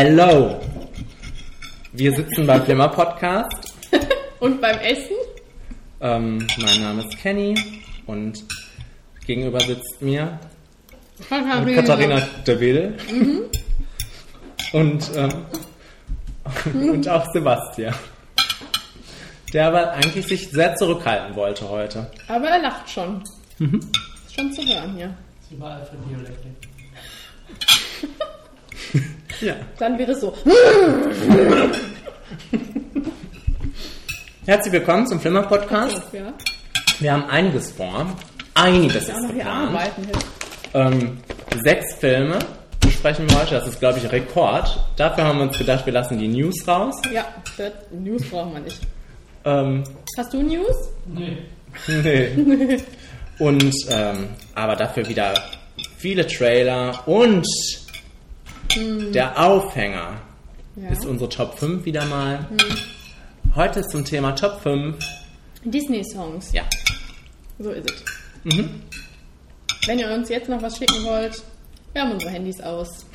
Hello! Wir sitzen beim Flimmer Podcast. Und beim Essen? Ähm, mein Name ist Kenny und gegenüber sitzt mir Katharina. Katharina de Will und, ähm, und auch Sebastian. Der aber eigentlich sich sehr zurückhalten wollte heute. Aber er lacht schon. Ist schon zu hören hier. ist überall für Dialekte. Ja. Dann wäre es so. Herzlich willkommen zum Flimmer Podcast. Ja. Wir haben einiges vor. Einiges ist noch geplant. arbeiten. Ähm, sechs Filme besprechen wir heute. Das ist, glaube ich, Rekord. Dafür haben wir uns gedacht, wir lassen die News raus. Ja, das News brauchen wir nicht. Ähm, Hast du News? Nee. nee. Und ähm, aber dafür wieder viele Trailer und der Aufhänger Ja. ist unsere Top 5 wieder mal. Heute zum Thema Top 5. Disney-Songs. Ja. So ist es. Wenn ihr uns jetzt noch was schicken wollt, wir haben unsere Handys aus.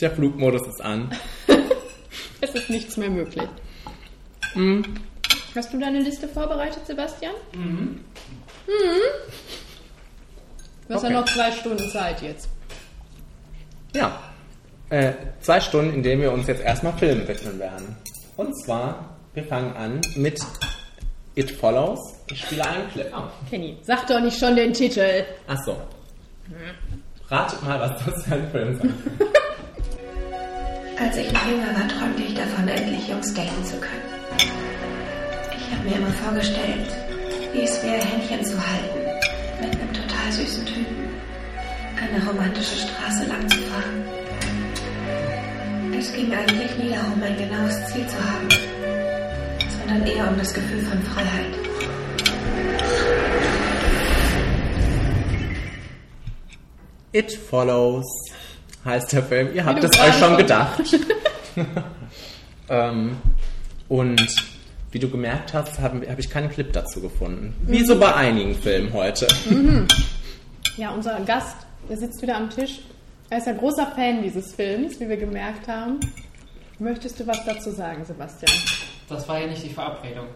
Der Flugmodus ist an. Es ist nichts mehr möglich. Hast du deine Liste vorbereitet, Sebastian? Mhm. Du hast Okay. ja noch zwei Stunden Zeit jetzt. Ja. Äh, zwei Stunden, in denen wir uns jetzt erstmal Filmen widmen werden. Und zwar, wir fangen an mit It Follows. Ich spiele einen Clip. Kenny, sag doch nicht schon den Titel. Achso. Ratet mal, was das für ein Film ist. Als ich noch jünger war, träumte ich davon, endlich Jungs daten zu können. Ich habe mir immer vorgestellt, wie es wäre, Händchen zu halten, mit einem total süßen Typen, eine romantische Straße lang zu fahren. Es ging eigentlich nie darum, ein genaues Ziel zu haben, sondern eher um das Gefühl von Freiheit. It Follows heißt der Film. Ihr habt es euch schon gedacht. ähm, und wie du gemerkt hast, habe hab ich keinen Clip dazu gefunden. Wie so bei einigen Filmen heute. Ja, unser Gast, der sitzt wieder am Tisch. Er ist ein großer Fan dieses Films, wie wir gemerkt haben. Möchtest du was dazu sagen, Sebastian? Das war ja nicht die Verabredung.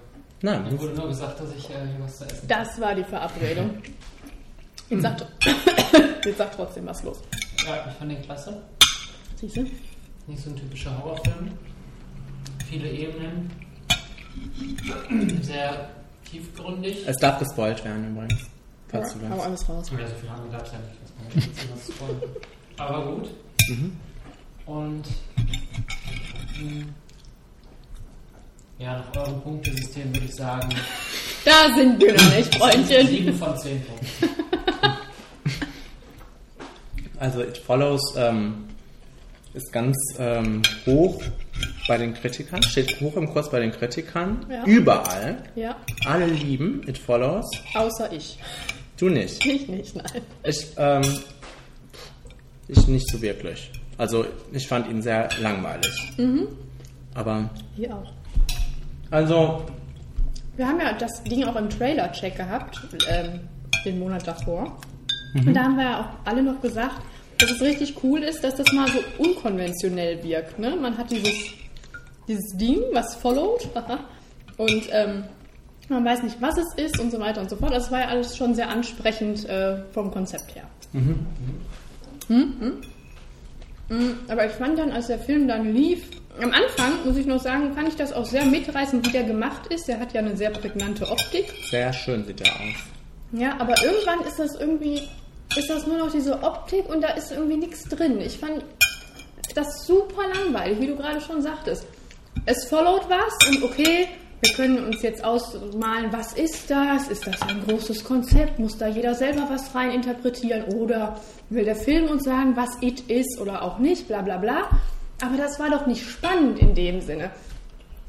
Nein, Mir wurde nur gesagt, dass ich äh, hier was zu essen Das war die Verabredung. Jetzt sag, jetzt sag trotzdem was los. Ja, ich fand den klasse. Siehst du? Nicht so ein typischer Horrorfilm. Viele Ebenen. Sehr tiefgründig. es darf gespoilt werden übrigens. Falls du Hau alles raus. Ja, so viel haben wir es ja nicht. jetzt was spoilern. Aber gut. Und mh, ja, nach eurem Punktesystem würde ich sagen, Da sind wir noch nicht, Freundchen. 7 von 10 Punkten. Also It Follows ähm, ist ganz ähm, hoch bei den Kritikern, steht hoch im Kurs bei den Kritikern, Ja. überall. Ja, Alle lieben It Follows, außer ich. du nicht. Ich nicht, nein. Ich, ähm, ich nicht so wirklich. Also ich fand ihn sehr langweilig. Aber, Hier auch. also, Wir haben ja das Ding auch im Trailer-Check gehabt, ähm, den Monat davor. Und da haben wir ja auch alle noch gesagt, dass es richtig cool ist, dass das mal so unkonventionell wirkt. Ne? Man hat dieses, dieses Ding, was followed, und ähm, man weiß nicht, was es ist und so weiter und so fort. Das war ja alles schon sehr ansprechend äh, vom Konzept her. Mhm. Mhm. Aber ich fand dann, als der Film dann lief, am Anfang, muss ich noch sagen, fand ich das auch sehr mitreißend, wie der gemacht ist. Der hat ja eine sehr prägnante Optik. sehr schön sieht er aus. Ja, aber irgendwann ist das irgendwie, ist das nur noch diese Optik und da ist irgendwie nichts drin. Ich fand das super langweilig, wie du gerade schon sagtest. Es followed was und okay, wir können uns jetzt ausmalen, was ist das? Ist das ein großes Konzept? Muss da jeder selber was rein interpretieren? Oder will der Film uns sagen, was it ist oder auch nicht? Bla bla bla. Aber das war doch nicht spannend in dem Sinne.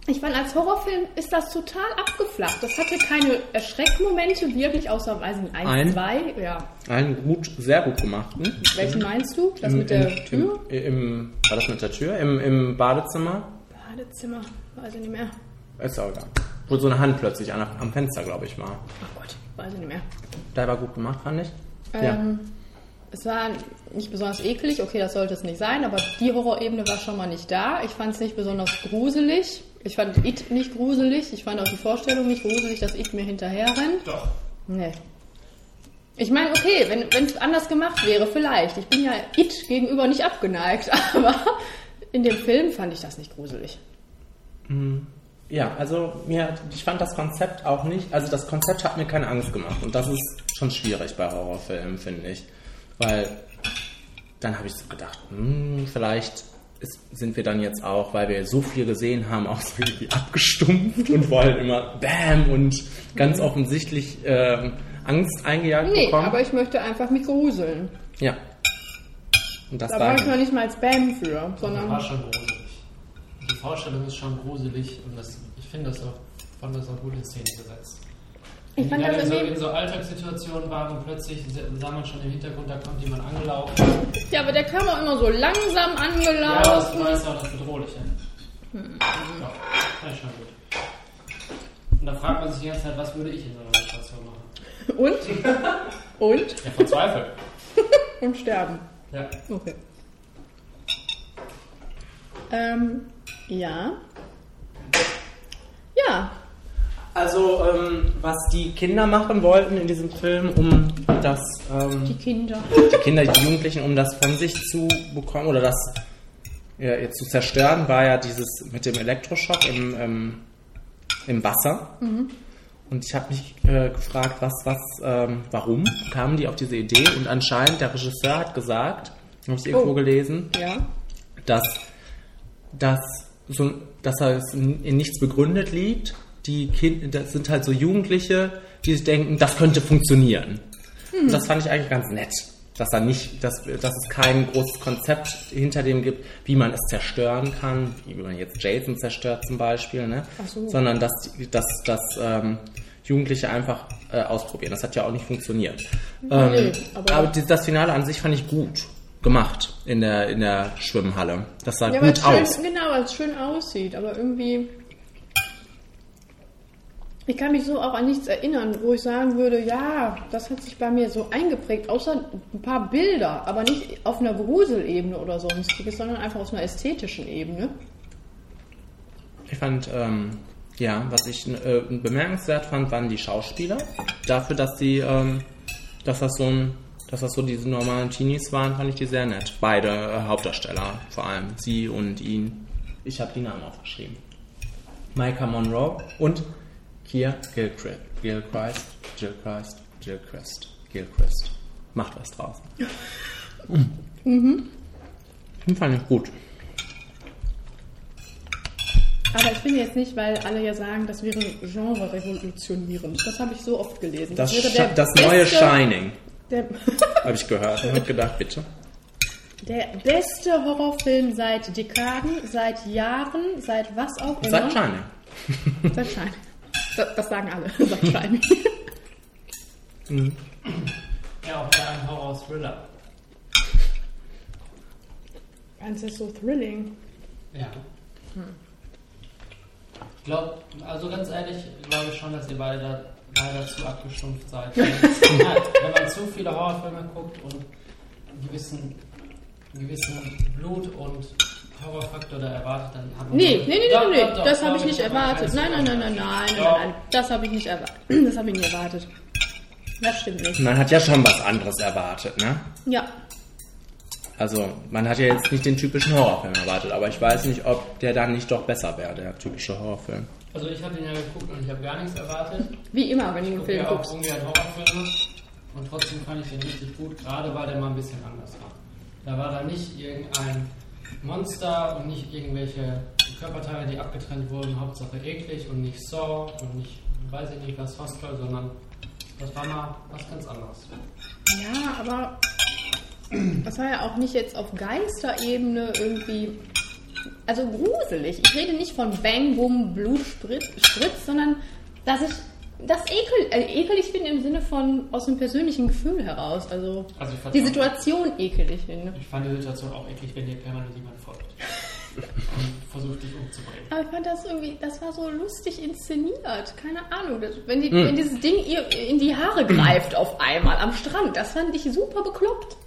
Ich fand, als Horrorfilm ist das total abgeflacht. Das hatte keine Erschreckmomente, wirklich, außer, weiß nicht, ein, Ein? zwei. Ja. Einen gut, sehr gut gemachten. Welchen meinst du? Das Im- mit der im, Tür? Im, im, war das mit der Tür? Im, im Badezimmer? Badezimmer, weiß ich nicht mehr. Ist auch egal. Wo so eine Hand plötzlich an, am Fenster, glaube ich, war. Ach Gott, weiß ich nicht mehr. Der war gut gemacht, fand ich. Ähm, es war nicht besonders eklig, okay, das sollte es nicht sein, aber die Horrorebene war schon mal nicht da. Ich fand es nicht besonders gruselig. Ich fand It nicht gruselig. Ich fand auch die Vorstellung nicht gruselig, dass It mir hinterher rennt. Doch. Nee. Ich meine, okay, wenn es anders gemacht wäre, vielleicht. Ich bin ja It gegenüber nicht abgeneigt, aber in dem Film fand ich das nicht gruselig. Ja, also mir, ich fand das Konzept auch nicht, also das Konzept hat mir keine Angst gemacht und das ist schon schwierig bei Horrorfilmen, finde ich. Weil dann habe ich so gedacht, hm, vielleicht ist, sind wir dann jetzt auch, weil wir so viel gesehen haben, auch so irgendwie abgestumpft und wollen immer Bam und ganz offensichtlich ähm, Angst eingejagt Nee, bekommen. aber ich möchte einfach mich gruseln. ja. Und das Da war brauche ich noch nicht mal als Bam für, Das war sondern schon gruselig. Die Vorstellung ist schon gruselig und das, ich finde das auch, fand das auch gut in Szene gesetzt. ich fand das in so, in so Alltagssituationen waren und plötzlich sah man schon im Hintergrund, da kommt jemand angelaufen. Ja, aber der kam auch immer so langsam Ja, das angelaufen. war jetzt auch das Bedrohliche. Ja, fand ich schon gut. Und da fragt man sich die ganze Zeit, was würde ich in so einer Situation machen? Und? Und? Ja, verzweifelt. Und sterben. Ja. Okay. Ähm, ja. Ja, Also, ähm, was die Kinder machen wollten in diesem Film, um das, ähm, die Kinder. die Kinder, die Jugendlichen, um das von sich zu bekommen oder das ja, jetzt zu zerstören, war ja dieses mit dem Elektroschock im, ähm, im Wasser. Und ich habe mich äh, gefragt, was, was, ähm, warum kamen die auf diese Idee? Und anscheinend der Regisseur hat gesagt, habe ich irgendwo Oh. gelesen, Ja. dass, dass, so, dass es in nichts begründet liegt. Die Kinder, das sind halt so Jugendliche, die sich denken, das könnte funktionieren. Und das fand ich eigentlich ganz nett. Dass, da nicht, dass, dass es kein großes Konzept hinter dem gibt, wie man es zerstören kann, wie man jetzt Jason zerstört zum Beispiel, ne? So. sondern dass, dass, dass ähm, Jugendliche einfach äh, ausprobieren. Das hat ja auch nicht funktioniert. Ähm, Nee, aber- aber die, das Finale an sich fand ich gut gemacht in der, in der Schwimmhalle. Das sah Ja, gut schön, aus. genau, weil es schön aussieht, aber irgendwie. Ich kann mich so auch an nichts erinnern, wo ich sagen würde, ja, das hat sich bei mir so eingeprägt, außer ein paar Bilder, aber nicht auf einer Gruselebene oder sonstiges, sondern einfach auf einer ästhetischen Ebene. Ich fand, ähm, ja, was ich äh, bemerkenswert fand, waren die Schauspieler. Dafür, dass sie, ähm, dass das so ein, dass das so diese normalen Teenies waren, fand ich die sehr nett. Beide äh, Hauptdarsteller, vor allem sie und ihn. Ich habe die Namen aufgeschrieben. Micah Monroe und Kia Gilchrist. Gilchrist, Gilchrist, Gilchrist, Gilchrist. Macht was draus. Mhm. Den fand ich gut. Aber ich finde jetzt nicht, weil alle ja sagen, das wäre Genre revolutionierend. Das habe ich so oft gelesen. Das, wäre Sch- das neue beste- Shining, Der, habe ich gehört. Und habe gedacht, bitte. der beste Horrorfilm seit Dekaden, seit Jahren, seit was auch immer. Seit Shining. Seit Shining. Das, das sagen alle. Seit Shining. Ja, auch eher ein Horror-Thriller. Ganz ist so thrilling. Ja. Ich glaube, also ganz ehrlich, glaube ich schon, dass ihr beide da leider zu abgestumpft seid. Wenn, wenn man zu viele Horrorfilme guckt und einen gewissen, einen gewissen Blut- und Horrorfaktor da erwartet, dann hat man. Nee, nee, nee, Doch, nee, nee. doch, doch, das habe ich nicht erwartet. Nein, nein, nein, nein, nein, nein, nein. Das habe ich nicht erwartet. Das habe ich nicht erwartet. Das stimmt nicht. Man hat ja schon was anderes erwartet, ne? Ja. Also, man hat ja jetzt nicht den typischen Horrorfilm erwartet, aber ich weiß nicht, ob der dann nicht doch besser wäre, der typische Horrorfilm. Also ich habe ihn ja geguckt und ich habe gar nichts erwartet. Wie immer, wenn du Ich einen gucke Film ja auch guckst. ungern Horrorfilme und trotzdem fand ich den richtig gut, gerade weil der mal ein bisschen anders war. Da war da nicht irgendein Monster und nicht irgendwelche Körperteile, die abgetrennt wurden, Hauptsache eklig und nicht Saw und nicht, weiß ich nicht, was Hostel, sondern das war mal was ganz anderes. Ja, aber das war ja auch nicht jetzt auf Geisterebene irgendwie. Also gruselig. Ich rede nicht von Bang, Boom, Blut, Spritz, Spritz sondern dass ich das ekel, äh, ekelig finde im Sinne von aus dem persönlichen Gefühl heraus. Also, Also ich fand die auch- Situation ekelig finde. Ich fand die Situation auch eklig, wenn dir permanent jemand folgt und versucht dich umzubringen. Aber ich fand das irgendwie, das war so lustig inszeniert. Keine Ahnung. Das, wenn, die, Hm. wenn dieses Ding ihr in die Haare greift auf einmal am Strand, das fand ich super bekloppt.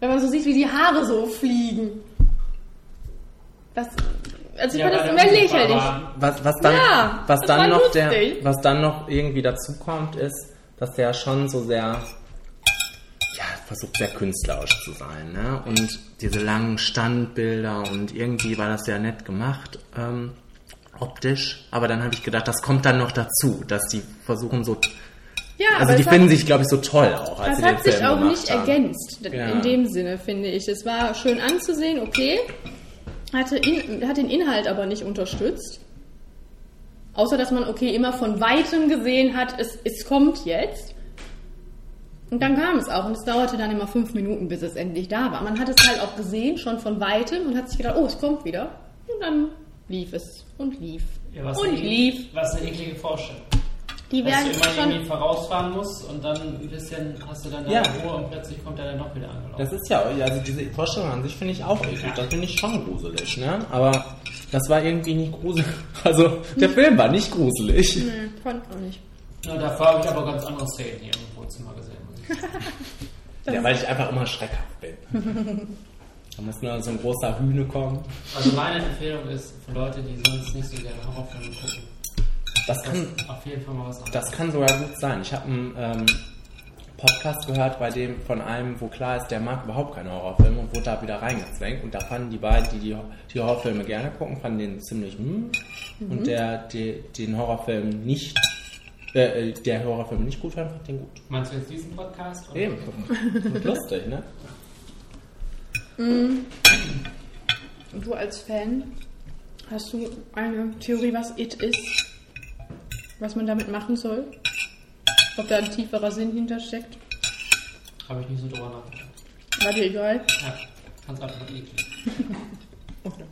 Wenn man so sieht, wie die Haare so fliegen. Das, also ich Ja, fand das immer lächerlich. war. Was, was dann, Ja, was das dann noch der, was dann noch irgendwie dazu kommt, ist, dass der schon so sehr, ja, versucht sehr künstlerisch zu sein, ne? Und diese langen Standbilder und irgendwie war das sehr nett gemacht, ähm, optisch. Aber dann habe ich gedacht, das kommt dann noch dazu, dass die versuchen so, Ja, also die finden hat, sich, glaube ich, so toll auch, als das hat sich Film auch nicht haben. ergänzt. Ja. In dem Sinne, finde ich. Es war schön anzusehen, okay. Hatte in, hat den Inhalt aber nicht unterstützt. Außer, dass man, okay, immer von Weitem gesehen hat, es, es kommt jetzt. Und dann kam es auch. Und es dauerte dann immer fünf Minuten, bis es endlich da war. Man hat es halt auch gesehen, schon von Weitem, und hat sich gedacht, oh, es kommt wieder. Und dann lief es und lief Ja, was und eine, lief. Was eine eklige Vorstellung. Die Dass du werden immer schon... irgendwie vorausfahren musst und dann ein bisschen hast du dann deine Ja. Ruhe und plötzlich kommt er dann noch wieder angelaufen. Das ist ja, also diese Vorstellung an sich finde ich auch eklig. Das finde ich schon gruselig, ne? Aber das war irgendwie nicht gruselig. Also, der Film war nicht gruselig. Nee, fand ich auch nicht. Ja, davor habe ich aber ganz andere Szenen hier im Wohnzimmer gesehen. muss ich sagen. Ja, weil ich einfach immer schreckhaft bin. Da muss nur so ein großer Hühne kommen. Also meine Empfehlung ist für Leute, die sonst nicht so gerne Horrorfilme gucken, Das kann, auf jeden Fall mal was anderes. das kann sogar gut sein. Ich habe einen ähm, Podcast gehört, bei dem von einem, wo klar ist, der mag überhaupt keine Horrorfilme und wurde da wieder reingezwängt. Und da fanden die beiden, die die, die Horrorfilme gerne gucken, fanden den ziemlich hm. Und der, der den Horrorfilm nicht, äh, äh, der Horrorfilm nicht gut fand, fand den gut. Meinst du jetzt diesen Podcast? oder? Eben. Und lustig, ne? Und du als Fan, hast du eine Theorie, was It ist? Was man damit machen soll? Ob da ein tieferer Sinn hintersteckt? Habe ich nicht so drüber nachgedacht. War dir egal? Ja, ganz einfach eklig. Okay.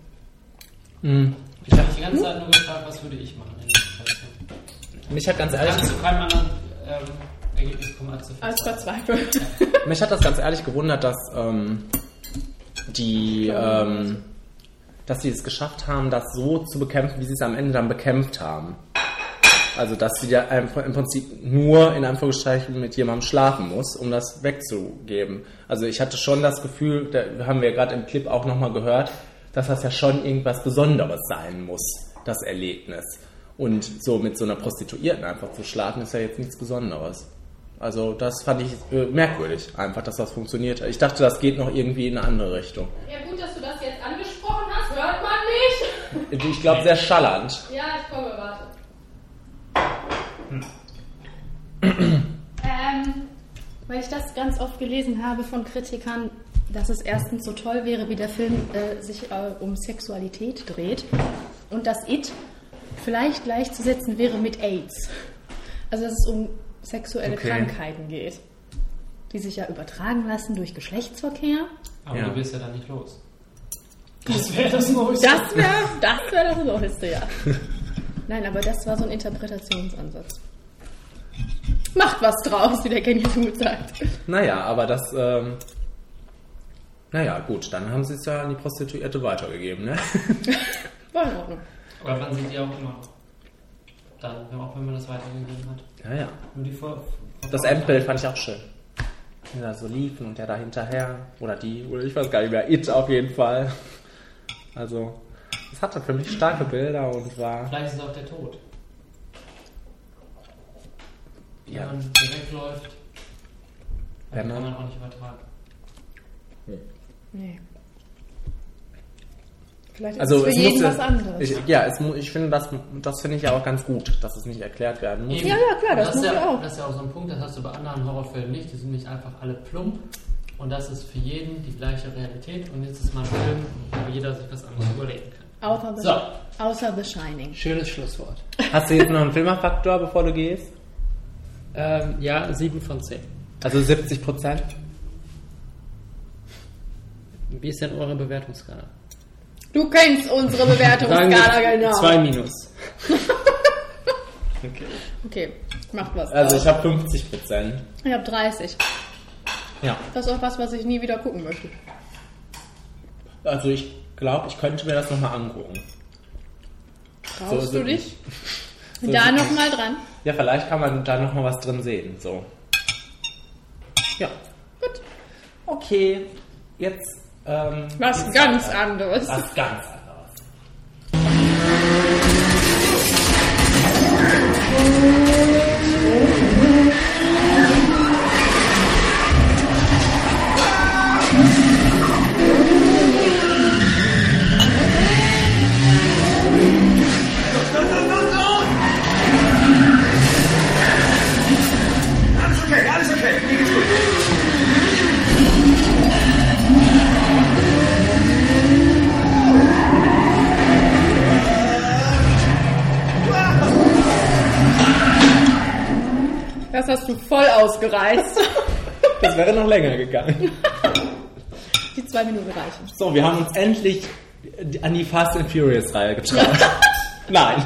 Mhm. Ich habe mich die ganze Zeit nur gefragt, was würde ich machen in Situation. Mich hat ganz Du ehrlich, kannst zu keinem anderen ähm, Ergebnis kommen als zu Als verzweifelt. mich hat das ganz ehrlich gewundert, dass ähm, die, ähm, dass sie es geschafft haben, das so zu bekämpfen, wie sie es am Ende dann bekämpft haben. Also, dass sie ja im Prinzip nur in Anführungszeichen mit jemandem schlafen muss, um das wegzugeben. Also, ich hatte schon das Gefühl, da haben wir gerade im Clip auch nochmal gehört, dass das ja schon irgendwas Besonderes sein muss, das Erlebnis. Und so mit so einer Prostituierten einfach zu schlafen, ist ja jetzt nichts Besonderes. Also, das fand ich äh, merkwürdig, einfach, dass das funktioniert. Ich dachte, das geht noch irgendwie in eine andere Richtung. Ja gut, dass du das jetzt angesprochen hast, hört man nicht. Ich glaube, sehr schallend. Ja, ich komme. Ähm, weil ich das ganz oft gelesen habe von Kritikern, dass es erstens so toll wäre, wie der Film äh, sich äh, um Sexualität dreht und dass It vielleicht gleichzusetzen wäre mit AIDS. Also dass es um sexuelle Okay. Krankheiten geht, die sich ja übertragen lassen durch Geschlechtsverkehr. Aber Ja. du bist ja dann nicht los. Das wäre das Neueste. Das wäre das, wär das Neueste, ja. Nein, aber das war so ein Interpretationsansatz. Macht was draus, wie der Kenny Tool sagt. Naja, aber das, ähm, naja, gut, dann haben sie es ja an die Prostituierte weitergegeben, ne? War in Ordnung. Aber man sieht die auch immer. Dann, auch wenn man das weitergegeben hat. Ja, ja. Nur die Vor Das Endbild fand ich auch schön. Wie da so liefen und der da hinterher, oder die, oder ich weiß gar nicht mehr, It auf jeden Fall. Also, es hatte für mich starke Bilder und war, Vielleicht ist es auch der Tod. Ja. Wenn man direkt läuft, Wenn dann kann man- auch nicht übertragen. Nee. Vielleicht ist also es für es jeden musste, was anderes. ich, ja, es, ich finde das, das finde ich ja auch ganz gut, dass es nicht erklärt werden muss. Eben. Ja, ja, klar, das ist muss ja auch. Das ist ja auch so ein Punkt, das hast du bei anderen Horrorfilmen nicht. Die sind nicht einfach alle plump. Und das ist für jeden die gleiche Realität. Und jetzt ist mal ein Film, wo jeder sich was anderes überlegen kann. Außer, the, So. außer The Shining. Schönes Schlusswort. Hast du jetzt noch einen Filmerfaktor, bevor du gehst? Ähm, ja, 7 von 10. Also 70 Prozent? Wie ist denn eure Bewertungsskala? Du kennst unsere Bewertungsskala genau. 2 minus. Okay. Okay, macht was. Also ich habe 50 Prozent. ich habe 30. Ja. Das ist auch was, was ich nie wieder gucken möchte. Also ich glaube, ich könnte mir das nochmal angucken. Traust So du dich? So da nochmal dran. Ja, vielleicht kann man da nochmal was drin sehen. So. Ja. Gut. Okay. jetzt ähm, Was ganz weiter. anderes. Was ganz anderes. Das hast du voll ausgereizt. Das wäre noch länger gegangen. Die zwei Minuten reichen. So, wir haben uns endlich an die Fast and Furious Reihe getraut. Nein.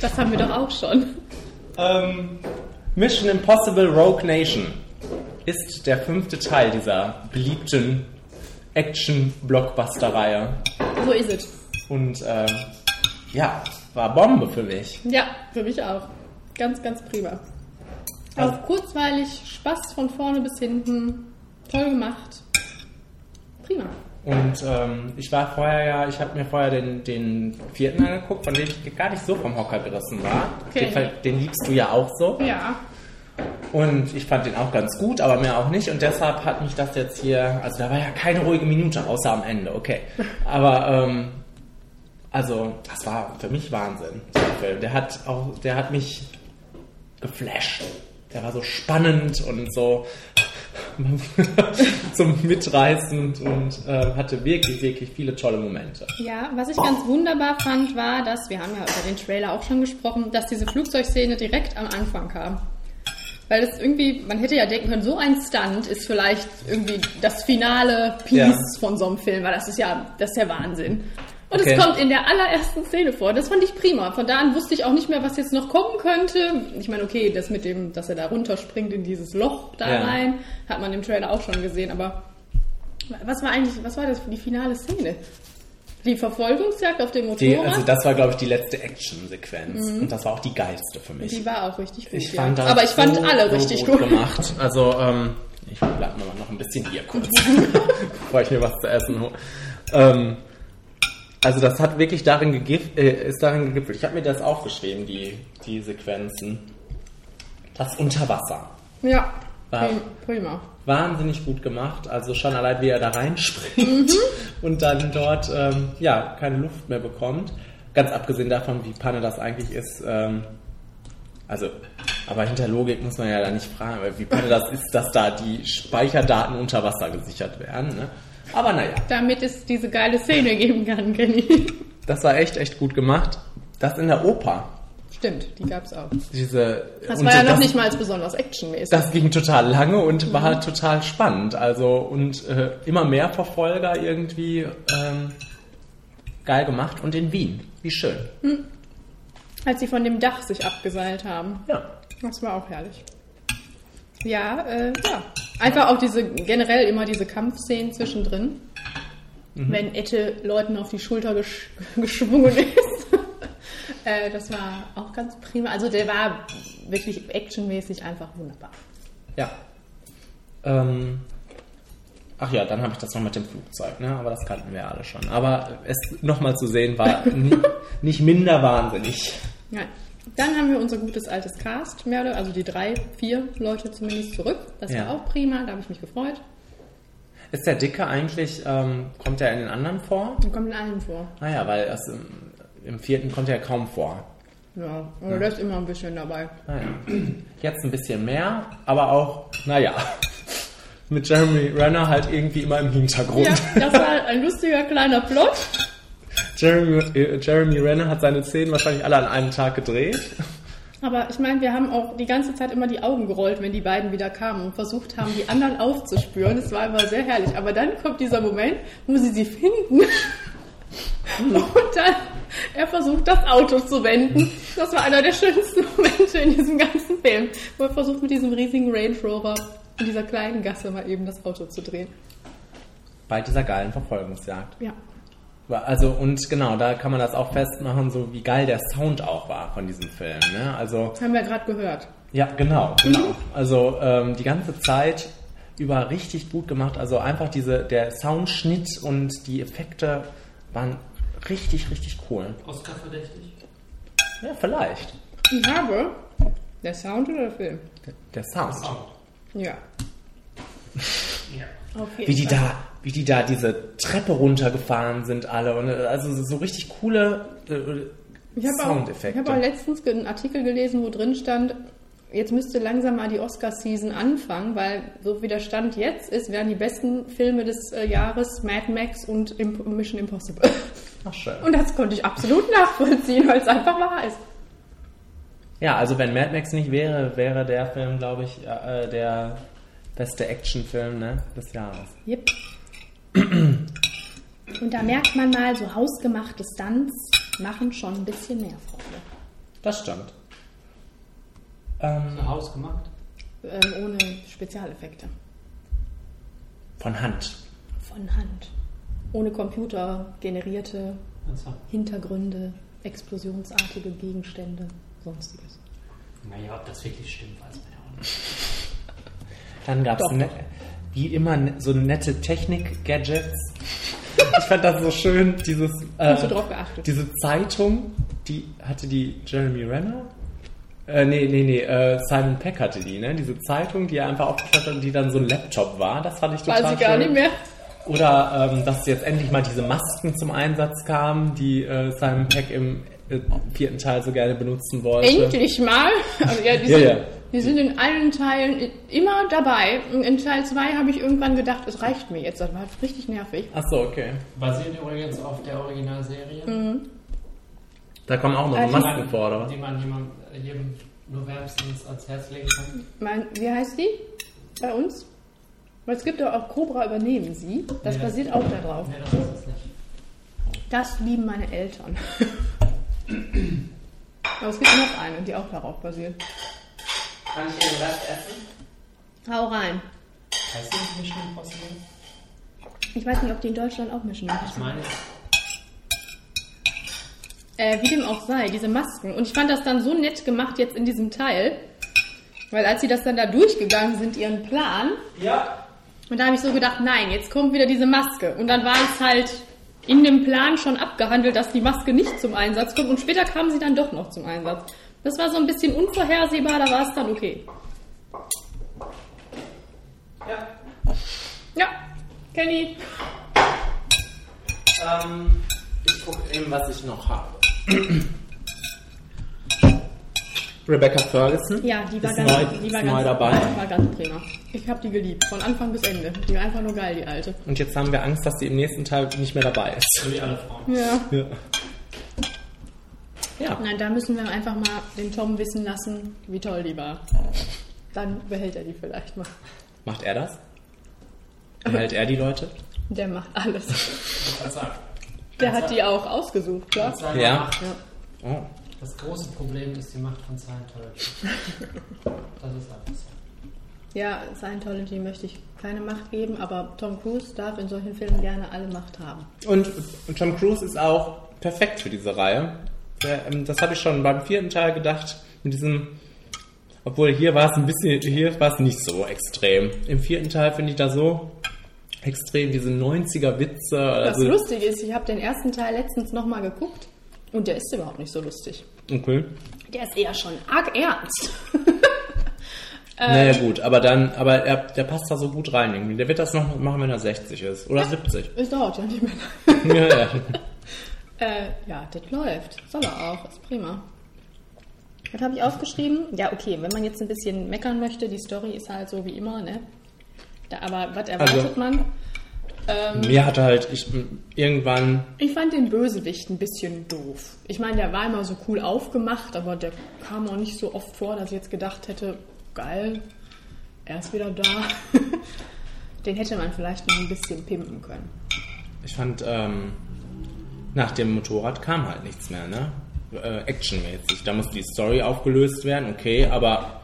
Das haben wir doch auch schon. ähm, Mission Impossible Rogue Nation ist der fünfte Teil dieser beliebten Action-Blockbuster-Reihe. So ist es. Und äh, ja, war Bombe für mich. Ja, für mich auch. Ganz, ganz prima. Also- Auch kurzweilig, Spaß von vorne bis hinten. Toll gemacht. Prima. Und ähm, ich war vorher ja, ich habe mir vorher den, den vierten angeguckt, von dem ich gar nicht so vom Hocker gerissen war. Okay. Den, den liebst du ja auch so. Ja. Und ich fand den auch ganz gut, aber mehr auch nicht. Und deshalb hat mich das jetzt hier, also da war ja keine ruhige Minute, außer am Ende, okay. Aber ähm, also das war für mich Wahnsinn, der Film. Der hat auch, der hat mich geflasht. Der war so spannend und so zum Mitreißend und äh, hatte wirklich, wirklich viele tolle Momente. Ja, was ich ganz wunderbar fand, war, dass, wir haben ja über den Trailer auch schon gesprochen, dass diese Flugzeugszene direkt am Anfang kam. Weil das irgendwie, man hätte ja denken können, so ein Stunt ist vielleicht irgendwie das finale Piece Ja. von so einem Film, weil das ist ja, das ist der Wahnsinn. Und Okay. es kommt in der allerersten Szene vor. Das fand ich prima. Von da an wusste ich auch nicht mehr, was jetzt noch kommen könnte. Ich meine, okay, das mit dem, dass er da runterspringt in dieses Loch da Ja. rein, hat man im Trailer auch schon gesehen. Aber was war eigentlich, was war das für die finale Szene? Die Verfolgungsjagd auf dem Motorrad? Die, also das war, glaube ich, die letzte Action-Sequenz. Und das war auch die geilste für mich. Die war auch richtig gut. Ich ja. fand das Aber ich fand so, alle so richtig gut, gut. gemacht. Also, ähm, ich bleib mal noch ein bisschen hier kurz, bevor ich mir was zu essen hole. Ähm, also das hat wirklich darin gegif äh, ist darin gegipfelt. Ich habe mir das aufgeschrieben, die, die Sequenzen. Das Unterwasser. Ja, War- prim- prima. Wahnsinnig gut gemacht. Also schon allein, wie er da reinspringt und dann dort ähm, ja keine Luft mehr bekommt. Ganz abgesehen davon, wie Panne das eigentlich ist. Ähm, also, aber hinter Logik muss man ja da nicht fragen, weil wie Panne das ist, dass da die Speicherdaten unter Wasser gesichert werden. Ne? Aber naja, Damit es diese geile Szene geben kann, Kenny. das war echt, echt gut gemacht. Das in der Oper. Stimmt, die gab's auch. Diese, Das war ja noch das- nicht mal als besonders actionmäßig. Das ging total lange und war total spannend. Also und äh, immer mehr Verfolger irgendwie ähm, geil gemacht und in Wien. Wie schön. Als sie von dem Dach sich abgeseilt haben. Ja. Das war auch herrlich. Ja, äh, ja. Einfach auch diese, generell immer diese Kampfszenen zwischendrin. Mhm. Wenn Ette Leuten auf die Schulter gesch geschwungen ist. äh, das war auch ganz prima. Also der war wirklich actionmäßig einfach wunderbar. Ja. Ähm, ach ja, dann habe ich das noch mit dem Flugzeug, ne? Aber das kannten wir alle schon. Aber es nochmal zu sehen war ni nicht minder wahnsinnig. Ja. Dann haben wir unser gutes altes Cast, mehr oder also die drei, vier Leute zumindest zurück. Das Ja. war auch prima, da habe ich mich gefreut. Ist der Dicke eigentlich, ähm, kommt er in den anderen vor? Und kommt in allen vor. Naja, weil das im, im vierten kommt er kaum vor. Ja, aber der ist immer ein bisschen dabei. Naja. Jetzt ein bisschen mehr, aber auch, naja, mit Jeremy Renner halt irgendwie immer im Hintergrund. Ja, das war ein lustiger kleiner Plot. Jeremy, Jeremy Renner hat seine Szenen wahrscheinlich alle an einem Tag gedreht. Aber ich meine, wir haben auch die ganze Zeit immer die Augen gerollt, wenn die beiden wieder kamen und versucht haben, die anderen aufzuspüren. Es war immer sehr herrlich. Aber dann kommt dieser Moment, wo sie sie finden. Und dann er versucht, das Auto zu wenden. Das war einer der schönsten Momente in diesem ganzen Film, wo er versucht, mit diesem riesigen Range Rover in dieser kleinen Gasse mal eben das Auto zu drehen. Bei dieser geilen Verfolgungsjagd. Ja. Also, und genau, da kann man das auch festmachen, so wie geil der Sound auch war von diesem Film. Ne? Also, Das haben wir gerade gehört. ja, genau, genau. Also, ähm, die ganze Zeit über richtig gut gemacht. Also einfach diese, der Soundschnitt und die Effekte waren richtig, richtig cool. Oscar verdächtig? Ja, vielleicht. Ich habe. Der Sound oder der Film? Der Sound. Sound. Ja. Ja. Okay. Wie die da, wie die da diese Treppe runtergefahren sind alle und äh, also so richtig coole äh, Ich habe auch, ich Soundeffekte. hab auch letztens einen Artikel gelesen, wo drin stand, jetzt müsste langsam mal die Oscar-Season anfangen, weil so wie der Stand jetzt ist, wären die besten Filme des äh, Jahres Mad Max und Imp Mission Impossible. Ach, schön. Und das konnte ich absolut nachvollziehen, weil es einfach wahr ist. Ja, also wenn Mad Max nicht wäre, wäre der Film, glaube ich, äh, der beste Actionfilm ne, des Jahres. Yep. Und da merkt man mal, so hausgemachte Stunts machen schon ein bisschen mehr Freude. Das stimmt. Ähm, So hausgemacht? Ähm, ohne Spezialeffekte. von Hand. Von Hand. Ohne computergenerierte Achso. Hintergründe, explosionsartige Gegenstände, sonstiges. Naja, ob das wirklich stimmt, weiß man ja auch nicht. Dann gab es wie immer ne, so nette Technik-Gadgets. Ich fand das so schön, dieses Hast du äh, drauf geachtet? diese Zeitung, die hatte die Jeremy Renner? Äh, nee, nee, nee, äh, Simon Peck hatte die, ne? Diese Zeitung, die er einfach aufgestellt hat und die dann so ein Laptop war. Das fand ich total Weiß ich gar schön. nicht mehr. Oder ähm, dass jetzt endlich mal diese Masken zum Einsatz kamen, die äh, Simon Peck im äh, vierten Teil so gerne benutzen wollte. Endlich mal. Also ja, die, Ja, ja. Die sind in allen Teilen immer dabei. Und in Teil 2 habe ich irgendwann gedacht, es reicht mir jetzt. Das war richtig nervig. Ach so, okay. Basiert übrigens auf der Originalserie. Da kommen auch noch so die Masken man- vor, oder was? Die man jemand, jedem nur wärmstens ans Herz legen kann. Mein, wie heißt die bei uns? Weil es gibt doch auch Cobra übernehmen sie. Das Nee, basiert auch darauf. Nee, das ist es nicht. Das lieben meine Eltern. Aber es gibt noch eine, die auch darauf basiert. Kann ich den Rest essen? Hau rein. Heißt nicht Mission Impossible? Ich weiß nicht, ob die in Deutschland auch mischen. Ich meine, Äh, wie dem auch sei, diese Masken. Und ich fand das dann so nett gemacht jetzt in diesem Teil. Weil als sie das dann da durchgegangen sind, ihren Plan, Ja. und da habe ich so gedacht, nein, jetzt kommt wieder diese Maske. Und dann war es halt in dem Plan schon abgehandelt, dass die Maske nicht zum Einsatz kommt. Und später kam sie dann doch noch zum Einsatz. Das war so ein bisschen unvorhersehbar, da war es dann okay. Ja. Ja, Kenny. Ähm, ich gucke eben, was ich noch habe. Rebecca Ferguson Ja, die war ist ganz, neu, die war ist neu ganz, dabei. war ganz prima. Ich habe die geliebt, von Anfang bis Ende. Die war einfach nur geil, die alte. Und jetzt haben wir Angst, dass sie im nächsten Teil nicht mehr dabei ist. so wie alle Frauen. Ja. Ja. Ja. Nein, da müssen wir einfach mal den Tom wissen lassen, wie toll die war. Dann behält er die vielleicht mal. Macht er das? Behält er die Leute? Der macht alles. Der hat die auch ausgesucht, klar. Ja. Oh. Das große Problem ist die Macht von Scientology. Das ist einfach so. Ja, Scientology möchte ich keine Macht geben, aber Tom Cruise darf in solchen Filmen gerne alle Macht haben. Und, und Tom Cruise ist auch perfekt für diese Reihe. Der, ähm, das habe ich schon beim vierten Teil gedacht, mit diesem, obwohl hier war es ein bisschen, hier war es nicht so extrem. Im vierten Teil finde ich da so extrem diese 90er Witze. Was Also, lustig ist, ich habe den ersten Teil letztens nochmal geguckt und der ist überhaupt nicht so lustig. okay. Der ist eher schon arg ernst. Naja gut, aber dann, aber er, der passt da so gut rein irgendwie. Der wird das noch machen, wenn er 60 ist. Oder 70. Es dauert ja nicht mehr. ja, ja. Äh, ja, das läuft. Soll er auch. Ist prima. Was habe ich aufgeschrieben? Ja, okay, wenn man jetzt ein bisschen meckern möchte, die Story ist halt so wie immer, ne? Da, aber was erwartet Also- man? Ähm, Mir hatte halt, ich irgendwann, ich fand den Bösewicht ein bisschen doof. Ich meine, der war immer so cool aufgemacht, aber der kam auch nicht so oft vor, dass ich jetzt gedacht hätte, geil, er ist wieder da. den hätte man vielleicht noch ein bisschen pimpen können. ich fand, ähm, nach dem Motorrad kam halt nichts mehr, ne? Äh, actionmäßig. Da musste die Story aufgelöst werden, okay, aber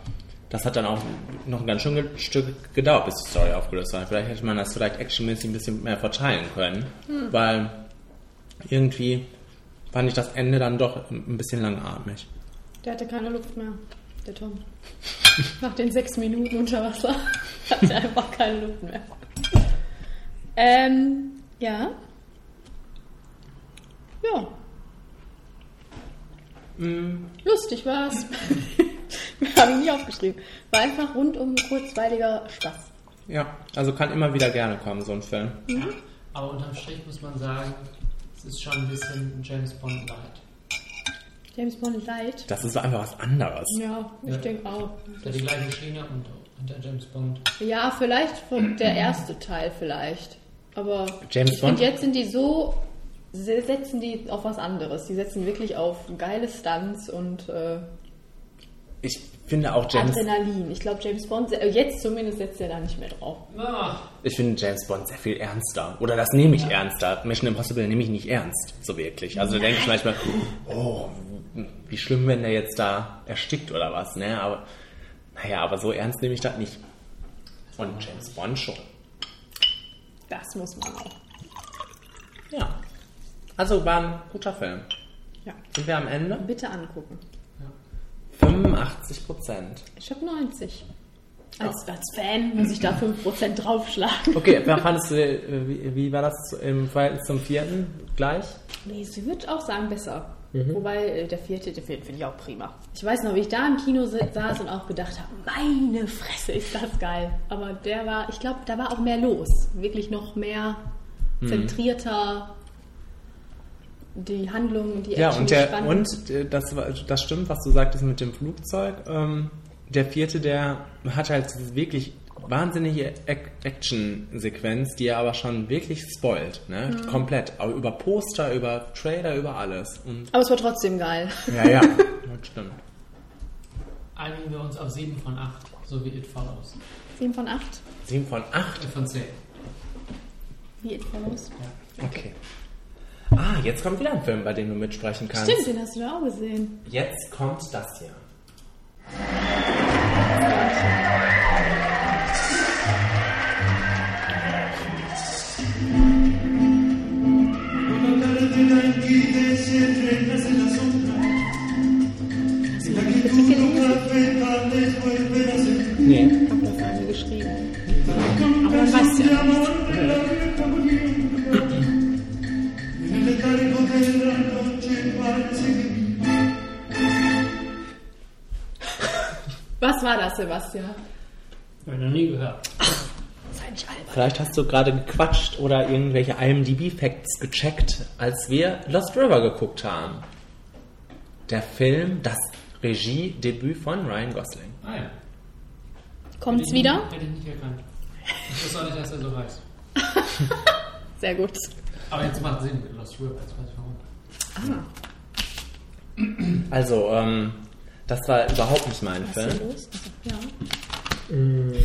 das hat dann auch noch ein ganz schön ge- Stück gedauert, bis die Story aufgelöst war. Vielleicht hätte man das vielleicht actionmäßig ein bisschen mehr verteilen können, weil irgendwie fand ich das Ende dann doch ein bisschen langatmig. Der hatte keine Luft mehr, der Tom. Nach den sechs Minuten unter Wasser. Hatte einfach keine Luft mehr. Ähm, ja. Ja. Lustig war's. Habe ich nicht aufgeschrieben. War einfach rundum kurzweiliger Spaß. Ja, also kann immer wieder gerne kommen, so ein Film. Aber unterm Strich muss man sagen, es ist schon ein bisschen James Bond Light. James Bond Light. Das ist einfach was anderes. Ja, ich Ja. denke auch. Der die gleiche Schiene und, und der James Bond. Ja, vielleicht von der erste Teil vielleicht. Aber James ich Bond? finde, jetzt sind die so, setzen die auf was anderes. Die setzen wirklich auf geile Stunts und äh, Ich finde auch James, Adrenalin. Ich glaube, James Bond, jetzt zumindest setzt er da nicht mehr drauf. Ich finde James Bond sehr viel ernster. Oder das nehme ich ernster. Mission Impossible nehme ich nicht ernst, so wirklich. Also da denke ich manchmal, oh, wie schlimm, wenn der jetzt da erstickt oder was, ne? Aber, naja, aber so ernst nehme ich das nicht. Und James Bond schon. Das muss man auch. Ja. Also war ein guter Film. Ja. Sind wir am Ende? Bitte angucken. 85 Prozent. Ich habe 90. Als, als Fan muss ich da 5% draufschlagen. Okay, wer fandest du, äh, wie, wie war das im Verhältnis zum vierten? Gleich? Nee, sie würde auch sagen besser. Mhm. Wobei äh, der vierte, der vierte finde ich auch prima. Ich weiß noch, wie ich da im Kino saß und auch gedacht habe, meine Fresse, ist das geil. Aber der war, ich glaube, da war auch mehr los. Wirklich noch mehr Mhm. zentrierter. Die Handlung, die Ja, Action, und, der, Spannung. und äh, das, war- das stimmt, was du sagtest mit dem Flugzeug. Ähm, der vierte, der hat halt diese wirklich wahnsinnige Ac- Action-Sequenz, die er aber schon wirklich spoilt. Ne? Mhm. Komplett. Aber über Poster, über Trailer, über alles. Und, Aber es war trotzdem geil. ja, ja, das stimmt. einigen wir uns auf 7 von 8, so wie It Follows. 7 von 8. 7 von 8. Äh, von 10. Wie It Follows. Okay. Ah, jetzt kommt wieder ein Film, bei dem du mitsprechen kannst. Stimmt, den hast du ja auch gesehen. Jetzt kommt das hier. Nee. Ich das gar nicht geschrieben. Was war das, Sebastian? Hab ich noch nie gehört. Sei nicht albern. Vielleicht hast du gerade gequatscht oder irgendwelche IMDb-Facts gecheckt, als wir Lost River geguckt haben. Der Film, das Regiedebüt von Ryan Gosling. Ah ja. Kommt's Hätte ich wieder? nicht- Hätte ich nicht erkannt. Ich wusste auch nicht, dass er so heißt. Sehr gut. Aber jetzt macht Sinn mit Lost River, jetzt weiß ich warum. Also, ähm, das war überhaupt nicht mein Was ist Film, denn los? Also, ja.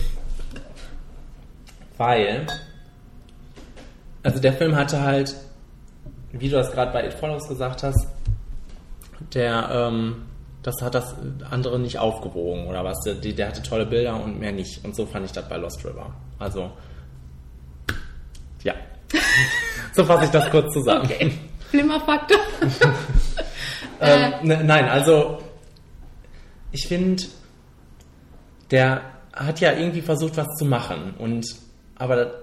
weil, also der Film hatte halt, wie du das gerade bei It Follows gesagt hast, der, ähm, das hat das andere nicht aufgewogen oder was. Der, der hatte tolle Bilder und mehr nicht. Und so fand ich das bei Lost River. Also, ja. so fasse ich das kurz zusammen. Okay. Flimmerfaktor. Ähm, ne, nein, also ich finde, der hat ja irgendwie versucht, was zu machen und aber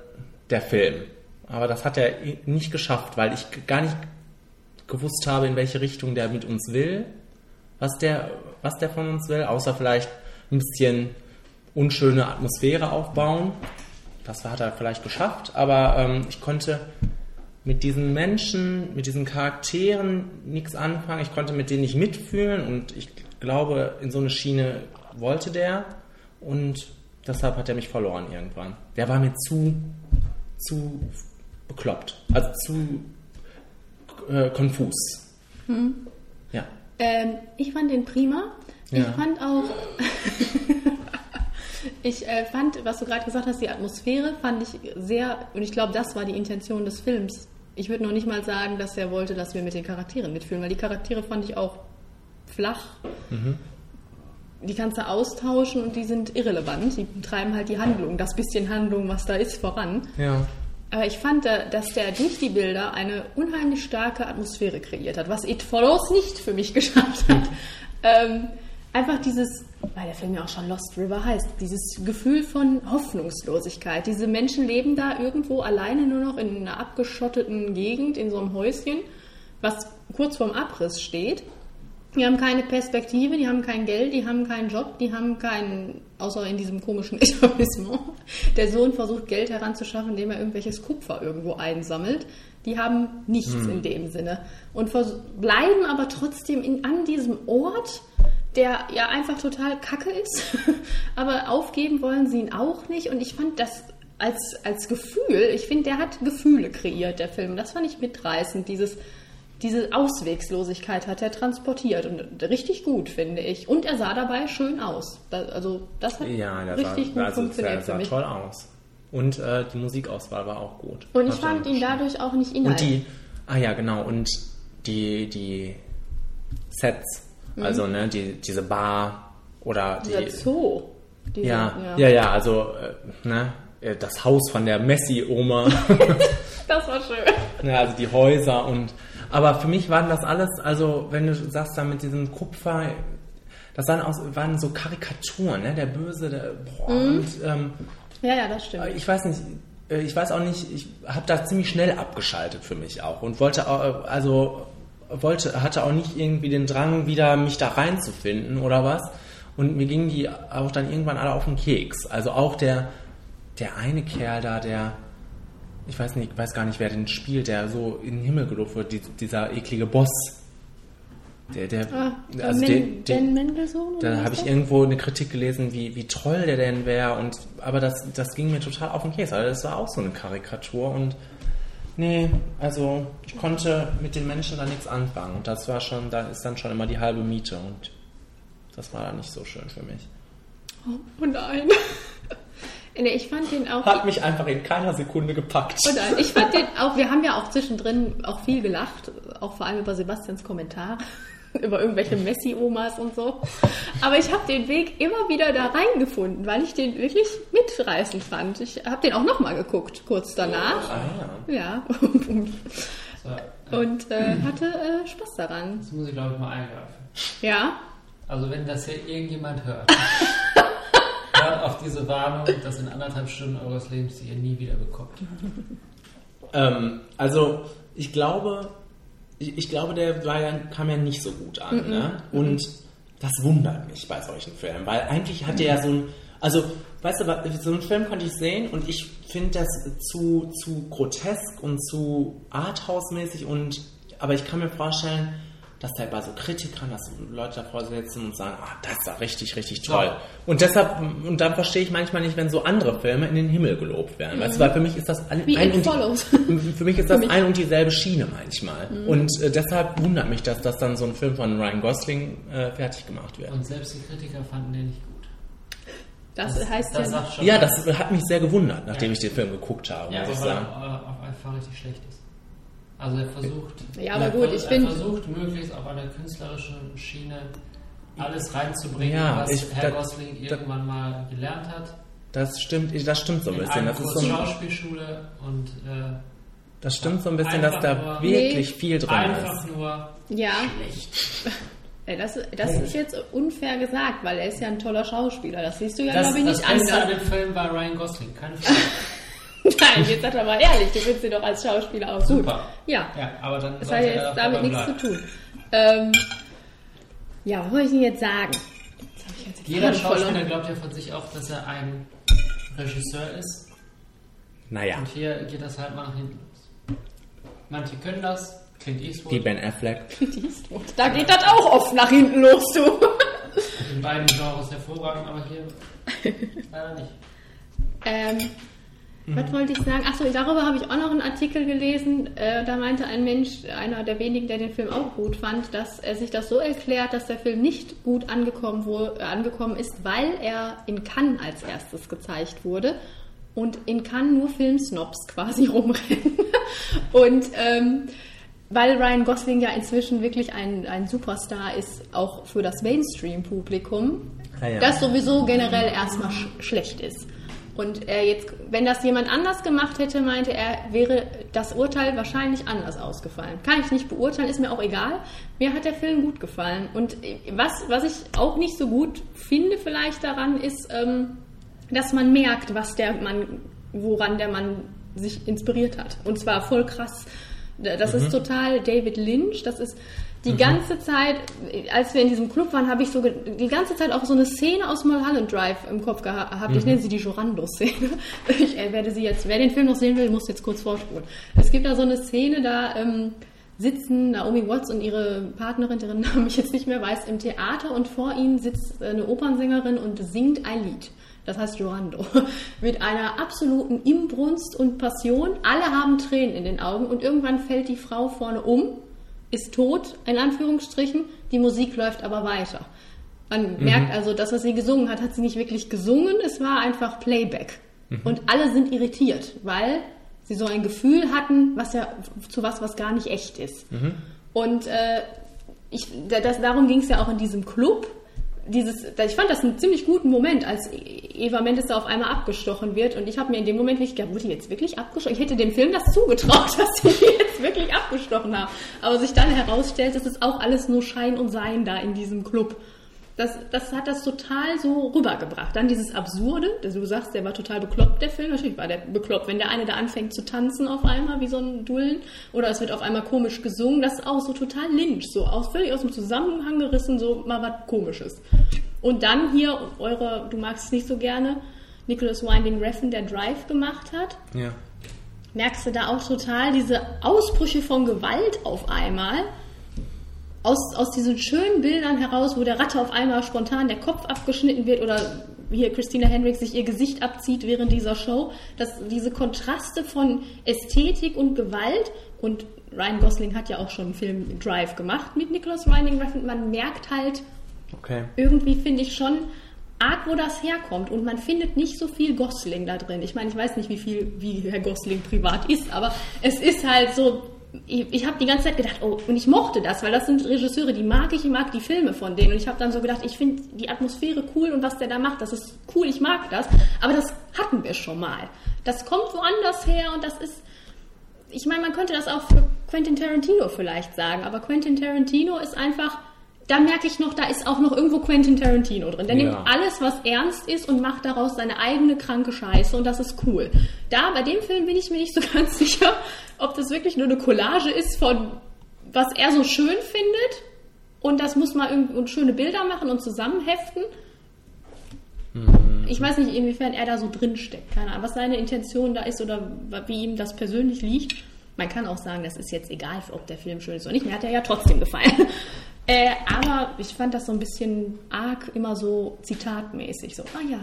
der Film, aber das hat er nicht geschafft, weil ich gar nicht gewusst habe, in welche Richtung der mit uns will, was der, was der von uns will, außer vielleicht ein bisschen unschöne Atmosphäre aufbauen. Das hat er vielleicht geschafft, aber ähm, ich konnte mit diesen Menschen, mit diesen Charakteren nichts anfangen. Ich konnte mit denen nicht mitfühlen und ich glaube, in so eine Schiene wollte der und deshalb hat er mich verloren irgendwann. Der war mir zu, zu bekloppt, also zu äh, konfus. Ja. Ähm, ich fand den prima. Ich Ja. fand auch. ich äh, fand, was du gerade gesagt hast, die Atmosphäre fand ich sehr. Und ich glaube, das war die Intention des Films. Ich würde noch nicht mal sagen, dass er wollte, dass wir mit den Charakteren mitfühlen, weil die Charaktere fand ich auch flach. Die kannst du austauschen und die sind irrelevant. Die treiben halt die Handlung, das bisschen Handlung, was da ist, voran. Ja. Aber ich fand, äh, dass der durch die Bilder eine unheimlich starke Atmosphäre kreiert hat, was It Follows nicht für mich geschafft hat. ähm, einfach dieses, weil der Film ja auch schon Lost River heißt, dieses Gefühl von Hoffnungslosigkeit. Diese Menschen leben da irgendwo alleine nur noch in einer abgeschotteten Gegend, in so einem Häuschen, was kurz vorm Abriss steht. Die haben keine Perspektive, die haben kein Geld, die haben keinen Job, die haben keinen, außer in diesem komischen Etablissement. Der Sohn versucht Geld heranzuschaffen, indem er irgendwelches Kupfer irgendwo einsammelt. Die haben nichts in dem Sinne. Und bleiben aber trotzdem in, an diesem Ort, der ja einfach total kacke ist. aber aufgeben wollen sie ihn auch nicht. Und ich fand das als, als Gefühl, ich finde, der hat Gefühle kreiert, der Film. Das fand ich mitreißend, dieses diese Auswegslosigkeit hat er transportiert und richtig gut, finde ich. Und er sah dabei schön aus. Also das hat Ja, sah, richtig gut also, funktioniert für sah mich. toll aus. Und äh, die Musikauswahl war auch gut. Und ich Hat fand ihn dadurch auch nicht Und inhaltlich. die, ah ja, genau, und die, die Sets, also ne, die, diese Bar oder Mhm. Dieser die. Zoo. Diese, Ja, ja, ja, also äh, ne, äh, das Haus von der Messi-Oma. Das war schön. Ja, also die Häuser und aber für mich waren das alles, also wenn du sagst da mit diesem Kupfer, das waren, aus, waren so Karikaturen, ne? Der Böse, der boah, Mhm. und ähm, Ja, ja, das stimmt. ich weiß nicht, äh, ich weiß auch nicht, ich habe da ziemlich schnell abgeschaltet für mich auch und wollte auch, äh, also wollte, hatte auch nicht irgendwie den Drang, wieder mich da reinzufinden oder was. Und mir gingen die auch dann irgendwann alle auf den Keks. Also auch der, der eine Kerl da, der, ich weiß nicht, weiß gar nicht, wer den spielt, der so in den Himmel gelobt wird, die, dieser eklige Boss. Der, der, Ah, also den, den, Ben Mendelssohn? da habe ich irgendwo eine Kritik gelesen, wie, wie toll der denn wäre. Und aber das, das ging mir total auf den Käse. Also das war auch so eine Karikatur und nee, also ich konnte mit den Menschen da nichts anfangen. Und das war schon, da ist dann schon immer die halbe Miete und das war dann nicht so schön für mich. Oh nein. nee, ich fand den auch. Hat mich einfach in keiner Sekunde gepackt. Oh nein, ich fand den auch, wir haben ja auch zwischendrin auch viel gelacht, auch vor allem über Sebastians Kommentar, über irgendwelche Messi-Omas und so. Aber ich habe den Weg immer wieder da reingefunden, weil ich den wirklich mitreißend fand. Ich habe den auch nochmal geguckt, kurz danach. Ah, ja. Ja, und äh, hatte äh, Spaß daran. das muss ich glaube ich mal eingreifen. Ja, Also wenn das hier irgendjemand hört, hört auf diese Warnung, dass in anderthalb Stunden eures Lebens die ihr nie wieder bekommt. Ähm, also ich glaube, ich, ich glaube, der war ja, kam ja nicht so gut an. Ne? Und das wundert mich bei solchen Filmen, weil eigentlich hat der ja so ein, also weißt du, was, so einen Film konnte ich sehen und ich finde das zu, zu grotesk und zu arthouse-mäßig und aber ich kann mir vorstellen, dass da bei so Kritikern, dass Leute davor sitzen und sagen, ah, das ist ja richtig, richtig toll. Ja. Und deshalb, und dann verstehe ich manchmal nicht, wenn so andere Filme in den Himmel gelobt werden. Weißt du, weil für mich ist das ein, Wie ein und für mich ist das mich. ein und dieselbe Schiene manchmal. Und äh, deshalb wundert mich, dass das dann so ein Film von Ryan Gosling äh, fertig gemacht wird. Und selbst die Kritiker fanden den nicht gut. das, heißt das ja. Ja, das hat mich sehr gewundert, nachdem Ja. ich den Film geguckt habe, Ja, muss ich sagen. er äh, auch einfach richtig schlecht ist. Also er versucht, Ja, aber er gut, ich er find- versucht möglichst auf einer künstlerischen Schiene alles reinzubringen, Ja, was ich- Herr da- Gosling da- irgendwann mal gelernt hat. Das stimmt, das stimmt so ein In bisschen. Das ist so ein, Schauspielschule und äh, das stimmt so ein bisschen, dass da Einfach nur- wirklich Nee. viel drin einfach ist. nur Ja. Ey, Das, das ist jetzt unfair gesagt, weil er ist ja ein toller Schauspieler. Das siehst du ja, das, glaube ich, das nicht Beste an anders. dem Film war Ryan Gosling, keine Frage. Nein, jetzt sag doch mal ehrlich, du findest ihn doch als Schauspieler auch gut. Super. Ja, Ja, aber dann das hat ja er jetzt damit nichts zu tun. Ähm, ja, was soll ich denn jetzt sagen? Jetzt hab ich jetzt die Jeder. Schauspieler glaubt ja von sich auch, dass er ein Regisseur ist. Naja, Und hier geht das halt mal nach hinten los. Manche können das, Clint Eastwood. wie Ben Affleck. Da geht das auch oft nach hinten los, du. In beiden Genres hervorragend, aber hier leider nicht. Ähm, Was wollte ich sagen? Achso, darüber habe ich auch noch einen Artikel gelesen. Äh, da meinte ein Mensch, einer der wenigen, der den Film auch gut fand, dass er sich das so erklärt, dass der Film nicht gut angekommen, wo, äh, angekommen ist, weil er in Cannes als erstes gezeigt wurde und in Cannes nur Filmsnobs quasi rumrennen. und ähm, weil Ryan Gosling ja inzwischen wirklich ein, ein Superstar ist, auch für das Mainstream-Publikum, Ah ja. das sowieso generell erstmal sch schlecht ist. Und er jetzt, wenn das jemand anders gemacht hätte, meinte er, wäre das Urteil wahrscheinlich anders ausgefallen. Kann ich nicht beurteilen, ist mir auch egal. Mir hat der Film gut gefallen. Und was, was ich auch nicht so gut finde vielleicht daran, ist, ähm, dass man merkt, was der Mann, woran der Mann sich inspiriert hat. Und zwar voll krass. Das ist total David Lynch. Das ist die ganze Zeit, als wir in diesem Club waren, habe ich so die ganze Zeit auch so eine Szene aus Mulholland Drive im Kopf gehabt. Ich nenne sie die Jorando-Szene. Ich äh, werde sie jetzt, wer den Film noch sehen will, muss jetzt kurz vorspulen. Es gibt da so eine Szene, da ähm, sitzen Naomi Watts und ihre Partnerin, deren Namen ich jetzt nicht mehr weiß, im Theater und vor ihnen sitzt eine Opernsängerin und singt ein Lied. Das heißt Jorando. Mit einer absoluten Imbrunst und Passion. Alle haben Tränen in den Augen und irgendwann fällt die Frau vorne um, ist tot, in Anführungsstrichen. Die Musik läuft aber weiter. Man merkt also, das, was sie gesungen hat, hat sie nicht wirklich gesungen. Es war einfach Playback. Und alle sind irritiert, weil sie so ein Gefühl hatten, was ja zu was, was gar nicht echt ist. Und äh, ich, da- das, darum ging es ja auch in diesem Club. Dieses, ich fand das einen ziemlich guten Moment, als Eva Mendes da auf einmal abgestochen wird. Und ich habe mir in dem Moment nicht gedacht, wurde die jetzt wirklich abgestochen? Ich hätte dem Film das zugetraut, dass sie die jetzt wirklich abgestochen haben. Aber sich dann herausstellt, das ist auch alles nur Schein und Sein da in diesem Club. Das, das hat das total so rübergebracht. Dann dieses Absurde, also du sagst, der war total bekloppt, der Film. Natürlich war der bekloppt, wenn der eine da anfängt zu tanzen auf einmal, wie so ein Dullen, oder es wird auf einmal komisch gesungen, das ist auch so total Lynch, so aus, völlig aus dem Zusammenhang gerissen, so mal was Komisches. Und dann hier, eure, du magst es nicht so gerne, Nicholas Winding Refn, der Drive gemacht hat, Ja. merkst du da auch total diese Ausbrüche von Gewalt auf einmal. Aus, aus diesen schönen Bildern heraus, wo der Ratte auf einmal spontan der Kopf abgeschnitten wird oder hier Christina Hendricks sich ihr Gesicht abzieht während dieser Show, dass diese Kontraste von Ästhetik und Gewalt und Ryan Gosling hat ja auch schon einen Film Drive gemacht mit Nicholas Winding Refn. Man merkt halt, Okay. irgendwie finde ich schon arg, wo das herkommt. Und man findet nicht so viel Gosling da drin. Ich meine, ich weiß nicht, wie viel, wie Herr Gosling privat ist, aber es ist halt so. Ich, ich habe die ganze Zeit gedacht, oh, und ich mochte das, weil das sind Regisseure, die mag ich, ich mag die Filme von denen. Und ich habe dann so gedacht, ich finde die Atmosphäre cool und was der da macht, das ist cool, ich mag das. Aber das hatten wir schon mal. Das kommt woanders her und das ist, ich meine, man könnte das auch für Quentin Tarantino vielleicht sagen, aber Quentin Tarantino ist einfach, da merke ich noch, da ist auch noch irgendwo Quentin Tarantino drin. Der Ja. nimmt alles, was ernst ist und macht daraus seine eigene kranke Scheiße und das ist cool. Da, bei dem Film bin ich mir nicht so ganz sicher, ob das wirklich nur eine Collage ist von, was er so schön findet und das muss man irgendwie und schöne Bilder machen und zusammenheften. Ich weiß nicht, inwiefern er da so drin steckt. Keine Ahnung, was seine Intention da ist oder wie ihm das persönlich liegt. Man kann auch sagen, das ist jetzt egal, ob der Film schön ist oder nicht. Mir hat er ja trotzdem gefallen. Äh, aber ich fand das so ein bisschen arg immer so zitatmäßig. So, ah ja,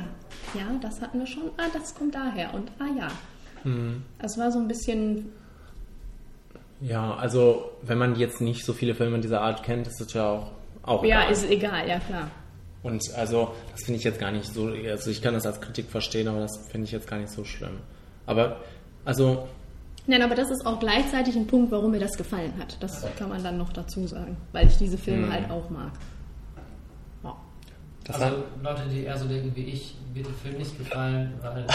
ja, das hatten wir schon. Ah, das kommt daher. Und ah ja. Das war so ein bisschen Ja, also wenn man jetzt nicht so viele Filme dieser Art kennt, ist es ja auch, auch Ja, egal. ist egal, ja klar. Und also, das finde ich jetzt gar nicht so, also ich kann das als Kritik verstehen, aber das finde ich jetzt gar nicht so schlimm. Aber, also, Nein, aber das ist auch gleichzeitig ein Punkt, warum mir das gefallen hat. Das kann man dann noch dazu sagen, weil ich diese Filme halt auch mag. Ja. das also Leute, die eher so denken wie ich, wird der Film nicht gefallen, weil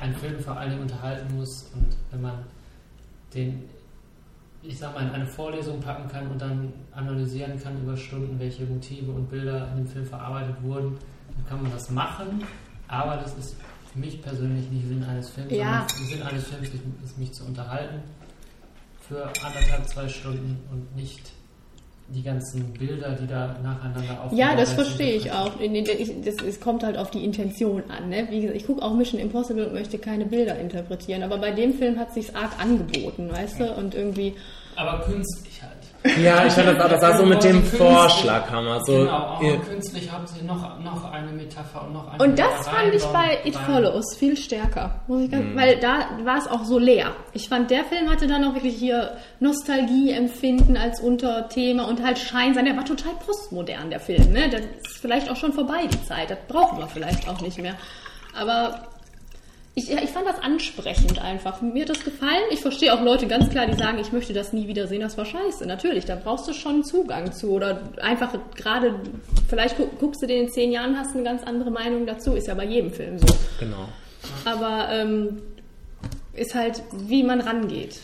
ein Film vor allen Dingen unterhalten muss und wenn man den, ich sag mal, in eine Vorlesung packen kann und dann analysieren kann über Stunden, welche Motive und Bilder in dem Film verarbeitet wurden, dann kann man das machen, aber das ist für mich persönlich nicht Sinn eines Films, Ja. sondern Sinn eines Films ist, mich zu unterhalten für anderthalb, zwei Stunden und nicht die ganzen Bilder, die da nacheinander aufgebaut Ja, das verstehe ich auch. Es kommt halt auf die Intention an. Ne? Wie gesagt, ich gucke auch Mission Impossible und möchte keine Bilder interpretieren. Aber bei dem Film hat sich arg angeboten, weißt du? Und irgendwie, Aber künstlich halt. Ja, ich fand das auch, das war so mit dem Vorschlaghammer, so, genau, auch künstlich haben sie noch, noch eine Metapher und noch eine Und das fand ich bei It. Follows viel stärker, muss ich ganz, weil da war es auch so leer. Ich fand, der Film hatte dann auch wirklich hier Nostalgie-Empfinden als Unterthema und halt Schein sein. Der war total postmodern, der Film. Ne? Das ist vielleicht auch schon vorbei, die Zeit. Das brauchen wir vielleicht auch nicht mehr. Aber ich, ja, ich fand das ansprechend einfach. Mir hat das gefallen. Ich verstehe auch Leute ganz klar, die sagen, ich möchte das nie wieder sehen. Das war scheiße. Natürlich, da brauchst du schon Zugang zu. Oder einfach gerade, vielleicht gu- guckst du den in zehn Jahren, hast eine ganz andere Meinung dazu. Ist ja bei jedem Film so. genau. Aber ähm, ist halt, wie man rangeht.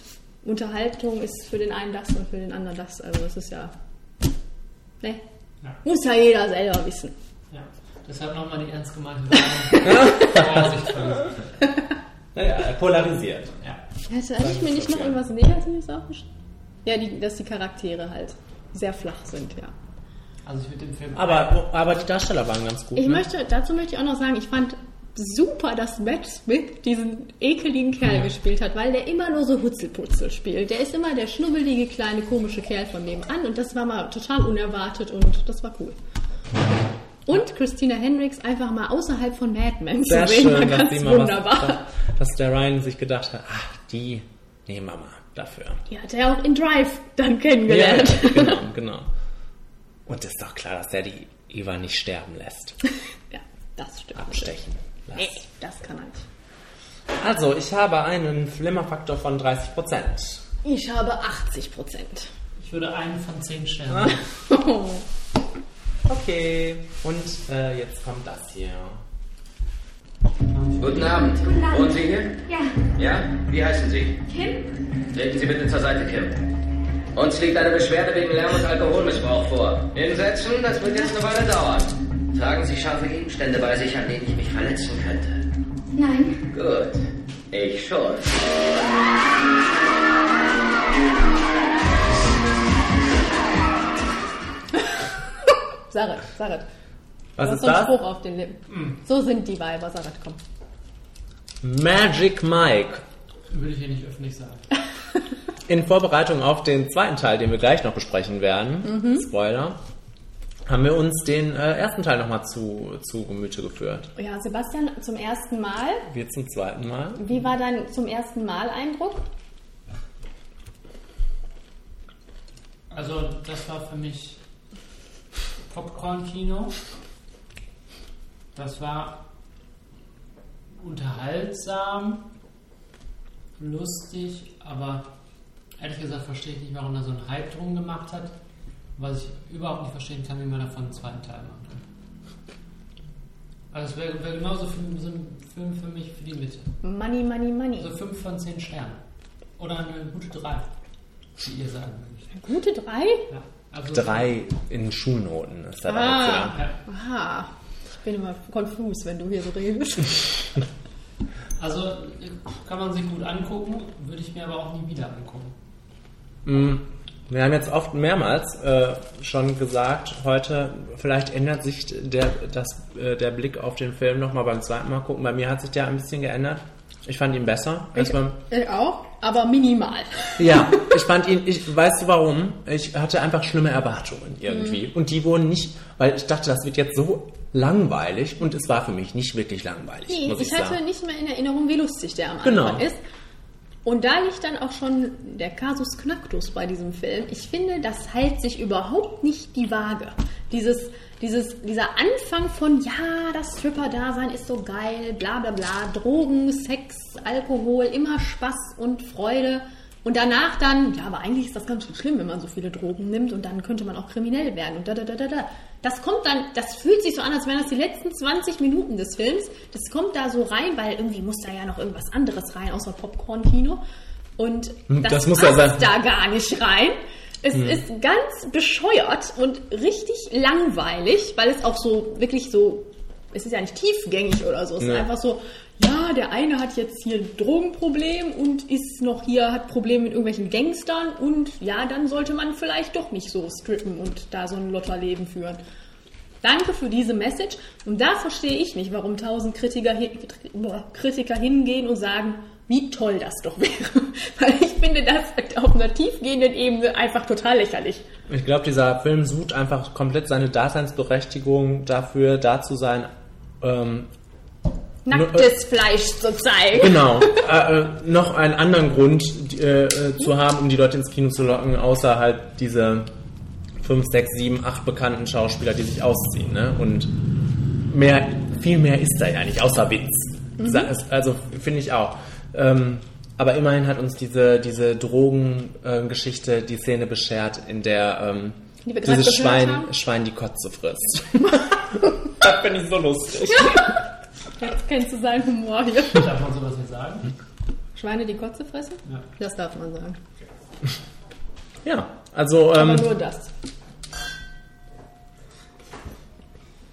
Unterhaltung ist für den einen das und für den anderen das. Also das ist ja. Ne? Ja. Muss ja jeder selber wissen. Ja. Deshalb nochmal die ernst gemeinte Warnung. Vorsicht, Vorsicht. Er polarisiert. Ja. Hätte hatte ich mir nicht noch irgendwas Negatives aufgeschrieben? Ja, die, dass die Charaktere halt sehr flach sind, ja. Also ich würde dem Film. Aber, aber die Darsteller waren ganz gut. Ich ne? möchte, dazu möchte ich auch noch sagen, ich fand super, dass Matt Smith diesen ekeligen Kerl gespielt hat, weil der immer nur so Hutzelputzel spielt. Der ist immer der schnubbelige, kleine, komische Kerl von nebenan und das war mal total unerwartet und das war cool. Und Christina Hendricks einfach mal außerhalb von Mad Men Sehr zu sehen, schön, war dass, ganz wunderbar. was, dass der Ryan sich gedacht hat, ach, die nehmen wir mal dafür. Die hat er auch in Drive dann kennengelernt. Ja, genau, genau. Und ist doch klar, dass er die Eva nicht sterben lässt. Ja, das stimmt. Abstechen Nee, lässt. das kann er nicht. Also, ich habe einen Flimmerfaktor von 30%. Ich habe 80 Prozent. Ich würde einen von zehn Sternen. Okay. Und äh, jetzt kommt das hier. Guten Abend. Guten Abend. Wohnen Sie hier? Ja, Ja? Wie heißen Sie? Kim? Treten Sie bitte zur Seite, Kim. Uns liegt eine Beschwerde wegen Lärm und Alkoholmissbrauch vor. Hinsetzen, das wird jetzt eine Weile dauern. Tragen Sie scharfe Gegenstände bei sich, an denen ich mich verletzen könnte. Nein. Gut. Ich schon. Saret, Saret. Was Du ist hast so einen das? Spruch auf den Lippen. So sind die Weiber, Saret, komm. Magic Mike. Würde ich hier nicht öffentlich sagen. In Vorbereitung auf den zweiten Teil, den wir gleich noch besprechen werden, Spoiler, haben wir uns den äh, ersten Teil nochmal zu, zu Gemüte geführt. Ja, Sebastian, zum ersten Mal. Wir zum zweiten Mal. Wie war dein zum ersten Mal Eindruck? Also das war für mich Popcorn-Kino. Das war unterhaltsam, lustig, aber ehrlich gesagt verstehe ich nicht, warum da so ein Hype drum gemacht hat. Was ich überhaupt nicht verstehen kann, wie man davon einen zweiten Teil machen kann. Also es wäre wär genauso für, so ein Film für mich für die Mitte. Money, money, money. Also 5 von 10 Sternen. Oder eine gute 3, wie ihr sagen würdet. Gute drei? Ja. Also Drei in Schulnoten ist da Ah. Ja. Aha. Ich bin immer konfus, wenn du hier so redest. Also kann man sich gut angucken, würde ich mir aber auch nie wieder angucken. Mm, Wir haben jetzt oft mehrmals äh, schon gesagt, heute vielleicht ändert sich der, das, äh, der Blick auf den Film nochmal beim zweiten Mal gucken. Bei mir hat sich der ein bisschen geändert. Ich fand ihn besser. als beim, Ich auch, aber minimal. ja, ich fand ihn, ich weißt du warum? Ich hatte einfach schlimme Erwartungen irgendwie. Und die wurden nicht, weil ich dachte, das wird jetzt so langweilig und es war für mich nicht wirklich langweilig, Nee, ich, ich hatte sagen. nicht mehr in Erinnerung, wie lustig der am Genau. Anfang ist. Und da liegt dann auch schon der Kasus Knacktus bei diesem Film. Ich finde, das hält sich überhaupt nicht die Waage. Dieses, dieses, dieser Anfang von, ja, das Stripper-Dasein ist so geil, bla bla bla, Drogen, Sex, Alkohol, immer Spaß und Freude. Und danach dann, ja, aber eigentlich ist das ganz schön schlimm, wenn man so viele Drogen nimmt und dann könnte man auch kriminell werden und da, da, da, da, da. Das kommt dann, das fühlt sich so an, als wären das die letzten 20 Minuten des Films. Das kommt da so rein, weil irgendwie muss da ja noch irgendwas anderes rein, außer Popcorn-Kino. Und Hm, das, das muss ja sein. da gar nicht rein. Es ist ganz bescheuert und richtig langweilig, weil es auch so wirklich so, es ist ja nicht tiefgängig oder so. Es Ja. ist einfach so, ja, der eine hat jetzt hier ein Drogenproblem und ist noch hier, hat Probleme mit irgendwelchen Gangstern und ja, dann sollte man vielleicht doch nicht so strippen und da so ein Lotterleben führen. Danke für diese Message. Und da verstehe ich nicht, warum tausend Kritiker, Kritiker hingehen und sagen, wie toll das doch wäre. Weil ich finde das auf einer tiefgehenden Ebene einfach total lächerlich. Ich glaube, dieser Film sucht einfach komplett seine Daseinsberechtigung dafür, da zu sein, ähm, Nacktes Fleisch zu zeigen. Genau. äh, äh, noch einen anderen Grund äh, äh, zu haben, um die Leute ins Kino zu locken, außer halt diese 5, 6, 7, 8 bekannten Schauspieler, die sich ausziehen. Ne? Und mehr, viel mehr ist da ja nicht, außer Witz. Es- Also finde ich auch. Ähm, aber immerhin hat uns diese, diese Drogengeschichte die Szene beschert, in der ähm, Die dieses Schwein, haben. Schwein die Kotze frisst. das finde ich so lustig. Jetzt kennst du seinen Humor hier. Darf man sowas nicht sagen? Schweine die Kotze fressen? Ja. Das darf man sagen. Ja, also Aber ähm, nur das.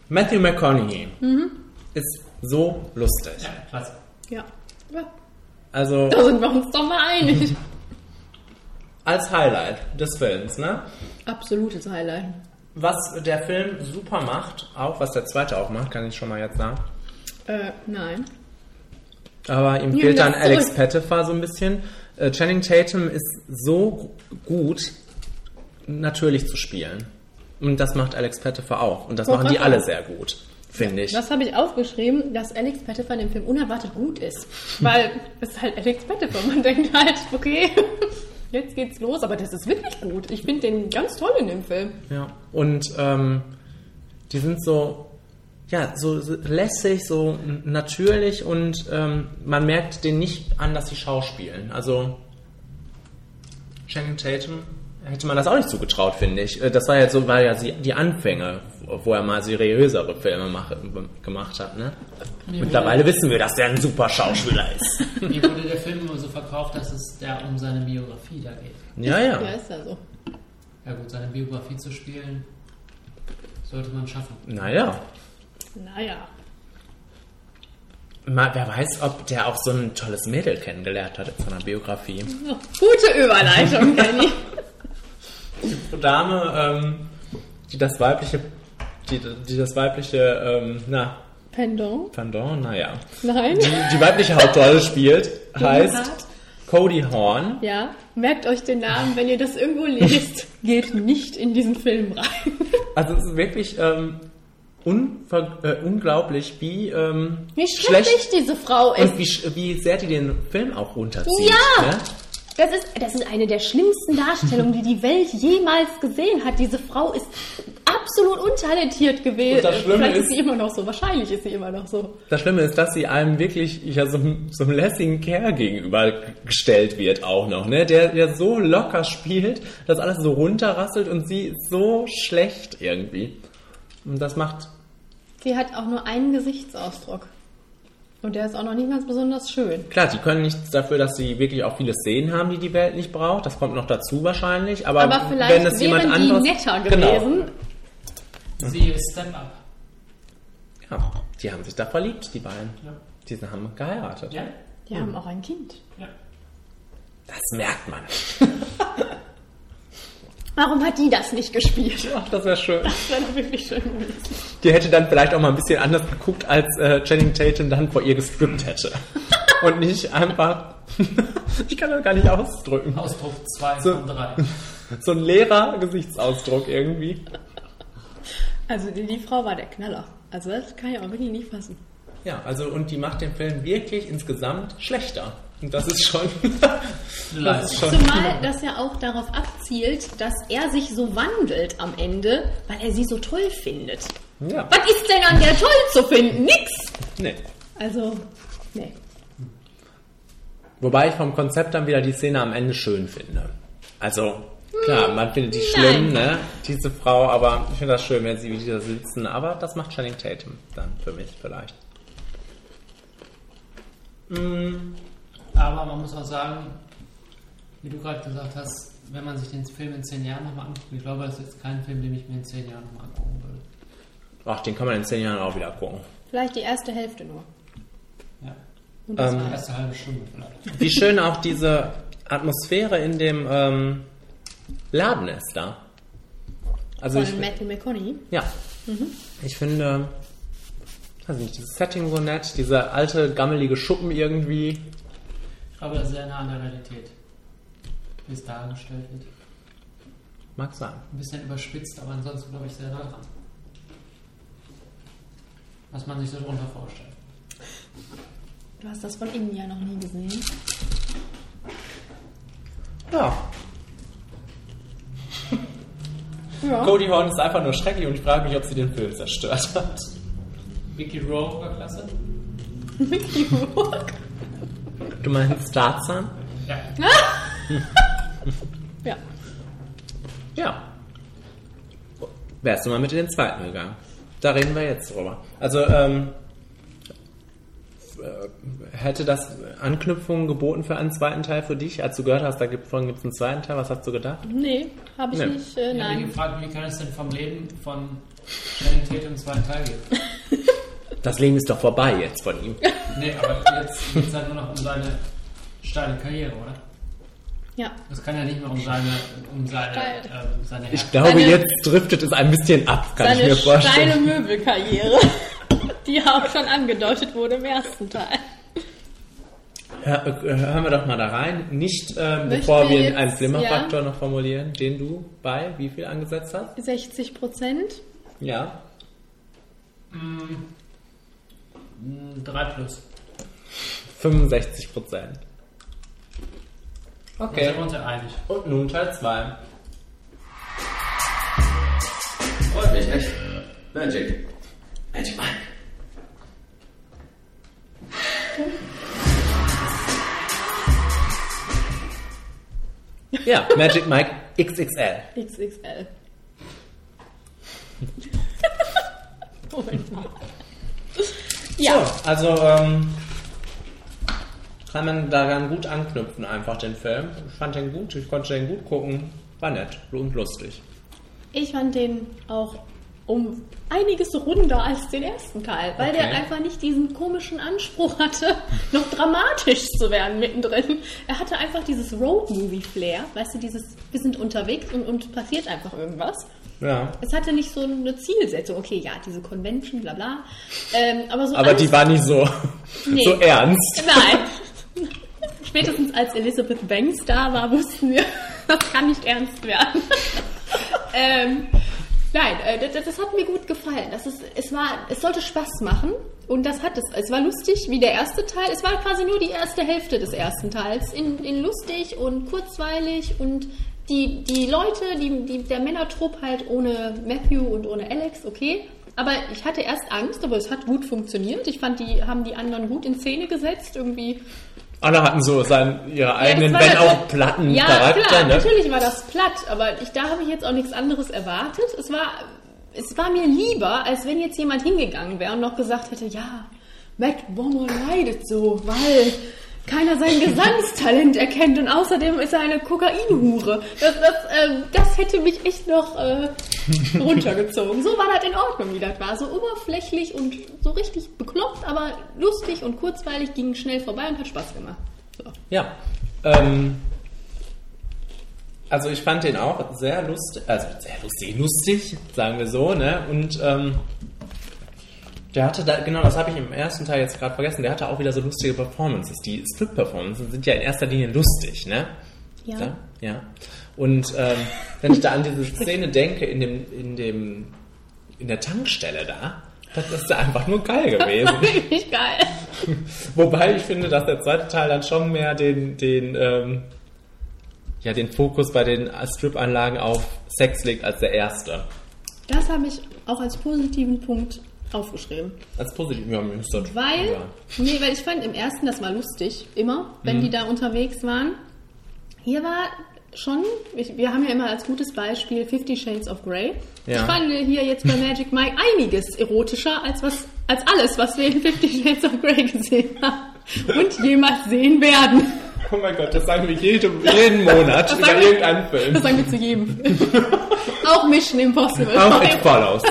Matthew McConaughey Mhm. ist so lustig. Ja, klasse. Ja. ja. Also Da sind wir uns doch mal einig. als Highlight des Films, ne? Absolutes Highlight. Was der Film super macht, auch was der zweite auch macht, kann ich schon mal jetzt sagen. Äh, nein. Aber ihm Nimm fehlt dann Alex zurück. Pettifer so ein bisschen. Äh, Channing Tatum ist so gut, natürlich zu spielen. Und das macht Alex Pettifer auch. Und das Wollte machen die alle sehr gut, finde ich. Das habe ich aufgeschrieben, dass Alex Pettifer in dem Film unerwartet gut ist. Weil es ist halt Alex Pettifer. Man denkt halt, okay, jetzt geht's los. Aber das ist wirklich gut. Ich finde den ganz toll in dem Film. Ja. Und ähm, die sind so, ja, so so lässig, so natürlich und ähm, man merkt denen nicht an, dass sie schauspielen. Also Channing Tatum hätte man das auch nicht zugetraut, finde ich. Äh, Das war ja so, war ja sie- die Anfänge, wo er mal seriösere Filme mache, gemacht hat. Ne? Mittlerweile wissen wir, dass der ein super Schauspieler ist. Mir wurde der Film immer so verkauft, dass es da um seine Biografie da geht. ja, ja. Ja, ist ja so. Ja gut, seine Biografie zu spielen, sollte man schaffen. Naja. Naja. Mal, wer weiß, ob der auch so ein tolles Mädel kennengelernt hat in seiner Biografie. Gute Überleitung, Kenny. Dame, ähm, die das weibliche, die, die das weibliche, ähm, na, Pendant? Pendant, naja, Nein? die, die weibliche Hauptrolle spielt, heißt? Cody Horn. Ja, merkt euch den Namen, wenn ihr das irgendwo lest. Geht nicht in diesen Film rein. Also es ist wirklich ähm, unver äh, unglaublich, wie, ähm, Wie schrecklich diese Frau ist. und wie, wie sehr die den Film auch runterzieht. Ja! Ne? Das ist, das ist eine der schlimmsten Darstellungen, die die Welt jemals gesehen hat. Diese Frau ist absolut untalentiert gewesen. Und das Schlimme Vielleicht ist ist- sie immer noch so. Wahrscheinlich ist sie immer noch so. Das Schlimme ist, dass sie einem wirklich ja, so, so einem lässigen Kerl gegenüber gestellt wird auch noch, ne? Der ja so locker spielt, dass alles so runterrasselt und sie ist so schlecht irgendwie. Und das macht, Sie hat auch nur einen Gesichtsausdruck. Und der ist auch noch nicht ganz besonders schön. klar, die können nichts dafür, dass sie wirklich auch viele Szenen haben, die die Welt nicht braucht. Das kommt noch dazu wahrscheinlich. Aber, Aber vielleicht wenn es jemand die anderes, netter Genau. gewesen. Siehe Step Up. Ja, die haben sich da verliebt, die beiden. Ja. Die haben geheiratet. Ja? Die haben auch ein Kind. Ja. Das merkt man. Warum hat die das nicht gespielt? Ach, das wäre schön. Das wäre wirklich schön gewesen. Die hätte dann vielleicht auch mal ein bisschen anders geguckt, als äh, Channing Tatum dann vor ihr gestrippt hätte. Und nicht einfach, ich kann das gar nicht ausdrücken, Ausdruck 2 So. von 3. so ein leerer Gesichtsausdruck irgendwie. Also die, die Frau war der Knaller. Also das kann ich auch wirklich nicht fassen. Ja, also und die macht den Film wirklich insgesamt schlechter. Und das ist schon, Eine Leistung. Zumal das ja auch darauf abzielt, dass er sich so wandelt am Ende, weil er sie so toll findet. ja, Was ist denn an der toll zu finden? Nix! nee. Also, nee. Wobei ich vom Konzept dann wieder die Szene am Ende schön finde. Also, klar, man findet die schlimm, ne, diese Frau, aber ich finde das schön, wenn sie wieder sitzen. Aber das macht Channing Tatum dann für mich vielleicht. Aber man muss auch sagen, wie du gerade gesagt hast, wenn man sich den Film in 10 Jahren nochmal anguckt, ich glaube, das ist jetzt kein Film, den ich mir in 10 Jahren nochmal angucken würde. Ach, den kann man in zehn Jahren auch wieder gucken. Vielleicht die erste Hälfte nur. Ja. Und das Ähm, Die war's. erste halbe Stunde vielleicht. Wie schön auch diese Atmosphäre in dem ähm, Laden ist da. Also Von ich, Matthew McConaughey. ja, ich finde, weiß nicht, dieses Setting so nett, dieser alte gammelige Schuppen irgendwie. Ich glaube, das ist sehr nah an der Realität, wie es dargestellt wird. Mag sein. Ein bisschen überspitzt, aber ansonsten glaube ich sehr nah dran. Was man sich so drunter vorstellt. Du hast das von innen ja noch nie gesehen. Ja. Ja. Cody Horn ist einfach nur schrecklich und ich frage mich, ob sie den Film zerstört hat. Vicky Rowe war klasse. Mickey Rourke. Du meinst Tarzan? Ja. Ja. Ja. Wärst du mal mit in den zweiten gegangen? Da reden wir jetzt drüber. Also, ähm, äh, hätte das Anknüpfungen geboten für einen zweiten Teil für dich? Als du gehört hast, da gibt es gibt's einen zweiten Teil, was hast du gedacht? Nee, habe ich Nee. nicht. Äh, Ich habe nein. gefragt, wie kann es denn vom Leben von Tatum einen zweiten Teil geben? Das Leben ist doch vorbei jetzt von ihm. Nee, aber jetzt geht es halt nur noch um seine steile Karriere, oder? Ja. Es kann ja nicht mehr um seine, um seine, ähm, seine Ich glaube, Seine- jetzt driftet es ein bisschen ab, kann ich Seine mir vorstellen. Möbelkarriere, die auch schon angedeutet wurde im ersten Teil. Hör, äh, hören wir doch mal da rein. Nicht, ähm, bevor wir jetzt- einen Flimmerfaktor noch formulieren, den du bei wie viel angesetzt hast? 60 Prozent. Ja. Mm, 3 plus. 65 Prozent. Da Okay. sind wir uns ja einig. Und nun Teil 2. Freut mich echt. Magic. Magic Mike. Ja, Magic Mike XXL. XXL. Moment mal. Ja, So, also ähm, kann man daran gut anknüpfen, einfach den Film. Ich fand den gut, ich konnte den gut gucken. War nett und lustig. ich fand den auch um einiges runder als den ersten Teil, weil der Okay. einfach nicht diesen komischen Anspruch hatte, noch dramatisch zu werden mittendrin. Er hatte einfach dieses Road-Movie-Flair, weißt du, dieses, wir sind unterwegs und, und passiert einfach irgendwas. Ja. Es hatte nicht so eine Zielsetzung, okay, ja, diese Convention, bla bla. Ähm, aber so Aber die war nicht so, Nee. so ernst. Nein. Spätestens als Elizabeth Banks da war, wussten wir, das kann nicht ernst werden. ähm, nein, äh, das, das hat mir gut gefallen. Das ist, es, war, es sollte Spaß machen und das hat es. Es war lustig wie der erste Teil. Es war quasi nur die erste Hälfte des ersten Teils. In, in lustig und kurzweilig und die, die Leute, die, die, der Männertrupp halt ohne Matthew und ohne Alex, okay. Aber ich hatte erst Angst, aber es hat gut funktioniert. Ich fand, die haben die anderen gut in Szene gesetzt. Irgendwie Alle hatten so seinen, ihre eigenen, war wenn auch platten ja, Charakter. klar, ne? natürlich war das platt, aber ich, da habe ich jetzt auch nichts anderes erwartet. Es war, es war mir lieber, als wenn jetzt jemand hingegangen wäre und noch gesagt hätte, ja, Matt Bomber leidet so, weil keiner sein Gesangstalent erkennt und außerdem ist er eine Kokainhure. Das, das, ähm, das hätte mich echt noch äh, runtergezogen. So war das in Ordnung, wie das war. So oberflächlich und so richtig bekloppt, aber lustig und kurzweilig, ging schnell vorbei und hat Spaß gemacht. So. Ja. Ähm, also ich fand den auch sehr lustig, also sehr lustig, lustig, sagen wir so, ne? Und ähm, der hatte da, genau, das habe ich im ersten Teil jetzt gerade vergessen, der hatte auch wieder so lustige Performances. Die Strip-Performances sind ja in erster Linie lustig, ne? Ja. Ja. ja. Und ähm, wenn ich da an diese Szene denke, in dem, in dem, in der Tankstelle da, das ist da einfach nur geil gewesen. Richtig geil. Wobei ich finde, dass der zweite Teil dann schon mehr den, den, ähm, ja, den Fokus bei den Strip-Anlagen auf Sex legt als der erste. Das habe ich auch als positiven Punkt aufgeschrieben. Als positiv, ja, das Weil, ja. nee, weil ich fand im ersten, das war lustig, immer, wenn Mhm. die da unterwegs waren. Hier war schon, ich, wir haben ja immer als gutes Beispiel Fifty Shades of Grey. Ja. Ich fand hier jetzt bei Magic Mike einiges erotischer als was, als alles, was wir in Fifty Shades of Grey gesehen haben. Und jemals sehen werden. Oh mein Gott, das sagen wir jede, jeden Monat Das über irgendeinen Das Film. sagen wir zu jedem. Auch Mission Impossible. Auch It Follows.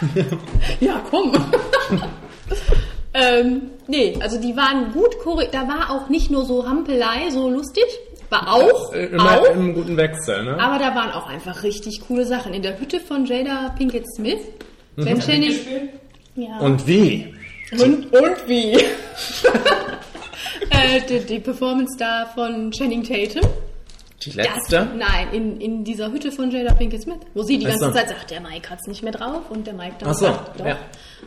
Ja, komm. ähm, nee, also die waren gut Da war auch nicht nur so Hampelei, so lustig. War auch. Äh, Immer auch. im guten Wechsel, ne? Aber da waren auch einfach richtig coole Sachen. In der Hütte von Jada Pinkett Smith. Mhm. Wenn. Gespielt? Ja. Und wie? und, und wie? äh, die, die Performance da von Channing Tatum. Die Das, letzte? nein, in, in dieser Hütte von Jada Pinkett Smith, wo sie die ganze. Zeit sagt, der Mike hat's nicht mehr drauf und der Mike dann Ach so, sagt, doch. ja.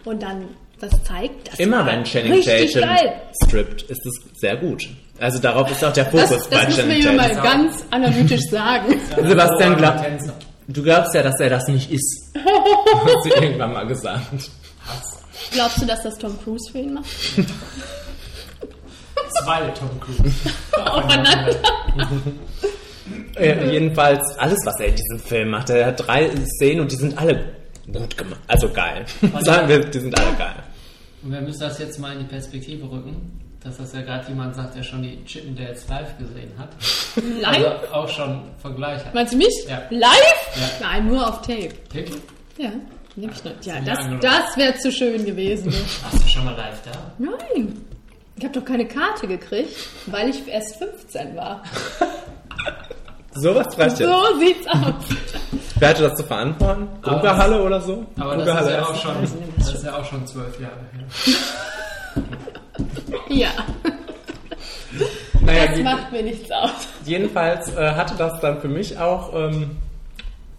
Und dann das zeigt, das Immer wenn Channing richtig Tatum strippt, ist es sehr gut. Also darauf ist auch der Fokus Das, bei das müssen wir Channing hier mal Tatum. ganz analytisch sagen. Sebastian, glaub, Tänzer. du glaubst ja, dass er das nicht ist. Hat sie irgendwann mal gesagt. Glaubst du, dass das Tom Cruise für ihn macht? Zwei Tom Cruise. Aufeinander. Äh, jedenfalls alles, was er in diesem Film macht. Er hat drei Szenen und die sind alle gut gemacht. Also geil. Sagen wir, die sind alle geil. Und wir müssen das jetzt mal in die Perspektive rücken, dass das ja gerade jemand sagt, der schon die Chippendales live gesehen hat. Live? Also auch schon Vergleich hat. Meinst du mich? Ja. Live? Ja. Nein, nur auf Tape. Wirklich? Ja, nehme ich nicht. Ja, das, das wäre zu schön gewesen. Warst du schon mal live da? Nein. Ich habe doch keine Karte gekriegt, weil ich erst 15 war. Sowas reicht jetzt. So sieht's aus. Wer hatte das zu verantworten? Aber Grugerhalle oder so? Aber das ist, ja auch schon, das ist ja auch schon zwölf Jahre her. Ja, Naja, das macht mir nichts aus. jedenfalls äh, hatte das dann für mich auch, ähm,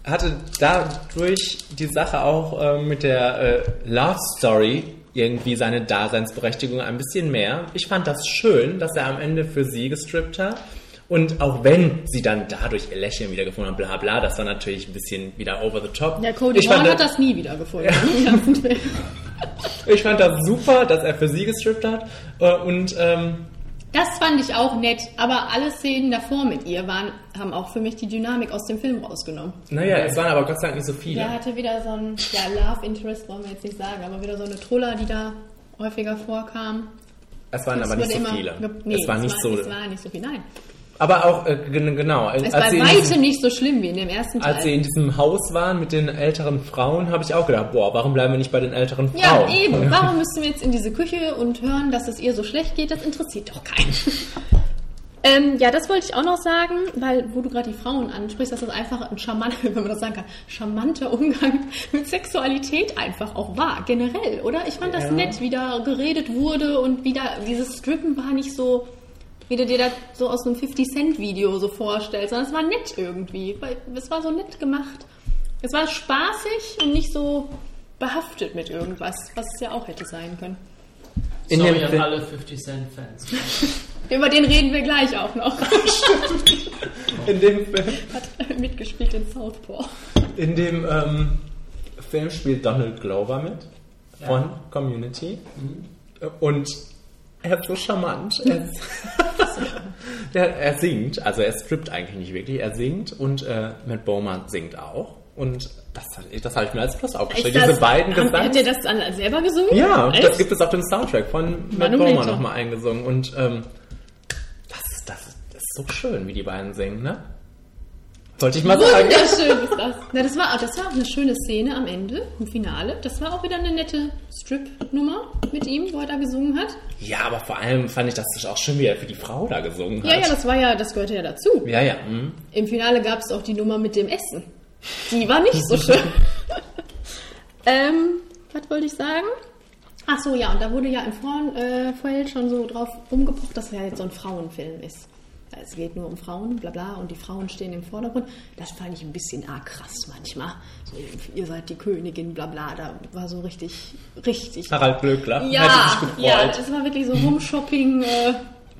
hatte dadurch die Sache auch äh, mit der äh, Love Story irgendwie seine Daseinsberechtigung ein bisschen mehr. Ich fand das schön, dass er am Ende für sie gestrippt hat. Und auch wenn sie dann dadurch ihr Lächeln wieder gefunden hat, bla bla, das war natürlich ein bisschen wieder over the top. Ja, Cody ich fand, hat das nie wieder gefunden. im ganzen Film. ich fand das super, dass er für sie gestrippt hat. Äh, und ähm, Das fand ich auch nett, aber alle Szenen davor mit ihr waren, haben auch für mich die Dynamik aus dem Film rausgenommen. naja, es waren aber Gott sei Dank nicht so viele. Der hatte wieder so ein, ja, Love Interest wollen wir jetzt nicht sagen, aber wieder so eine Trulla, die da häufiger vorkam. Es waren aber Es nicht so viele. ge- Nee, es war nicht so. Es war nicht so viel, nein. Aber auch, äh, gen- genau. Es war weitem diesem- nicht so schlimm wie in dem ersten Teil. Als sie in diesem Haus waren mit den älteren Frauen, habe ich auch gedacht, boah, warum bleiben wir nicht bei den älteren ja, Frauen? eben. Warum müssen wir jetzt in diese Küche und hören, dass es ihr so schlecht geht? Das interessiert doch keinen. ähm, ja, das wollte ich auch noch sagen, weil, wo du gerade die Frauen ansprichst, dass das einfach ein charmanter, wenn man das sagen kann, charmanter Umgang mit Sexualität einfach auch war, generell, oder? Ich fand das Ja. nett, wie da geredet wurde und wie da, dieses Strippen war nicht so, wie du dir das so aus einem 50-Cent-Video so vorstellst, sondern es war nett irgendwie, weil es war so nett gemacht. Es war spaßig und nicht so behaftet mit irgendwas, was es ja auch hätte sein können. In Sorry an alle 50 Cent Fans. Über den reden wir gleich auch noch. In dem Film, Hat mitgespielt in Southpaw. in dem ähm, Film spielt Donald Glover mit von Community. Und er ist so charmant. Er, ist der, er singt, also er strippt eigentlich nicht wirklich, er singt und äh, Matt Bowman singt auch. Und das, das habe ich mir als Plus aufgeschrieben. Diese beiden haben, Gesangs... Hat er das dann selber gesungen? Ja, Echt? das gibt es auf dem Soundtrack von Matt Bowman nochmal eingesungen. Und ähm, das, ist- das, das ist so schön, wie die beiden singen, ne? Wollte ich mal sagen. Wunderschön ist das. Na, das, war, das war auch eine schöne Szene am Ende, im Finale. Das war auch wieder eine nette Strip-Nummer mit ihm, wo er da gesungen hat. Ja, aber vor allem fand ich, dass das auch schon wieder für die Frau da gesungen hat. Ja, ja, das war ja, das gehörte ja dazu. ja, ja. hm. Im Finale gab es auch die Nummer mit dem Essen. Die war nicht so schön. ähm, was wollte ich sagen? Ach so, ja, und da wurde ja im Frauenfeld äh, schon so drauf rumgepocht, dass er ja jetzt so ein Frauenfilm ist. Es geht nur um Frauen, bla bla, und die Frauen stehen im Vordergrund. Das fand ich ein bisschen arg krass manchmal. So, ihr seid die Königin, bla bla, da war so richtig, richtig. Harald Glöckler Ja, ja, das war wirklich so Rumshopping. Äh,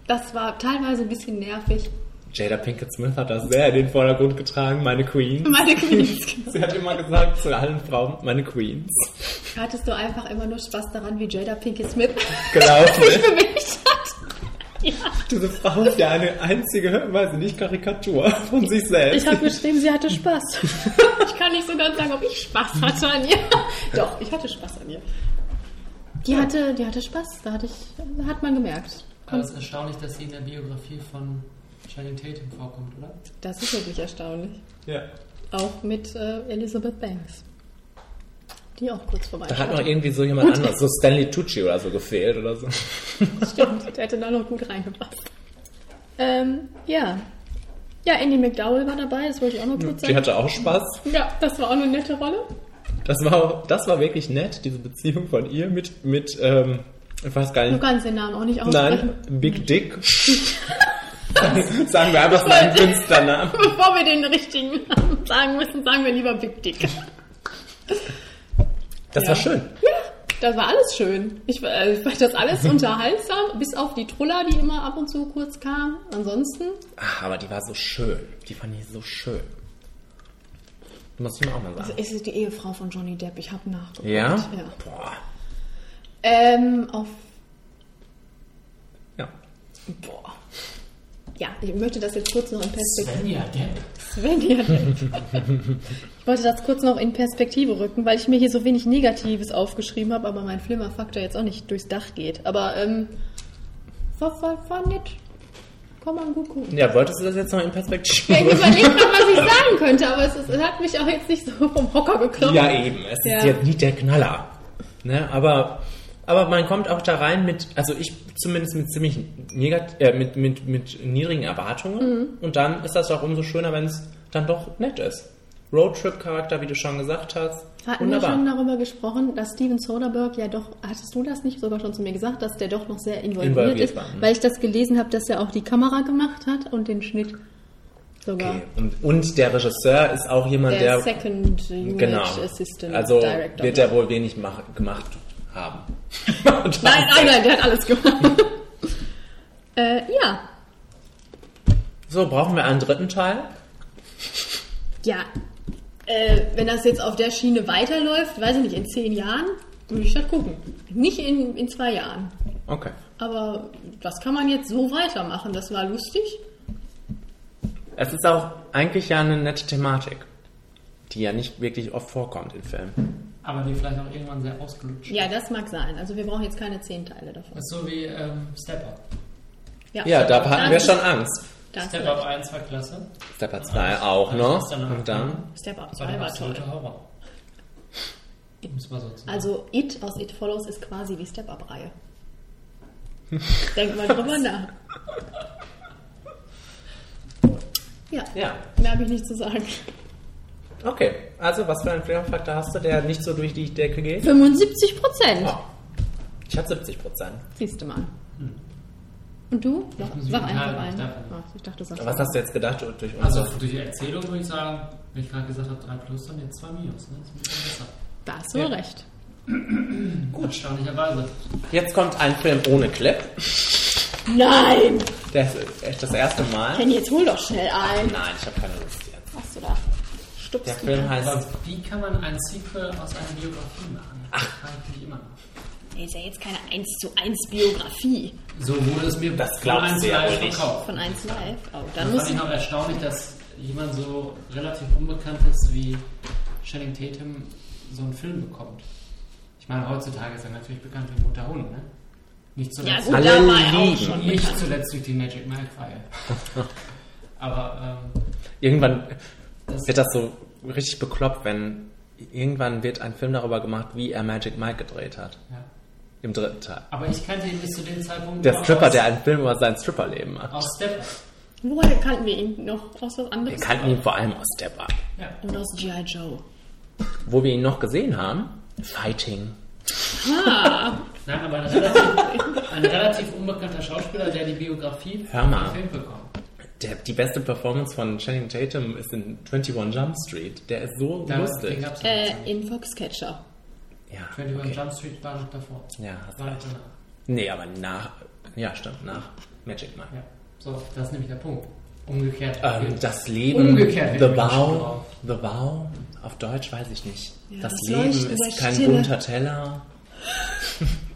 das war teilweise ein bisschen nervig. Jada Pinkett Smith hat das sehr in den Vordergrund getragen, meine Queen. Meine Queens. Sie hat immer gesagt zu allen Frauen, meine Queens. Hattest du einfach immer nur Spaß daran, wie Jada Pinkett Smith Gelaufen. sich bewegt hat? Ja. Diese Frau ist ja eine einzige, weiß ich nicht, Karikatur von sich selbst. Ich habe geschrieben, sie hatte Spaß. Ich kann nicht so ganz sagen, ob ich Spaß hatte an ihr. Doch, ich hatte Spaß an ihr. Die hatte, die hatte Spaß, da hatte ich, da hat man gemerkt. Aber es ist erstaunlich, dass sie in der Biografie von Channing Tatum vorkommt, oder? Das ist wirklich erstaunlich. ja. Auch mit äh, Elizabeth Banks. Die auch kurz vorbei Da hat noch irgendwie so jemand anderes, so Stanley Tucci oder so gefehlt oder so. Stimmt, der hätte da noch gut reingepasst. Ähm, ja. Ja, Andy McDowell war dabei, das wollte ich auch noch kurz Die sagen. hatte auch Spaß. Ja, das war auch eine nette Rolle. Das war, auch, das war wirklich nett, diese Beziehung von ihr mit, mit ähm, ich weiß gar Du nicht. kannst den Namen auch nicht aussprechen. Nein, Big Dick. Sagen wir einfach seinen Künstlernamen. Bevor wir den richtigen Namen sagen müssen, sagen wir lieber Big Dick. Das Ja. war schön. Das war alles schön. Ich, äh, ich fand das alles unterhaltsam, bis auf die Trulla, die immer ab und zu kurz kam. Ansonsten, Ach, aber die war so schön. Die fand ich so schön. Muss ich mir auch mal sagen. es ist die Ehefrau von Johnny Depp. Ich habe nachgeguckt. Ja? ja. Boah. Ähm, auf Ja. Boah. Ja, ich möchte das jetzt kurz noch in Perspektive. Svenja Depp. Sven hier denkt. Ich wollte das kurz noch in Perspektive rücken, weil ich mir hier so wenig Negatives aufgeschrieben habe, aber mein Flimmerfaktor jetzt auch nicht durchs Dach geht. Aber ähm, war, war, war nett. Kann man gut gucken. Ja, wolltest du das jetzt noch in Perspektive? Ja, ich überlege gerade, was ich sagen könnte, aber es, ist, es hat mich auch jetzt nicht so vom Hocker geklopft. Ja, eben. Es Ja. ist jetzt nicht der Knaller. Ne? Aber, aber man kommt auch da rein mit, also ich zumindest mit ziemlich negat äh, mit, mit, mit niedrigen Erwartungen. Mhm. Und dann ist das auch umso schöner, wenn es dann doch nett ist. Roadtrip-Charakter, wie du schon gesagt hast. Hatten wir schon darüber gesprochen, dass Steven Soderbergh ja doch, hattest du das nicht sogar schon zu mir gesagt, dass der doch noch sehr involviert, Involviert ist, war, mhm. weil ich das gelesen habe, dass er auch die Kamera gemacht hat und den Schnitt sogar. Okay. Und, und der Regisseur ist auch jemand, Der der. Second Unit genau. Assistant Also Director. wird er wohl wenig mach, gemacht haben. Nein, nein, nein, der hat alles gemacht. äh, ja. So, brauchen wir einen dritten Teil? Ja. Äh, wenn das jetzt auf der Schiene weiterläuft, weiß ich nicht, in zehn Jahren, würde ich das gucken. Nicht in, in zwei Jahren. Okay. Aber das kann man jetzt so weitermachen. Das war lustig. Es ist auch eigentlich ja eine nette Thematik, die ja nicht wirklich oft vorkommt in Filmen. Aber die vielleicht auch irgendwann sehr ausgelutscht. Ja, das mag sein. Also wir brauchen jetzt keine zehn Teile davon. Das ist so wie ähm, Step Up. Ja, da hatten wir schon Angst. Da hast du Step Up recht. 1 war klasse. Stepper 2 auch noch. Und dann. Step Up war 2 der war toll. Horror. Also It aus It Follows ist quasi die Step Up-Reihe. Denk mal drüber nach. Ja, Ja. mehr habe ich nicht zu sagen. Okay, also was für einen Fehlerfaktor hast du, der nicht so durch die Decke geht? 75 Prozent. Oh. Ich hatte 70 Prozent. Siehst du mal. Und du? Sag, sag einfach einen. Ach, ich dachte, sagst Was hast du jetzt gedacht durch Also durch die Erzählung würde ich sagen, wenn ich gerade gesagt habe 3 plus, dann jetzt 2 minus. Ne? Das ist ein bisschen besser. Da hast du Ja. recht. Gut. Erstaunlicherweise. Jetzt kommt ein Film ohne Clip. Nein! Das ist echt das erste Mal. Kenny, jetzt hol doch schnell ein. Nein, ich habe keine Lust jetzt. Was du da? Stupst Der Film heißt... Aber wie kann man ein Sequel aus einer Biografie machen? Das frage ich mich immer noch. Nee, ist ja jetzt keine 1 zu 1 Biografie So wurde es mir Das von glaubst eins du ja live wohl nicht. verkauft. von 1 Live. Oh, dann muss fand ich noch erstaunlich, dass jemand so relativ unbekanntes wie Channing Tatum so einen Film bekommt. Ich meine, heutzutage ist er natürlich bekannt wie Mutter Hund, ne? Nicht Ja, zuletzt, gut, Alle schon nicht bekannt. zuletzt durch die Magic Mike-Reihe. Aber ähm, Irgendwann das, wird das so richtig bekloppt, wenn... Irgendwann wird ein Film darüber gemacht, wie er Magic Mike gedreht hat. ja. Im dritten Teil. Aber ich kannte ihn bis zu dem Zeitpunkt Der Stripper, aus, der einen Film über sein Stripperleben macht. aus Step Up. Woher kannten wir ihn noch? Aus was anderes? Wir kannten ihn vor allem aus Step Up. Ja. Und aus G.I. Joe. Wo wir ihn noch gesehen haben, Fighting. Nein, aber ein relativ, ein relativ unbekannter Schauspieler, der die Biografie Hör mal. Film bekommt. Der, die beste Performance von Channing Tatum ist in 21 Jump Street. Der ist so Da, lustig. Äh, in Foxcatcher. Ja, 21 okay. Jump Street war noch davor. ja, hast War recht. danach. Nee, aber nach. Ja, stimmt, nach Magic Mike. Ja. So, das ist nämlich der Punkt. Umgekehrt. Ähm, das Leben, Umgekehrt The Vow. The Vow, auf Deutsch weiß ich nicht. Ja, das, das Leben ist kein bunter Teller.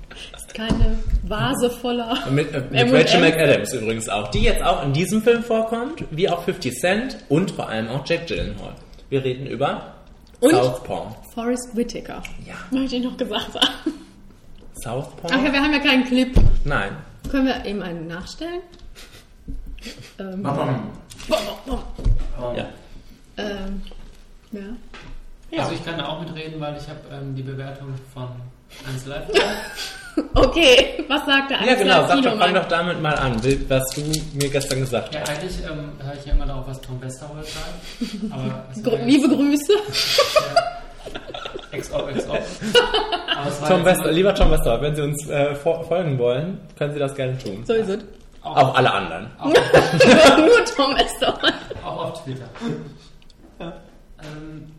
Keine Vase voller. Mit, äh, mit. Rachel McAdams übrigens auch, die jetzt auch in diesem Film vorkommt, wie auch 50 Cent und vor allem auch Jack Gyllenhaal. Wir reden über Und? Southpaw. Forrest Whitaker. Ja. Möchte ich noch gesagt haben. Southpaw? Ach ja, wir haben ja keinen Clip. Nein. Können wir eben einen nachstellen? Ähm, Ja. ähm, ja. Ja. Also ich kann da auch mitreden, weil ich habe ähm, die Bewertung von 1 Live. Okay, was sagt der Ja, genau. Sag doch, fang doch damit mal an, was du mir gestern gesagt ja, hast. eigentlich ähm, höre ich ja immer darauf, was Tom Westerholt schreibt. Aber Gr Liebe jetzt- Grüße. XO, XO. War Tom Wester, lieber Tom Wester, wenn Sie uns äh, fol- folgen wollen, können Sie das gerne tun. So ist es. Auch alle anderen. Nur Tom Esther. Auch auf Twitter. Ähm,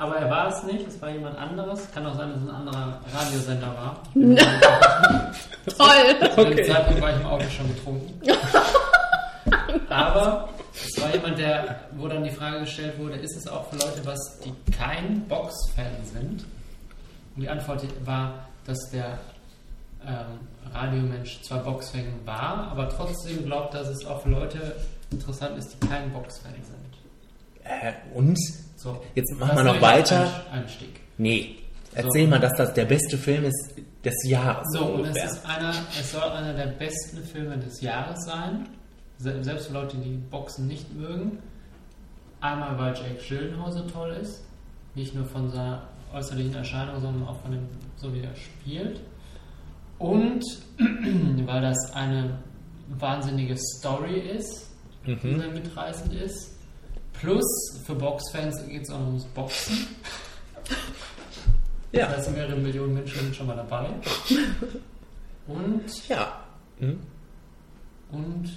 aber er war es nicht, es war jemand anderes. Kann auch sein, dass es ein anderer Radiosender war. Toll. Zu dem Zeitpunkt war ich im Auto schon betrunken. Aber es war jemand, der, wo dann die Frage gestellt wurde, ist es auch für Leute was, die kein Box-Fan sind? Und die Antwort war, dass der ähm, Radiomensch zwar Box-Fan war, aber trotzdem glaubt, dass es auch für Leute interessant ist, die kein Box-Fan sind. Äh, und? So, Jetzt machen wir noch weiter. Ein Einstieg. Nee. Erzähl mal, dass das der beste Film ist des Jahres. So, und es ist einer, es soll einer der besten Filme des Jahres sein. Se- Selbst für Leute, die Boxen nicht mögen. Einmal, weil Jake Gyllenhaal so toll ist. Nicht nur von seiner äußerlichen Erscheinung, sondern auch von dem, so wie er spielt. Und weil das eine wahnsinnige Story ist, die sehr mitreißend ist. Plus, für Boxfans geht es auch noch ums Boxen. ja. Da sind mehrere Millionen Menschen sind schon mal dabei. Und, Ja. Hm? und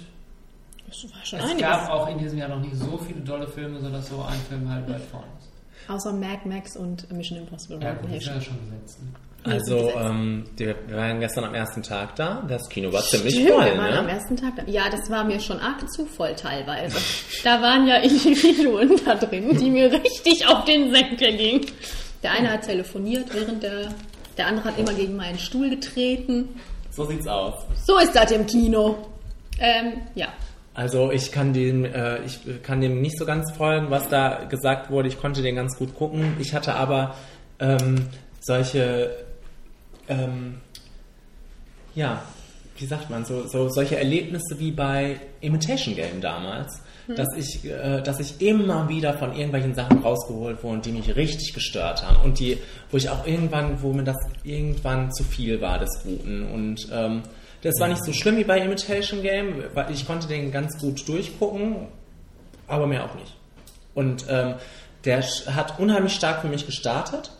Das war schon es einiges. gab auch in diesem Jahr noch nicht so viele tolle Filme, sodass so ein Film halt weit vorne ist. Außer Mad Max und Mission Impossible. Ja, gut, das ist ja schon gesetzt. Ne? Also, ähm, wir waren gestern am ersten Tag da. Das Kino war ziemlich Stimmt, voll, wir waren am ne? ersten Tag da. Ja, das war mir schon arg zu voll teilweise. Da waren ja Individuen da drin, die mir richtig auf den Senkel gingen. Der eine hat telefoniert, während der, der andere hat immer gegen meinen Stuhl getreten. So sieht's aus. So ist das im Kino. Ähm, ja. Also ich kann dem, äh, ich kann dem nicht so ganz folgen, was da gesagt wurde. Ich konnte den ganz gut gucken. Ich hatte aber ähm, solche, ähm, ja, wie sagt man, so, so solche Erlebnisse wie bei Imitation Game damals, dass ich, äh, dass ich immer wieder von irgendwelchen Sachen rausgeholt wurde, die mich richtig gestört haben und die, wo ich auch irgendwann, wo mir das irgendwann zu viel war des Guten und ähm, das war nicht so schlimm wie bei Imitation Game, weil ich konnte den ganz gut durchgucken, aber mehr auch nicht. Und ähm, der hat unheimlich stark für mich gestartet.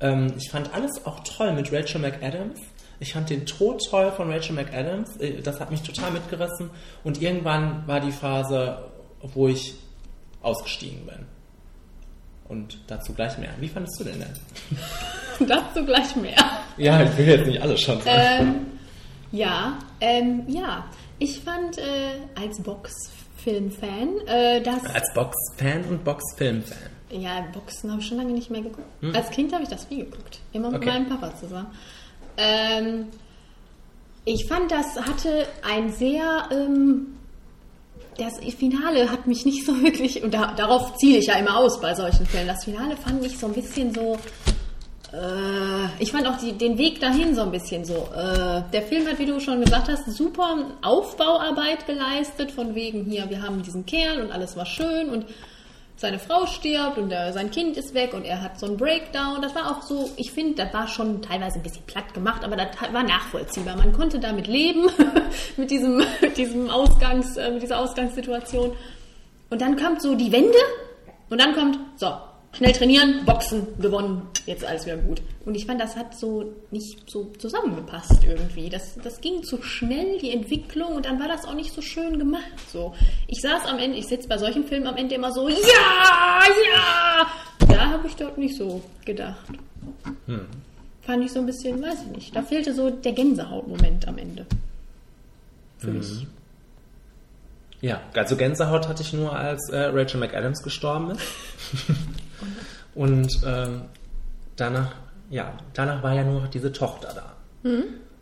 Ähm, ich fand alles auch toll mit Rachel McAdams. Ich fand den Tod toll von Rachel McAdams. Äh, Das hat mich total mitgerissen. Und irgendwann war die Phase, wo ich ausgestiegen bin. Und dazu gleich mehr. Wie fandest du den denn? Dazu gleich mehr. Ja, ich will jetzt nicht alles schon sagen. Ähm, ja, ähm, ja. Ich fand äh, als Boxfilm-Fan, äh, dass Als Box-Fan und Box-Film-Fan. Ja, Boxen habe ich schon lange nicht mehr geguckt. Als Kind habe ich das viel geguckt. Immer mit Okay. meinem Papa zusammen. Ähm, ich fand, das hatte ein sehr. Ähm, das Finale hat mich nicht so wirklich. Und da, darauf ziele ich ja immer aus bei solchen Filmen. Das Finale fand ich so ein bisschen so. Äh, ich fand auch die, den Weg dahin so ein bisschen so. Äh, der Film hat, wie du schon gesagt hast, super Aufbauarbeit geleistet, von wegen hier, wir haben diesen Kerl und alles war schön und seine Frau stirbt und der, sein Kind ist weg und er hat so einen Breakdown. Das war auch so, ich finde, das war schon teilweise ein bisschen platt gemacht, aber das war nachvollziehbar. Man konnte damit leben, mit diesem, mit diesem Ausgangs, äh, mit dieser Ausgangssituation. Und dann kommt so die Wende und dann kommt, so, schnell trainieren, Boxen, gewonnen, jetzt alles wieder gut. Und ich fand, das hat so nicht so zusammengepasst irgendwie. Das, das ging zu schnell, die Entwicklung, und dann war das auch nicht so schön gemacht. So, ich saß am Ende, ich sitze bei solchen Filmen am Ende immer so, ja, ja. Da habe ich dort nicht so gedacht. Fand ich so ein bisschen, weiß ich nicht. Da fehlte so der Gänsehautmoment am Ende. Für mich. Ja, also Gänsehaut hatte ich nur, als äh, Rachel McAdams gestorben ist. Und ähm, danach, ja, danach war ja nur noch diese Tochter da.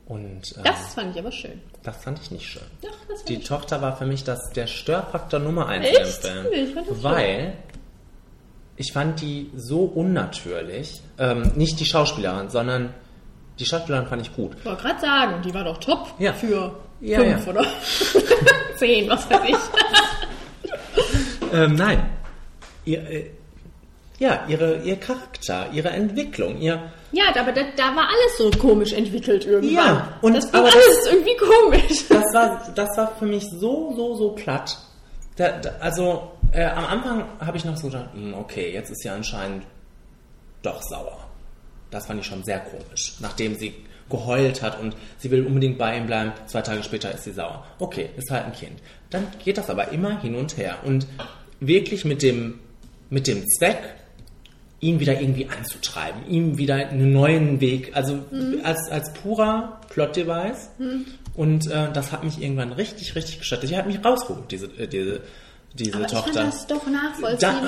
Und ähm, Das fand ich aber schön. das fand ich nicht schön. Doch, das Die Tochter war für mich das, der Störfaktor Nummer eins Echt? im Film. Ich fand das weil ich fand die so unnatürlich. Ähm, nicht die Schauspielerin, sondern die Schauspielerin fand ich gut. Ich wollte gerade sagen, die war doch top Ja. für Ja, fünf ja. oder zehn, was weiß ich. Ähm, nein. Ihr, äh, ja, ihre, ihr Charakter, ihre Entwicklung, ihr. Ja, aber da, da war alles so komisch entwickelt irgendwann. Ja, und- das war alles irgendwie komisch. Das war, das war für mich so, so, so platt. Da, da, also, äh, am Anfang habe ich noch so gedacht, hm, okay, jetzt ist sie anscheinend doch sauer. Das fand ich schon sehr komisch. Nachdem sie geheult hat und sie will unbedingt bei ihm bleiben, zwei Tage später ist sie sauer. Okay, ist halt ein Kind. Dann geht das aber immer hin und her. Und wirklich mit dem, mit dem Zweck, ihn wieder irgendwie anzutreiben, ihm wieder einen neuen Weg, also als, als purer Plot-Device. Und äh, das hat mich irgendwann richtig, richtig gestört. Die hat mich rausgeholt, diese, äh, diese, diese Aber ich Tochter. fand das doch nachvollziehbar,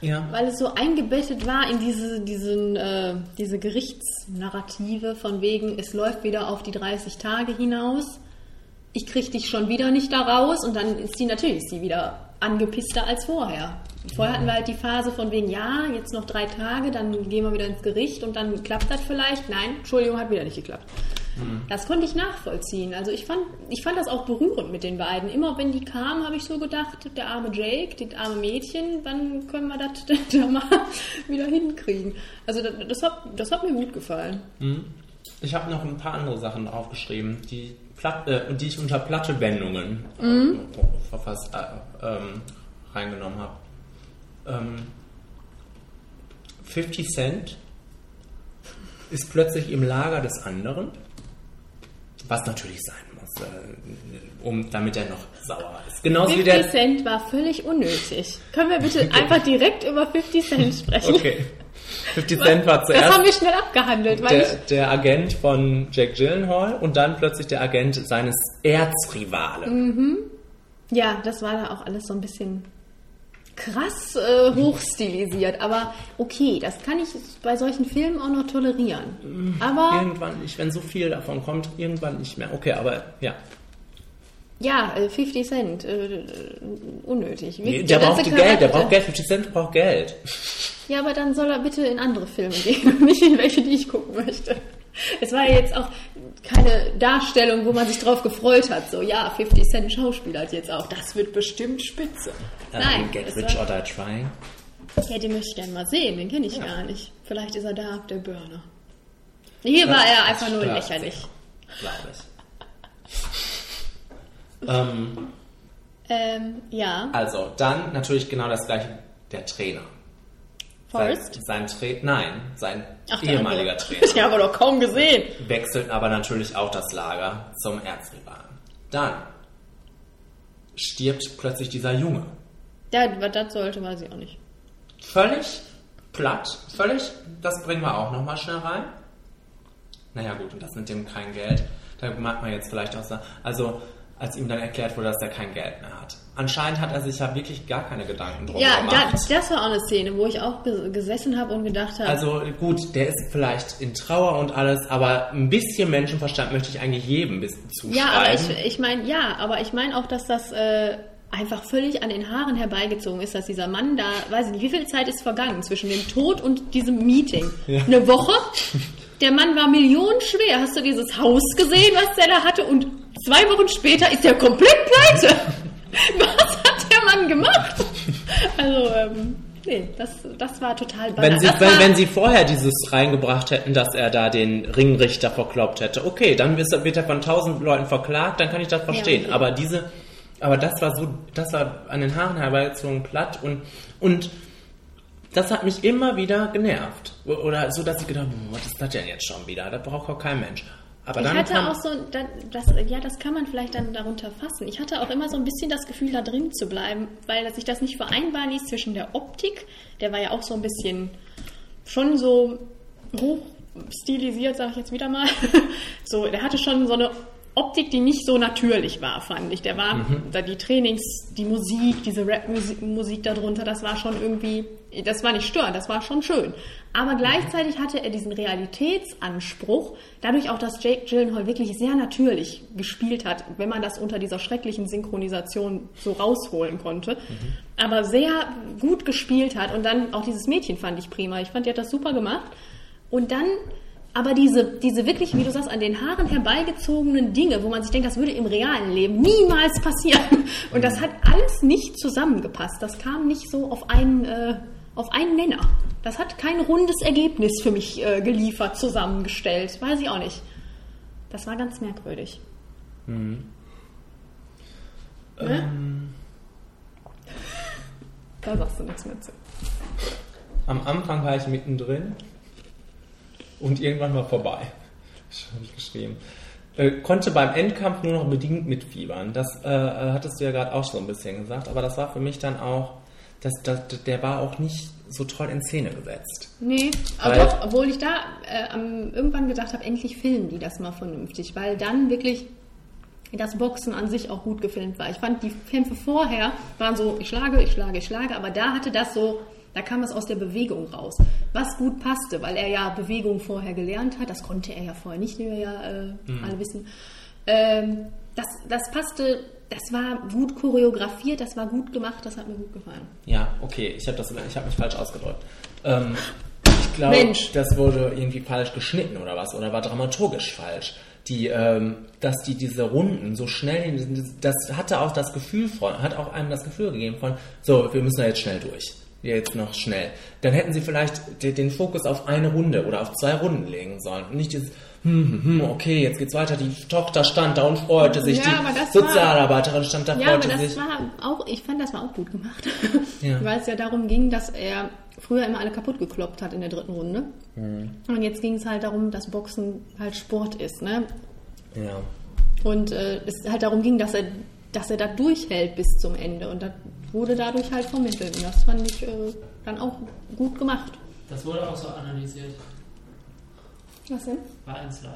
Da- ja. weil es so eingebettet war in diese, diesen, äh, diese Gerichtsnarrative von wegen, es läuft wieder auf die 30 Tage hinaus, ich krieg dich schon wieder nicht da raus und dann ist sie natürlich ist sie wieder angepisster als vorher. Vorher hatten wir halt die Phase von wegen, ja, jetzt noch drei Tage, dann gehen wir wieder ins Gericht und dann klappt das vielleicht. Nein, Entschuldigung, hat wieder nicht geklappt. Das konnte ich nachvollziehen. Also ich fand, ich fand das auch berührend mit den beiden. Immer wenn die kamen, habe ich so gedacht, der arme Jake, das arme Mädchen, wann können wir das denn da mal wieder hinkriegen? Also das, das, hat, das hat mir gut gefallen. Ich habe noch ein paar andere Sachen aufgeschrieben, die, Platt, äh, die ich unter platte Wendungen Mhm. äh, verfasst, äh, ähm, reingenommen habe. Ähm, 50 Cent ist plötzlich im Lager des anderen, was natürlich sein muss, äh, um, damit er noch sauer ist. Genauso wie 50 der. Cent war völlig unnötig. Können wir bitte einfach direkt über 50 Cent sprechen? Okay. 50 Cent war Das zuerst. haben wir schnell abgehandelt, weil der, der Agent von Jack Gyllenhaal und dann plötzlich der Agent seines Erzrivalen. ich, ja, das war da auch alles so ein bisschen krass äh, hochstilisiert. Aber okay, das kann ich bei solchen Filmen auch noch tolerieren. Aber Irgendwann nicht, wenn so viel davon kommt, irgendwann nicht mehr. Okay, aber ja. ja, äh, 50 Cent, äh, unnötig. Wie- Der, ganze braucht Geld, der braucht Geld. 50 Cent braucht Geld. Ja, aber dann soll er bitte in andere Filme gehen und nicht in welche, die ich gucken möchte. Es war ja jetzt auch keine Darstellung, wo man sich drauf gefreut hat. So, ja, 50 Cent Schauspieler hat jetzt auch. Das wird bestimmt spitze. Nein, Get rich war, or die trying. ja, den möchte ich gerne mal sehen. Den kenne ich gar nicht. Vielleicht ist er da der Burner. Hier war er einfach nur lächerlich. Glaube ich. ähm, Ähm, ja, also, dann natürlich genau das gleiche. Der Trainer. Forrest. Sein, sein Tra Nein, sein Ach, ehemaliger. Trainer. Haben wir doch kaum gesehen. wechselt aber natürlich auch das Lager zum Erzrivalen. Dann stirbt plötzlich dieser Junge. Ja, was das sollte, weiß ich auch nicht. Völlig platt, völlig, das bringen wir auch nochmal schnell rein. Naja gut, und das mit dem kein Geld, da mag man jetzt vielleicht auch sagen, also als ihm dann erklärt wurde, dass er kein Geld mehr hat. Anscheinend hat er sich ja wirklich gar keine Gedanken drum Ja, gemacht. da, das war auch eine Szene, wo ich auch ges- gesessen habe und gedacht habe, Also gut, der ist vielleicht in Trauer und alles, aber ein bisschen Menschenverstand möchte ich eigentlich jedem bis zuschreiben. Ja, aber ich, ich meine, ja, aber ich meine auch, dass das äh, einfach völlig an den Haaren herbeigezogen ist, dass dieser Mann da, weiß ich nicht, wie viel Zeit ist vergangen zwischen dem Tod und diesem Meeting? Eine Woche? Der Mann war millionenschwer. Hast du dieses Haus gesehen, was der da hatte? Und zwei Wochen später ist er komplett pleite. Was hat der Mann gemacht? Also, ähm, nee, das, das war total Wenn sie, wenn, wenn sie vorher dieses reingebracht hätten, dass er da den Ringrichter verkloppt hätte, okay, dann ist wird er von tausend Leuten verklagt, dann kann ich das verstehen. okay. Aber diese, aber das war so, das war an den Haaren herbeigezogen platt und, und das hat mich immer wieder genervt. Oder so, dass ich gedacht habe, was ist das denn jetzt schon wieder? Das braucht auch kein Mensch. Aber Ich hatte auch so, da- das, ja, das kann man vielleicht dann darunter fassen. Ich hatte auch immer so ein bisschen das Gefühl, da drin zu bleiben, weil sich das nicht vereinbaren ließ zwischen der Optik, der war ja auch so ein bisschen schon so hoch stilisiert, sage ich jetzt wieder mal. So, der hatte schon so eine Optik, die nicht so natürlich war, fand ich. Der war, da die Trainings, die Musik, diese Rap-Musik Musik darunter, das war schon irgendwie, das war nicht störend, das war schon schön. Aber gleichzeitig hatte er diesen Realitätsanspruch, dadurch auch, dass Jake Gyllenhaal wirklich sehr natürlich gespielt hat, wenn man das unter dieser schrecklichen Synchronisation so rausholen konnte, aber sehr gut gespielt hat und dann auch dieses Mädchen fand ich prima. Ich fand, die hat das super gemacht. Und dann aber diese, diese wirklich, wie du sagst, an den Haaren herbeigezogenen Dinge, wo man sich denkt, das würde im realen Leben niemals passieren. Und das hat alles nicht zusammengepasst. Das kam nicht so auf einen, äh, auf einen Nenner. Das hat kein rundes Ergebnis für mich äh, geliefert, zusammengestellt. Weiß ich auch nicht. Das war ganz merkwürdig. Ne? Da sagst du nichts mehr zu. am Anfang war ich mittendrin und irgendwann war vorbei. Habe ich geschrieben. Äh, konnte beim Endkampf nur noch bedingt mitfiebern. Das äh, äh, hattest du ja gerade auch so ein bisschen gesagt, aber das war für mich dann auch, das, das, der war auch nicht so toll in Szene gesetzt. Nee, aber doch, obwohl ich da äh, am- irgendwann gedacht habe, endlich filmen die das mal vernünftig, weil dann wirklich das Boxen an sich auch gut gefilmt war. Ich fand, die Kämpfe vorher waren so, ich schlage, ich schlage, ich schlage, aber da hatte das so, da kam es aus der Bewegung raus. Was gut passte, weil er ja Bewegung vorher gelernt hat, das konnte er ja vorher nicht, wie wir ja äh, alle wissen. Ähm, das, das passte, das war gut choreografiert, das war gut gemacht, das hat mir gut gefallen. Ja, okay, ich habe hab mich falsch ausgedrückt. Ähm, ich glaube, das wurde irgendwie falsch geschnitten oder was, oder war dramaturgisch falsch. Die, ähm, dass die diese Runden so schnell, das hatte auch das Gefühl von, hat auch einem das Gefühl gegeben von, so, wir müssen da jetzt schnell durch. Jetzt noch schnell. Dann hätten sie vielleicht de- den Fokus auf eine Runde oder auf zwei Runden legen sollen. Und nicht dieses, hm, hm, hm, okay, jetzt geht's weiter. Die Tochter stand da und freute sich. Ja, aber die das war- Sozialarbeiterin stand da, Ja, aber freute das sich. war auch, ich fand, das war auch gut gemacht. Ja. Weil es ja darum ging, dass er früher immer alle kaputt gekloppt hat in der dritten Runde. Mhm. Und jetzt ging es halt darum, dass Boxen halt Sport ist, ne? Ja. Und äh, es halt darum ging, dass er, dass er da durchhält bis zum Ende. Und das wurde dadurch halt vermittelt. Und das fand ich äh, dann auch gut gemacht. Das wurde auch so analysiert Was denn? bei 1 Live.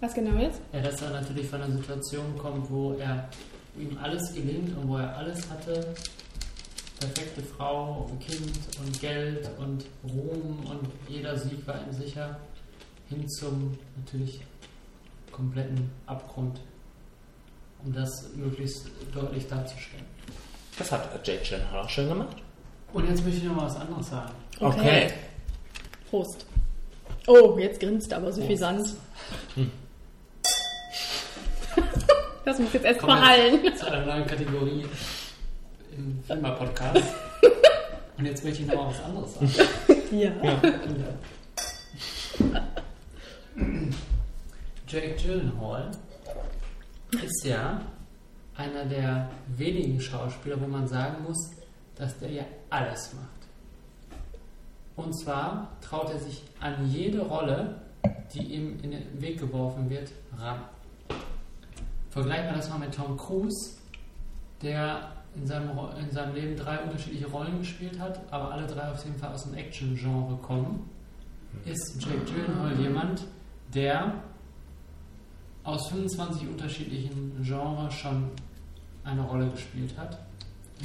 Was genau jetzt? Ja, dass er natürlich von einer Situation kommt, wo er ihm alles gelingt und wo er alles hatte. Perfekte Frau, ein Kind und Geld und Ruhm und jeder Sieg war ihm sicher. Hin zum natürlich kompletten Abgrund. Um das möglichst deutlich darzustellen. Das hat Jake Gyllenhaal auch schön gemacht. Und jetzt möchte ich noch mal was anderes sagen. Okay. Prost. Oh, jetzt grinst er aber suffisant. Das muss jetzt erst verhallen. Zu einer neuen Kategorie im Filmer-Podcast. Und jetzt möchte ich noch mal was anderes sagen. Ja. Jake Gyllenhaal ist ja einer der wenigen Schauspieler, wo man sagen muss, dass der ja alles macht. Und zwar traut er sich an jede Rolle, die ihm in den Weg geworfen wird, ran. Vergleichen wir das mal mit Tom Cruise, der in seinem, in seinem Leben drei unterschiedliche Rollen gespielt hat, aber alle drei auf jeden Fall aus dem Action-Genre kommen. Ist Jake Gyllenhaal jemand, der aus 25 unterschiedlichen Genres schon eine Rolle gespielt hat.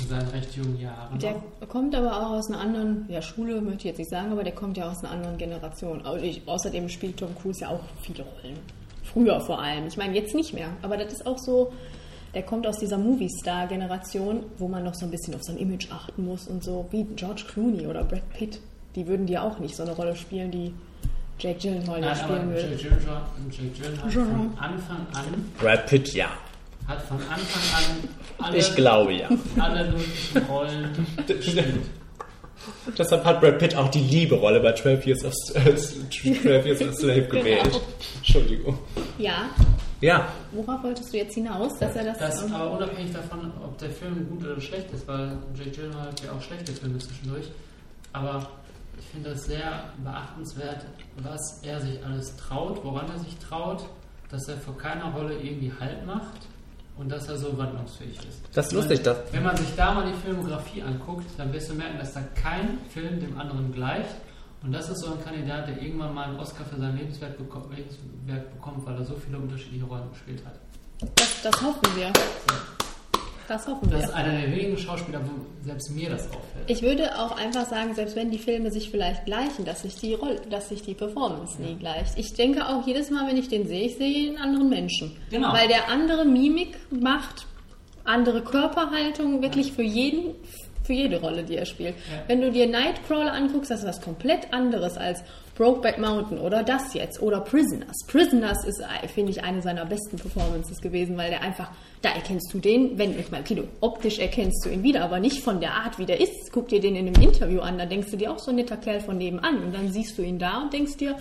In seinen recht jungen Jahren. Der noch. kommt aber auch aus einer anderen, ja, Schule möchte ich jetzt nicht sagen, aber der kommt ja aus einer anderen Generation. Ich- Außerdem spielt Tom Cruise ja auch viele Rollen. Früher vor allem. Ich meine, jetzt nicht mehr. Aber das ist auch so, der kommt aus dieser Movie-Star-Generation, wo man noch so ein bisschen auf sein Image achten muss und so, wie George Clooney oder Brad Pitt. Die würden dir auch nicht so eine Rolle spielen, die Jake Gyllenhaal ja Nein, spielen Jake würde. Gyllenhaal, Jake Gyllenhaal von Anfang an Brad Pitt, ja. hat von Anfang an alle, Ich glaube ja. alle möglichen Rollen gespielt. Deshalb hat Brad Pitt auch die Liebe-Rolle bei 12 Years of, äh, 12 Years of Slave gewählt. Genau. Entschuldigung. Ja, Ja, worauf wolltest du jetzt hinaus, dass er das... Das ähm, aber unabhängig davon, ob der Film gut oder schlecht ist, weil Jake Gyllenhaal hat ja auch schlechte Filme zwischendurch. Aber ich finde das sehr beachtenswert, was er sich alles traut, woran er sich traut, dass er vor keiner Rolle irgendwie Halt macht und dass er so wandlungsfähig ist. Das ist lustig, das- Wenn man sich da mal die Filmografie anguckt, dann wirst du merken, dass da kein Film dem anderen gleicht. Und das ist so ein Kandidat, der irgendwann mal einen Oscar für sein Lebenswerk, beko Lebenswerk bekommt, weil er so viele unterschiedliche Rollen gespielt hat. Das, das hoffen wir. Das hoffen Das wir. ist einer der wenigen Schauspieler, wo selbst mir das auffällt. Ich würde auch einfach sagen, selbst wenn die Filme sich vielleicht gleichen, dass sich die Rolle, dass sich die Performance nie gleicht. Ich denke auch jedes Mal, wenn ich den sehe, ich sehe einen anderen Menschen. Genau. Weil der andere Mimik macht, andere Körperhaltung wirklich für jeden, für jede Rolle, die er spielt. Ja. Wenn du dir Nightcrawler anguckst, das ist was komplett anderes als Brokeback Mountain oder das jetzt oder Prisoners. Prisoners ist, äh, finde ich, eine seiner besten Performances gewesen, weil der einfach, da erkennst du den, wenn, ich meine, okay, du, optisch erkennst du ihn wieder, aber nicht von der Art, wie der ist. Guck dir den in einem Interview an, da denkst du dir auch so ein netter Kerl von nebenan und dann siehst du ihn da und denkst dir,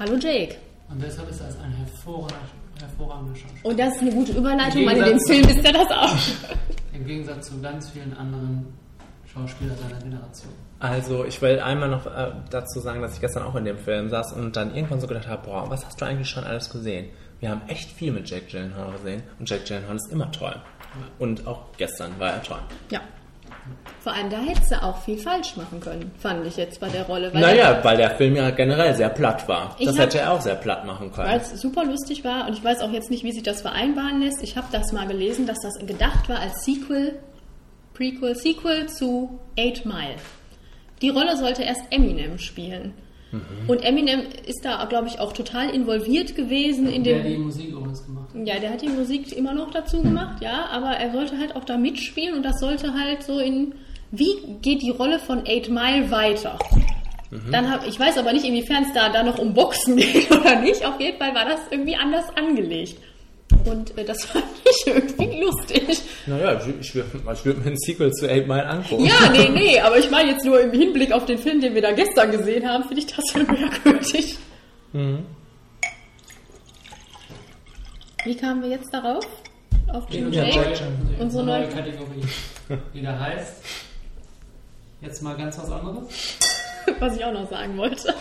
hallo Jake. Und deshalb ist er als ein hervorragender, hervorragender Schauspieler. Und das ist eine gute Überleitung, weil in dem Film ist er das auch. Im Gegensatz zu ganz vielen anderen Schauspielern seiner Generation. Also ich will einmal noch äh, dazu sagen, dass ich gestern auch in dem Film saß und dann irgendwann so gedacht habe, boah, was hast du eigentlich schon alles gesehen? Wir haben echt viel mit Jake Gyllenhaal gesehen und Jake Gyllenhaal ist immer toll. Und auch gestern war er toll. Ja. Vor allem da hättest du auch viel falsch machen können, fand ich jetzt bei der Rolle. Weil Naja, weil der Film ja generell sehr platt war. Das hab- hätte er auch sehr platt machen Weil können. es super lustig war und ich weiß auch jetzt nicht, wie sich das vereinbaren lässt. Ich habe das mal gelesen, dass das gedacht war als Sequel, Prequel, Sequel zu Eight Mile. Die Rolle sollte erst Eminem spielen. Und Eminem ist da, glaube ich, auch total involviert gewesen in Der dem. die Musik übrigens gemacht. hat. Ja, der hat die Musik immer noch dazu gemacht, ja, aber er sollte halt auch da mitspielen und das sollte halt so in, wie geht die Rolle von Eight Mile weiter? Dann hab, ich weiß aber nicht, inwiefern es da, da noch um Boxen geht oder nicht. Auf jeden Fall war das irgendwie anders angelegt. Und äh, das fand ich irgendwie lustig. Naja, ich, ich, würd- ich würde mir ein Sequel zu 8 Mile angucken. Ja, nee, nee, aber ich meine jetzt nur im Hinblick auf den Film, den wir da gestern gesehen haben, finde ich das ja merkwürdig. Wie kamen wir jetzt darauf? Auf Jim Ja, Jake? Unsere neue neue Kategorie. Die da heißt. Jetzt mal ganz was anderes. Was ich auch noch sagen wollte.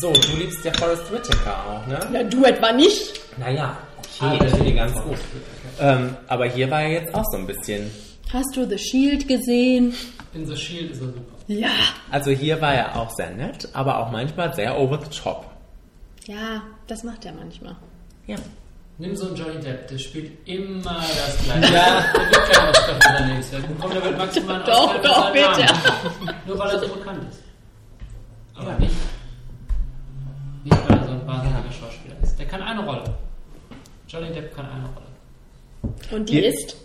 So, du liebst ja Forrest Whitaker auch, ne? Ja, du etwa nicht. Naja, okay, ich finde ihn Film. ganz gut. Ähm, aber hier war er jetzt auch so ein bisschen. Hast du The Shield gesehen? In The Shield ist er super. Ja. Also hier war er auch sehr nett, aber auch manchmal sehr over the top. Ja, das macht er manchmal. Ja. Nimm so einen Johnny Depp, der spielt immer das Gleiche. Ja. Der gibt seinen nächsten Film. Komm, der wird maximal einen Doch, doch, bitte. Nur weil er so bekannt ist. Aber nicht, nicht weil er so ein wahnsinniger Schauspieler ist. Der kann eine Rolle. Johnny Depp kann eine Rolle. Und die Hier- ist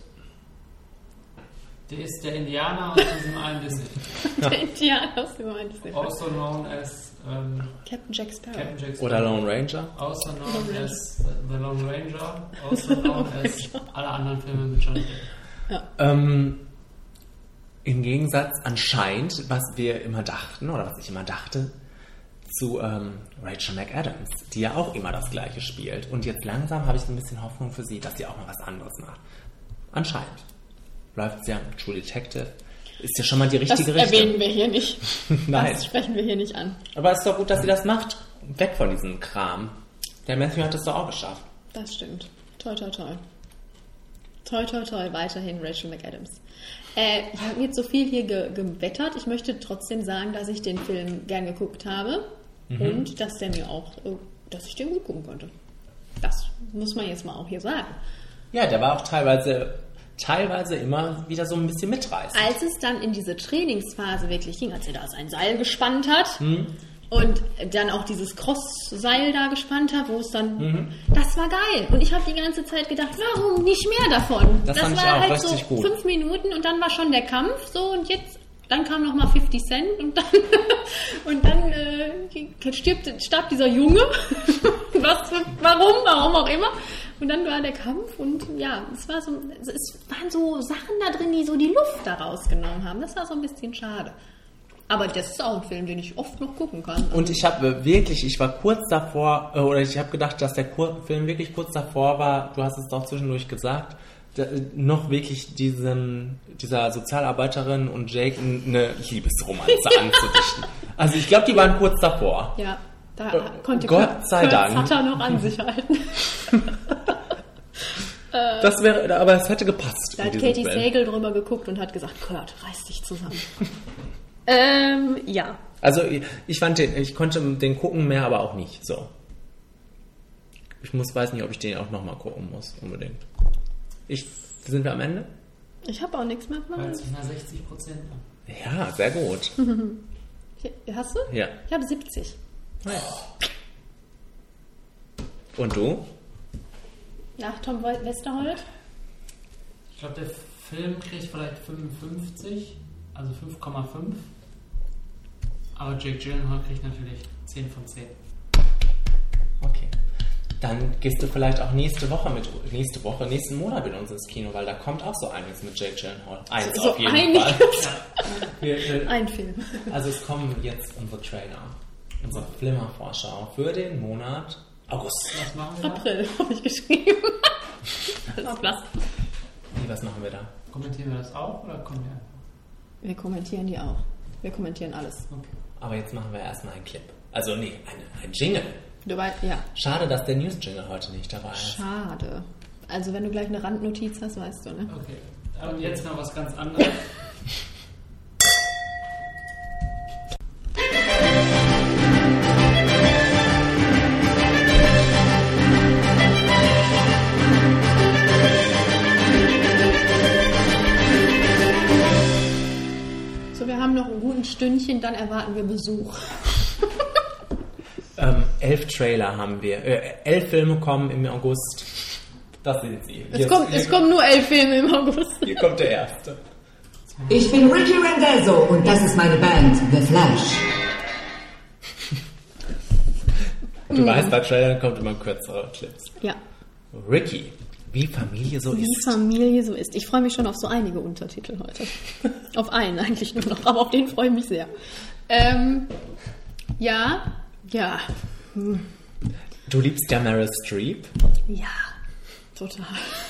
Der ist der Indianer aus diesem einen Disney. der Indianer aus dem Disney. Also known as ähm, Captain Jack Sparrow. Captain Jack Oder Sparrow. Lone Ranger. Also known as The Lone Ranger. Also known as alle anderen Filme mit Johnny Depp. Ähm, Im Gegensatz anscheinend, was wir immer dachten, oder was ich immer dachte, zu ähm, Rachel McAdams, die ja auch immer das Gleiche spielt. Und jetzt langsam habe ich so ein bisschen Hoffnung für sie, dass sie auch mal was anderes macht. Anscheinend. Läuft sie ja mit True Detective. Ist ja schon mal die Das richtige erwähnen Richtung. wir hier nicht. Nein. Das sprechen wir hier nicht an. Aber es ist doch gut, dass sie das macht. Weg von diesem Kram. Der Matthew hat es doch auch geschafft. Das stimmt. Toi, toi, toi. Toi, toi, toi. Weiterhin Rachel McAdams. Äh, ich habe jetzt so viel hier ge gewettert. Ich möchte trotzdem sagen, dass ich den Film gern geguckt habe und dass der mir auch, äh, dass ich den gut gucken konnte. Das muss man jetzt mal auch hier sagen. Ja, der war auch teilweise, teilweise immer wieder so ein bisschen mitreißend. Als es dann in diese Trainingsphase wirklich ging, als er da sein Seil gespannt hat und dann auch dieses Cross-Seil da gespannt hat, wo es dann, das war geil. Und ich habe die ganze Zeit gedacht, warum nicht mehr davon? Das ich war halt so gut. fünf Minuten und dann war schon der Kampf so und jetzt, dann kam noch mal 50 Cent und dann, und dann äh, stirbt, starb dieser Junge. Was, warum, warum auch immer. Und dann war der Kampf und ja, es war so, es waren so Sachen da drin, die so die Luft da rausgenommen haben. Das war so ein bisschen schade. Aber das ist auch ein Film, den ich oft noch gucken kann. Und ich habe wirklich, ich war kurz davor, äh, oder ich habe gedacht, dass der Film wirklich kurz davor war, du hast es doch zwischendurch gesagt, noch wirklich diesem, dieser Sozialarbeiterin und Jake eine Liebesromanze anzudichten. Also ich glaube, die waren kurz davor. Ja, da Äh, konnte Gott Kurt- sei Kurt Dank. Sutter noch an sich halten. Das wäre, aber es hätte gepasst. Da hat Katie Film. Drüber geguckt und hat gesagt, Kurt, reiß dich zusammen. ähm, ja. Also ich- ich fand den, ich konnte den gucken, mehr aber auch nicht. So. Ich muss, weiß nicht, ob ich den auch nochmal gucken muss, unbedingt. Ich, sind wir am Ende? Ich habe auch nichts mehr. Nach 60 Prozent an. Ja, sehr gut. Hast du? Ja. Ich habe 70. Und du? Nach Tom Westerholt? Ich glaube, der Film kriegt vielleicht 55, also 5,5. Aber Jake Gyllenhaal kriegt natürlich 10 von 10. Dann gehst du vielleicht auch nächste Woche mit, nächste Woche, nächsten Monat mit uns ins Kino, weil da kommt auch so einiges mit Jake Gyllenhaal. Eins So auf jeden einiges. Fall. Wir, wir, Ein Film. also es kommen jetzt unsere Trailer, unsere Flimmer-Vorschau für den Monat August. Was machen wir da? April habe ich geschrieben. Alles klar. Wie, was machen wir da? Kommentieren wir das auch oder kommen wir einfach? Wir kommentieren die auch. Wir kommentieren alles. Okay. Aber jetzt machen wir erstmal einen Clip. Also nee, ein, ein Jingle. Du weißt, ja. Schade, dass der News-Jingle heute nicht dabei ist. Schade. Also wenn du gleich eine Randnotiz hast, weißt du, ne? Okay. Und jetzt mal was ganz anderes. So, wir haben noch einen guten Stündchen, dann erwarten wir Besuch. Elf Trailer haben wir. Äh, elf Filme kommen im August. Das sind sie. Es, Hier- kommt, es kommen nur elf Filme im August. hier kommt der erste. Ich bin Ricky Rendezzo und das ist meine Band The Flash. Du weißt, bei Trailern kommt immer kürzere Clips. Ja, Ricky, wie Familie so wie ist. Familie so ist. Ich freue mich schon auf so einige Untertitel heute. auf einen eigentlich nur noch, aber auf den freue ich mich sehr. Ähm, ja, ja, Du liebst ja Meryl Streep. ja, total.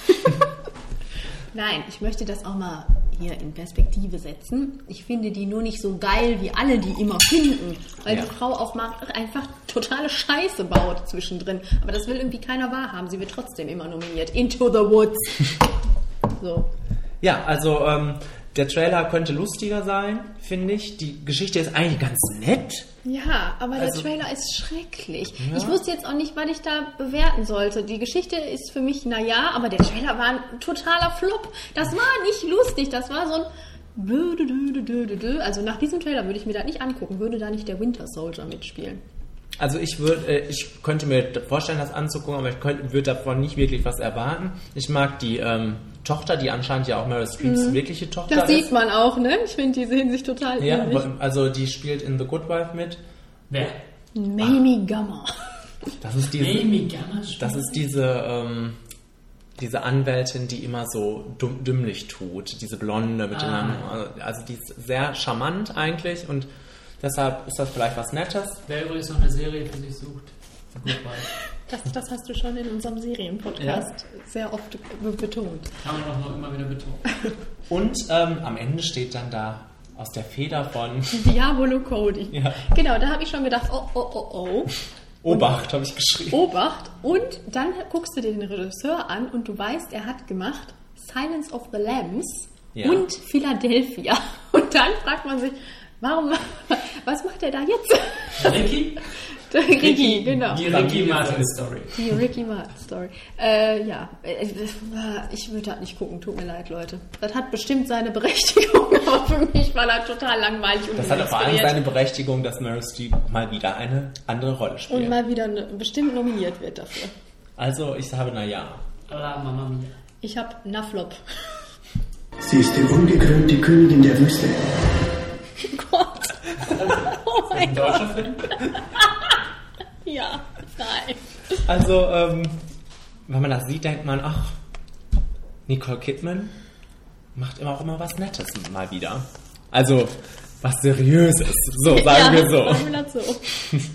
Nein, ich möchte das auch mal hier in Perspektive setzen. Ich finde die nur nicht so geil, wie alle die immer finden. Weil Ja. die Frau auch mal einfach totale Scheiße baut zwischendrin. Aber das will irgendwie keiner wahrhaben. Sie wird trotzdem immer nominiert. Into the Woods. So. Ja, also ähm, der Trailer könnte lustiger sein, finde ich. Die Geschichte ist eigentlich ganz nett. Ja, aber Also- der Trailer ist schrecklich. Ja. Ich wusste jetzt auch nicht, was ich da bewerten sollte. Die Geschichte ist für mich, naja, aber der Trailer war ein totaler Flop. Das war nicht lustig, das war so ein. Also nach diesem Trailer würde ich mir das nicht angucken, würde da nicht der Winter Soldier mitspielen. Also ich würde, äh, ich könnte mir vorstellen, das anzugucken, aber ich könnte, würde davon nicht wirklich was erwarten. Ich mag die ähm, Tochter, die anscheinend ja auch Meryl Streeps wirkliche Tochter Mhm. Das ist. sieht man auch, ne? Ich finde, die sehen sich total Ja, ähnlich. also die spielt in The Good Wife mit. Wer? Mamie Gummer. Das ist diese, Amy Gamma das ist diese, ähm, diese Anwältin, die immer so dumm, dümmlich tut. Diese Blonde mit Ah. den, also die ist sehr charmant eigentlich und deshalb ist das vielleicht was Nettes. Wer übrigens noch eine Serie für sich sucht. Goodbye. Das, das hast du schon in unserem Serienpodcast sehr oft be- betont. Kann man doch noch immer wieder betonen. Und ähm, am Ende steht dann da aus der Feder von Diabolo Cody. Ja. Genau, da habe ich schon gedacht, oh, oh, oh, oh. Obacht, habe ich geschrieben. Obacht. Und dann guckst du dir den Regisseur an und du weißt, er hat gemacht Silence of the Lambs Ja. und Philadelphia. Und dann fragt man sich, warum, was macht er da jetzt? Ricky? Der Ricky, genau. Die Ricky Martin Story. Die Ricky Martin Story. Äh, ja, Äh, ich würde das nicht gucken, tut mir leid, Leute. Das hat bestimmt seine Berechtigung, aber für mich war das total langweilig und Das hat vor allem seine Berechtigung, dass Meryl Streep mal wieder eine andere Rolle spielt. Und mal wieder ne, bestimmt nominiert wird dafür. also ich habe na ja. Oder Mama Mia. Ich habe Naflop. Sie ist die ungekrönte Königin der Wüste. Gott. Oh mein Gott. Ja, nein. Also ähm, wenn man das sieht, denkt man, ach, Nicole Kidman macht immer auch immer was Nettes mal wieder. Also was Seriöses, so sagen ja, wir so. Sagen wir das so.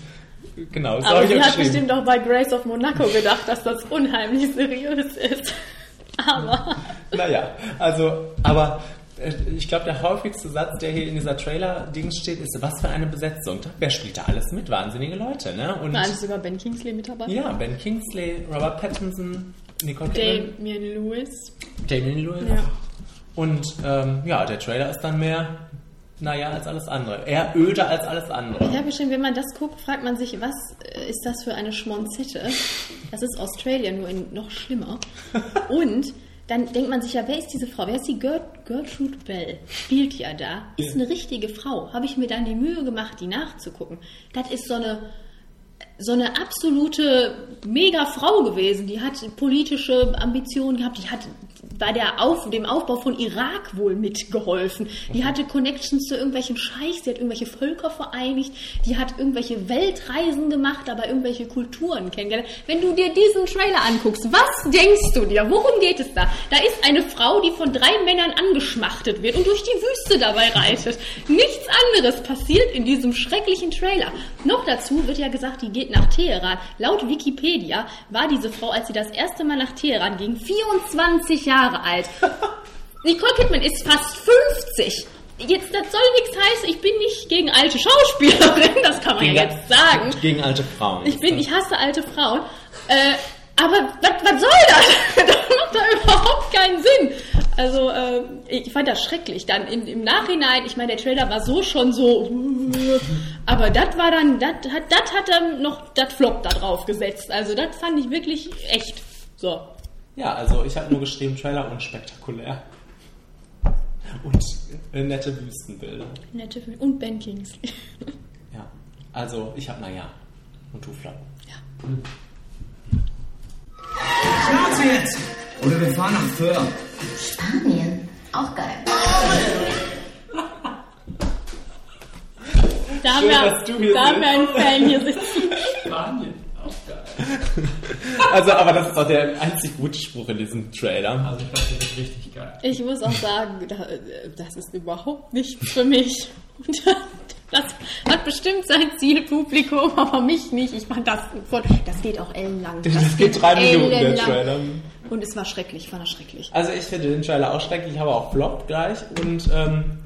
Genau, so Aber sie hat bestimmt auch bei Grace of Monaco gedacht, dass das unheimlich seriös ist. Aber Naja, also, aber ich glaube, der häufigste Satz, der hier in dieser Trailer-Dings steht, ist, was für eine Besetzung. Wer spielt da alles mit? Wahnsinnige Leute, ne? Und war eigentlich sogar Ben Kingsley mit dabei. ja, Ben Kingsley, Robert Pattinson, Nicole Kidman, Damien Lewis. Damien Lewis. Ja. Und ähm, ja, der Trailer ist dann mehr, naja, als alles andere. Eher öder als alles andere. Ich habe geschrieben, wenn man das guckt, fragt man sich, was äh, ist das für eine Schmonzette? Das ist Australien, nur in noch schlimmer. Und dann denkt man sich ja, wer ist diese Frau? Wer ist die Gert Gertrude Bell? Spielt ja da. Ist eine richtige Frau. Habe ich mir dann die Mühe gemacht, die nachzugucken. Das ist so eine so eine absolute Mega-Frau gewesen. Die hat politische Ambitionen gehabt. Die hat bei der Auf, dem Aufbau von Irak wohl mitgeholfen. Die hatte Connections zu irgendwelchen Scheichs. Die hat irgendwelche Völker vereinigt. Die hat irgendwelche Weltreisen gemacht, aber irgendwelche Kulturen kennengelernt. Wenn du dir diesen Trailer anguckst, was denkst du dir? Worum geht es da? Da ist eine Frau, die von drei Männern angeschmachtet wird und durch die Wüste dabei reitet. Nichts anderes passiert in diesem schrecklichen Trailer. Noch dazu wird ja gesagt, die geht nach Teheran. Laut Wikipedia war diese Frau, als sie das erste Mal nach Teheran ging, 24 Jahre alt. Nicole Kidman ist fast 50. Jetzt, das soll nichts heißen, ich bin nicht gegen alte Schauspielerinnen, das kann man ja jetzt sagen. Gegen alte Frauen. Ich bin, ich hasse alte Frauen. Äh, aber was, was soll das? das macht da überhaupt keinen Sinn. Also, äh, ich fand das schrecklich. Dann in, im Nachhinein, ich meine, der Trailer war so schon so, aber das war dann, das hat, das hat dann noch das Flop da drauf gesetzt. Also, das fand ich wirklich echt. So. Ja, also ich habe nur geschrieben, Trailer unspektakulär. Und äh, nette Wüstenbilder. Nette. Und Ben Kingsley. Ja. Also, ich hab naja. Und du Flop. Schnauze jetzt! Oder wir fahren nach Föhr. Spanien. Auch geil. Da haben Schön, wir, dass du hier da haben wir einen sitzt. Fan hier sitzen. Spanien. Auch. Also, aber das ist doch der einzig gute Spruch in diesem Trailer. Also ich fand das richtig geil. Ich muss auch sagen, da- das ist überhaupt nichts für mich. Und Das hat bestimmt sein Zielpublikum, aber mich nicht. Ich fand das von, das geht auch ellenlang. Das geht drei Minuten, der. Trailer. Und es war schrecklich, ich fand das schrecklich. Also ich finde den Trailer auch schrecklich, aber auch Flop gleich. Und ähm,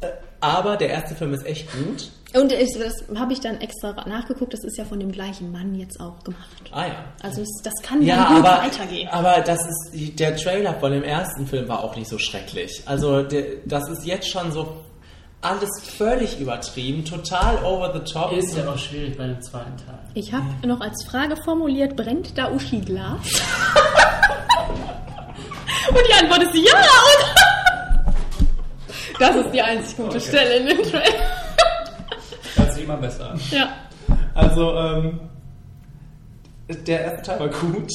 äh, aber der erste Film ist echt gut. Und ich, das habe ich dann extra nachgeguckt, das ist ja von dem gleichen Mann jetzt auch gemacht. Ah ja. Also es, das kann Ja, dann gut aber, weitergehen. aber das ist der Trailer von dem ersten Film war auch nicht so schrecklich. Also der, das ist jetzt schon so alles völlig übertrieben, total over the top. Ist ja auch schwierig bei dem zweiten Teil. Ich habe noch als Frage formuliert, brennt da Uschi Glas? und die Antwort ist ja! Und das ist die einzig gute Stelle in dem Trailer. Immer besser. Ja. Also, ähm, der erste Teil war gut.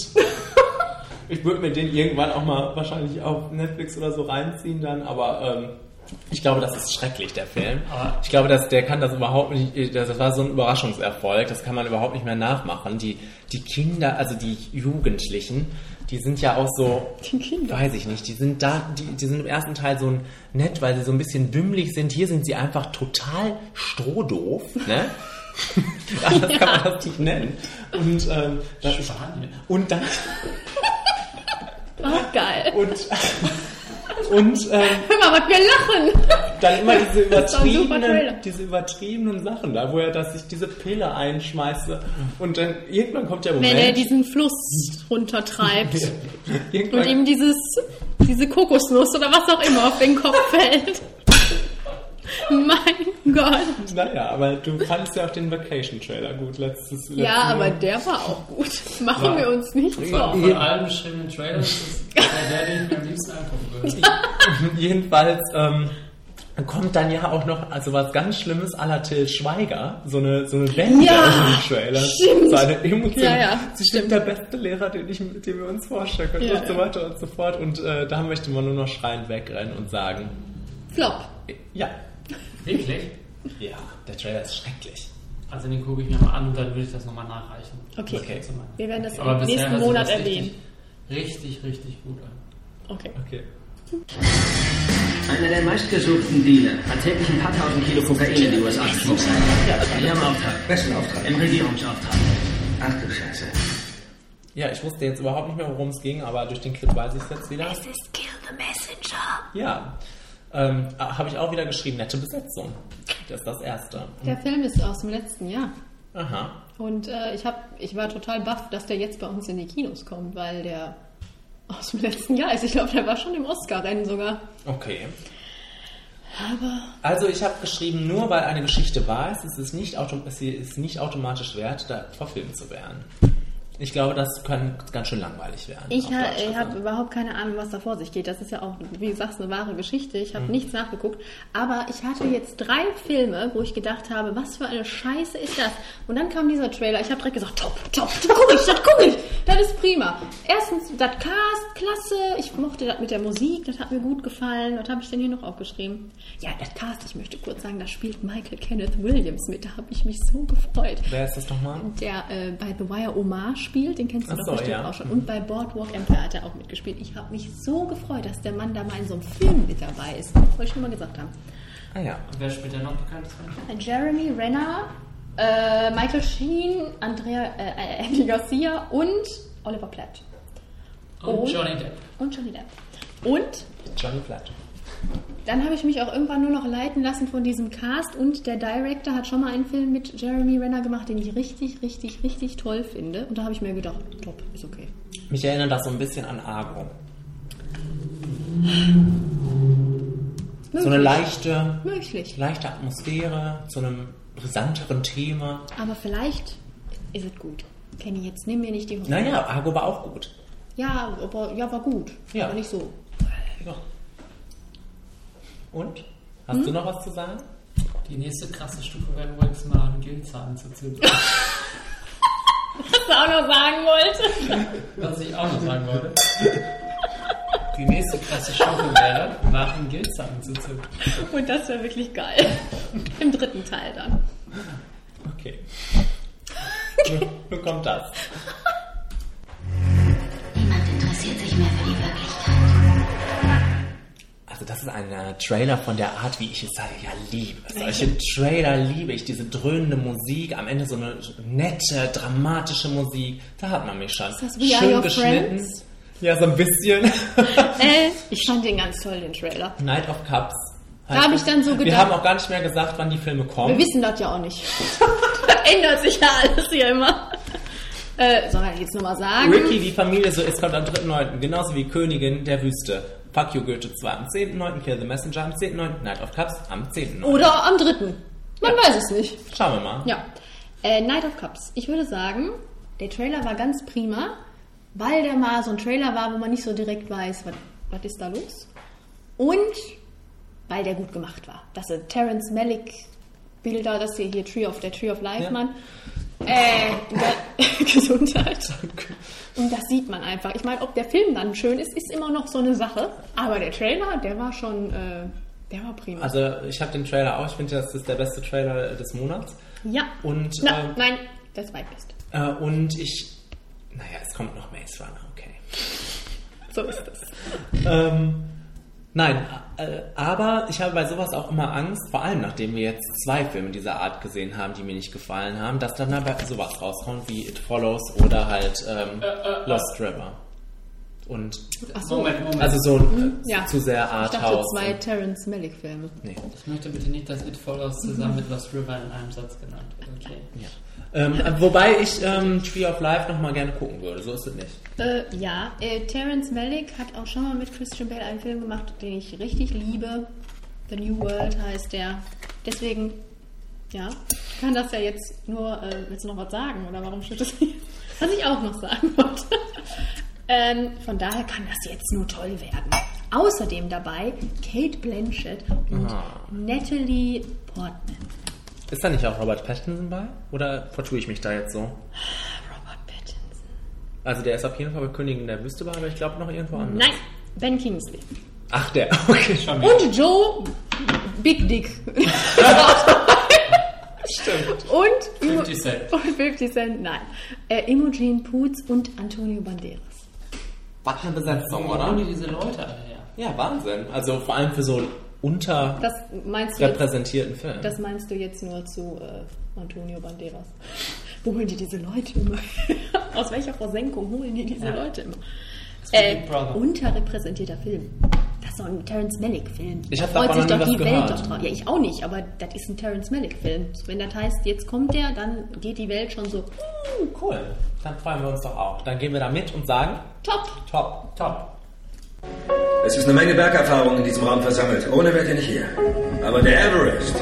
ich würde mir den irgendwann auch mal wahrscheinlich auf Netflix oder so reinziehen dann, aber ähm, ich glaube, das ist schrecklich, der Film. Ich glaube, dass der kann das überhaupt nicht, das war so ein Überraschungserfolg, das kann man überhaupt nicht mehr nachmachen. Die, die Kinder, also die Jugendlichen, die sind ja auch so, Die Kinder. weiß ich nicht, die sind da, die, die sind im ersten Teil so nett, weil sie so ein bisschen dümmlich sind. Hier sind sie einfach total strohdoof, ne? Anders kann man das nicht nennen. Und, ähm, das ist, Spanien. und dann, Oh, geil. und, und, ähm, Hör mal, was wir lachen. dann immer diese übertriebenen, diese übertriebenen Sachen da, wo er dass ich diese Pille einschmeiße und dann irgendwann kommt der Moment. Wenn er diesen Fluss runtertreibt und ihm dieses, diese Kokosnuss oder was auch immer auf den Kopf fällt. mein Gott. naja, aber du fandest ja auch den Vacation-Trailer gut letztes Ja, letztes aber der war auch gut. Machen Ja. wir uns nicht vor. von allen beschriebenen Trailers ist der, der, den ich mir am liebsten angucken würde. Jedenfalls ähm, kommt dann ja auch noch also was ganz Schlimmes la Till Schweiger, so eine, so eine Wende Ja, in den Trailer. stimmt. So eine Emotion. Ja, ja, Sie stimmt. sind der beste Lehrer, den, ich, den wir uns vorstellen können Ja, und so ja. weiter und so fort. Und äh, da möchte man nur noch schreiend wegrennen und sagen, Flop. ja, Wirklich? ja, der Trailer ist schrecklich. Also den gucke ich mir mal an und dann würde ich das nochmal nachreichen. Okay. Okay. Wir werden das Aber im nächsten Monat erwähnen. Richtig, richtig gut an. Okay. Okay. Einer der meistgesuchten Dealer hat täglich ein paar tausend Kilo Kokain in die USA geschmuggelt. In ihrem Auftrag. Wessen Auftrag? Im Regierungsauftrag. Ach du Scheiße. Ja, ich wusste jetzt überhaupt nicht mehr, worum es ging, aber durch den Clip weiß ich es jetzt wieder. Es ist Kill the Messenger. Ja. Ähm, Habe ich auch wieder geschrieben, nette Besetzung. Das ist das Erste. Der Film ist aus dem letzten Jahr. Aha. Und äh, ich, hab, ich war total baff, dass der jetzt bei uns in die Kinos kommt, weil der aus dem letzten Jahr ist. Ich glaube, der war schon im Oscar-Rennen sogar. Okay. Aber Also ich habe geschrieben, nur weil eine Geschichte wahr ist, ist es nicht, autom ist nicht automatisch wert, da verfilmt zu werden. Ich glaube, das kann ganz schön langweilig werden. ich, ha, ich habe gesagt. überhaupt keine Ahnung, was da vor sich geht. Das ist ja auch, wie gesagt, eine wahre Geschichte. Ich habe nichts nachgeguckt. Aber ich hatte jetzt drei Filme, wo ich gedacht habe, was für eine Scheiße ist das? Und dann kam dieser Trailer. Ich habe direkt gesagt, top, top, das gucke ich, das gucke ich. Das ist prima. Erstens, das Cast, klasse. Ich mochte das mit der Musik, das hat mir gut gefallen. Was habe ich denn hier noch aufgeschrieben? Ja, das Cast, ich möchte kurz sagen, da spielt Michael Kenneth Williams mit. Da habe ich mich so gefreut Wer ist das nochmal? der äh, bei The Wire Omar spielt, den kennst du Ach doch so, bestimmt ja. auch schon. Und bei Boardwalk Empire hat er auch mitgespielt. Ich habe mich so gefreut, dass der Mann da mal in so einem Film mit dabei ist. Wollte ich schon mal gesagt haben. Ah ja. Und wer spielt denn noch bekanntes rein? Jeremy Renner, äh, Michael Sheen, Andrea, äh, Andy Garcia und Oliver Platt. Und Und- Johnny Depp. Und Johnny Depp. Und Johnny Platt. Dann habe ich mich auch irgendwann nur noch leiten lassen von diesem Cast und der Director hat schon mal einen Film mit Jeremy Renner gemacht, den ich richtig, richtig, richtig toll finde. Und da habe ich mir gedacht, top, ist okay. Mich erinnert das so ein bisschen an Argo. So eine leichte, Möglich. leichte Atmosphäre, zu einem brisanteren Thema. Aber vielleicht ist es gut. Kenny, jetzt nimm mir nicht die Hoffnung. Naja, Argo war auch gut. Ja, aber ja, war gut. Ja. Aber nicht so. Ja. Und? Hast Hm? du noch was zu sagen? Die nächste krasse Stufe werden wohl jetzt mal einen Gildzahn zu ziehen. Was ich auch noch sagen wollte. Was ich auch noch sagen wollte. Die nächste krasse Stufe wäre, mal einen Gildzahn zu ziehen. Und das wäre wirklich geil. Im dritten Teil dann. Okay. nun, nun kommt das. Also das ist ein äh, Trailer von der Art, wie ich es sage, ja liebe. Solche Trailer liebe ich, diese dröhnende Musik, am Ende so eine nette, dramatische Musik. Da hat man mich schon. Ist das We Are Your Friends? Ja, so ein bisschen. Äh, ich fand den ganz toll, den Trailer. Night of Cups. Da hab ich dann so Wir gedacht- haben auch gar nicht mehr gesagt, wann die Filme kommen. Wir wissen das ja auch nicht. das ändert sich ja alles hier immer. Äh, sollen wir jetzt nochmal sagen? Ricky, die Familie so ist, kommt am 3.9., genauso wie Königin der Wüste. Fuck You Goethe 2 am 10.9., Kill the Messenger am 10.9., Night of Cups am 10.9. Oder am dritten. Man weiß es nicht. Schauen wir mal. Ja. Äh, Night of Cups. Ich würde sagen, der Trailer war ganz prima, weil der mal so ein Trailer war, wo man nicht so direkt weiß, was, was ist da los. Und weil der gut gemacht war. Das sind Terence Malick Bilder, das hier, hier Tree of der Tree of Life, Ja. Mann. Äh, ge- Gesundheit. Und das sieht man einfach. Ich meine, ob der Film dann schön ist, ist immer noch so eine Sache. Aber der Trailer, der war schon, äh, der war prima. Also ich habe den Trailer auch, ich finde, das ist der beste Trailer des Monats. ja. Und, Na, ähm, nein, der zweitbeste. Äh, und ich, naja, es kommt noch Maze Runner, okay. So ist es. Ähm, nein, äh, aber ich habe bei sowas auch immer Angst, vor allem nachdem wir jetzt zwei Filme dieser Art gesehen haben, die mir nicht gefallen haben, dass dann dabei sowas rauskommt wie It Follows oder halt ähm, Lost River. Und so. Moment, Moment. also so äh, Ja. zu sehr Ich dachte Arthouse. zwei Terence Malick Filme. Nee. Ich möchte bitte nicht, dass It Follows zusammen mit Lost River in einem Satz genannt wird. Okay. Ähm, äh, wobei ich ähm, Tree of Life nochmal gerne gucken würde, so ist es nicht. Äh, ja, äh, Terence Malick hat auch schon mal mit Christian Bale einen Film gemacht, den ich richtig liebe. The New World heißt der. Deswegen, ja, kann das ja jetzt nur, äh, willst du noch was sagen? Oder warum steht das hier? Was ich auch noch sagen wollte. Ähm, von daher kann das jetzt nur toll werden. Außerdem dabei Kate Blanchett und Ah. Natalie Portman. Ist da nicht auch Robert Pattinson bei? Oder vertue ich mich da jetzt so? Robert Pattinson. Also der ist auf jeden Fall bei Königin der Wüste bei, aber ich glaube noch irgendwo anders. Nein, Ben Kingsley. Ach, der. Okay, schon Und Joe Big Dick. Stimmt. Und, Imo- 50 Cent. und 50 Cent, nein. Äh, Imogen Poots und Antonio Banderas. Was eine Besetzung, Wo oder? die diese Leute alle her? Ja, Wahnsinn. Also vor allem für so einen unterrepräsentierten Film. das meinst du jetzt nur zu äh, Antonio Banderas. Wo holen die diese Leute immer? Aus welcher Versenkung holen die diese Ja. Leute immer? Das ist wie Äh, unterrepräsentierter Film. Das ist doch ein Terence Malick-Film. Ich Da freut sich doch die was Welt gehört. doch drauf. Ja, ich auch nicht, aber das ist ein Terence Malick-Film. Wenn das heißt, jetzt kommt der, dann geht die Welt schon so cool. Dann freuen wir uns doch auch. Dann gehen wir da mit und sagen, top. top. Top. Es ist eine Menge Bergerfahrung in diesem Raum versammelt. Ohne wärt ihr nicht hier. Aber der Everest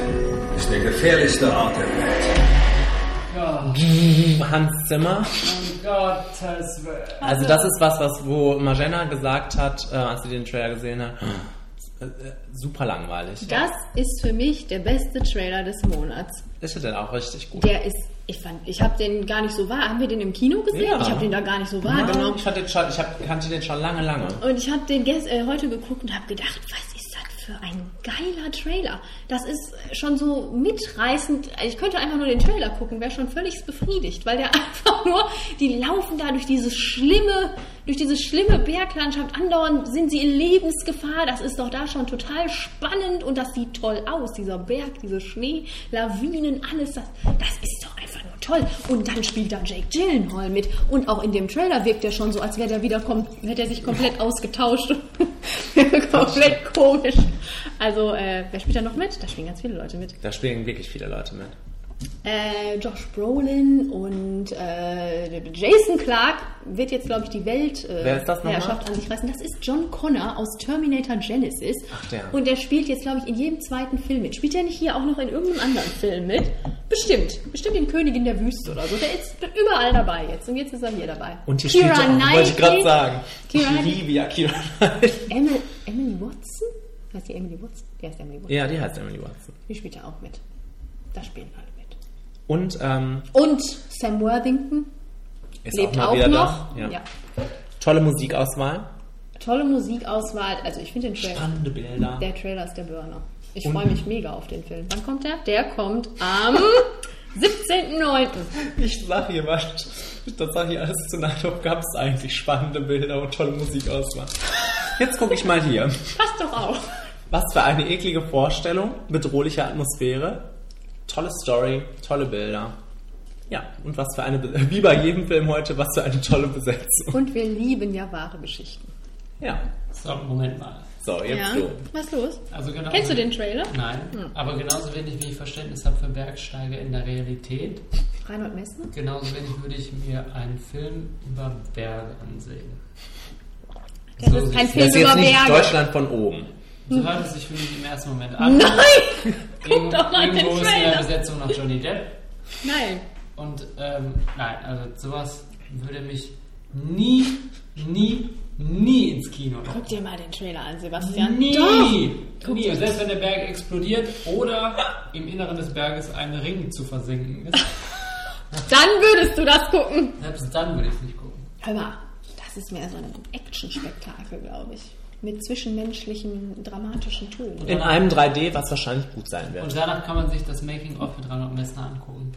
ist der gefährlichste Ort der Welt. Ja, Hans Zimmer. um Gottes Willen. Also das ist was, was wo Magena gesagt hat, äh, als sie den Trailer gesehen hat. Äh, äh, super langweilig. Das ist für mich der beste Trailer des Monats. Ist ja dann auch richtig gut. Der ist, ich fand, ich habe den gar nicht so wahr. Haben wir den im Kino gesehen? Ja. Ich habe den da gar nicht so Nein, wahrgenommen. ich, hatte den schon, ich hab, kannte den schon lange, lange. Und ich habe den gest äh, heute geguckt und habe gedacht, was ist das für ein geiler Trailer? Das ist schon so mitreißend. Ich könnte einfach nur den Trailer gucken, wäre schon völlig befriedigt, weil der einfach nur, die laufen da durch dieses schlimme, durch diese schlimme Berglandschaft andauernd, sind sie in Lebensgefahr. Das ist doch da schon total spannend und das sieht toll aus. Dieser Berg, diese Schnee, Lawinen, alles, das, das ist doch einfach nur toll. Und dann spielt da Jake Gyllenhaal mit. Und auch in dem Trailer wirkt er schon so, als wäre der wieder kom hätte er sich komplett ausgetauscht. komplett komisch. Also, äh, wer spielt da noch mit? Da spielen ganz viele Leute mit. Da spielen wirklich viele Leute mit. Äh, Josh Brolin und äh, Jason Clark wird jetzt, glaube ich, die Welt äh, an sich reißen. Das ist John Connor aus Terminator Genesis. Ach, der. Und der spielt jetzt, glaube ich, in jedem zweiten Film mit. Spielt er nicht hier auch noch in irgendeinem anderen Film mit? Bestimmt. Bestimmt in Königin der Wüste oder so. Der ist überall dabei jetzt. Und jetzt ist er hier dabei. Und hier Keira spielt er, wollte ich gerade sagen. Keira ich liebe ja Kira Knightley. Emily Watson? Heißt die Emily Woods? Die heißt Emily Woods. Ja, die heißt Emily Watson. Die spielt ja auch mit. Da spielen alle mit. Und ähm, Und Sam Worthington lebt auch auch, noch. Ja. Ja. Tolle Musikauswahl, Tolle Musikauswahl. Also ich finde den Trailer. spannende Bilder. Der Trailer ist der Burner. Ich freue mich mega auf den Film. Wann kommt der? Der kommt am 17.09. Ich sag hier was. Das sag ich alles zu Nighthope. Gab es eigentlich spannende Bilder und tolle Musikauswahl. Jetzt gucke ich mal hier. Passt doch auch. Was für eine eklige Vorstellung, bedrohliche Atmosphäre, tolle Story, tolle Bilder. Ja, und was für eine, wie bei jedem Film heute, was für eine tolle Besetzung. Und wir lieben ja wahre Geschichten. Ja, So, Moment mal. So, jetzt ja. du. Was ist los? Also genau Kennst du den Trailer? Nein, aber genauso wenig wie ich Verständnis habe für Bergsteiger in der Realität, Reinhold Messner? genauso wenig würde ich mir einen Film über Berge ansehen. Das So ist kein Film Das ist über jetzt nicht Berge. Deutschland von oben. So hört es sich für mich im ersten Moment an. Nein! Guck doch mal den irgendwo ist in der Trailer. Besetzung noch Johnny Depp. Nein. Und ähm, nein, also sowas würde mich nie, nie, nie ins Kino. Guck dir mal den Trailer an, Sebastian. Nie! Doch. Nie! Und selbst wenn der Berg explodiert oder im Inneren des Berges ein Ring zu versenken ist, Dann würdest du das gucken. selbst dann würde ich es nicht gucken. Hör mal, das ist mehr so ein Action-Spektakel, glaube ich. Mit zwischenmenschlichen, dramatischen Tönen. In einem 3D, was wahrscheinlich gut sein Und wird. danach kann man sich das Making-of mit Reinhold Messner angucken,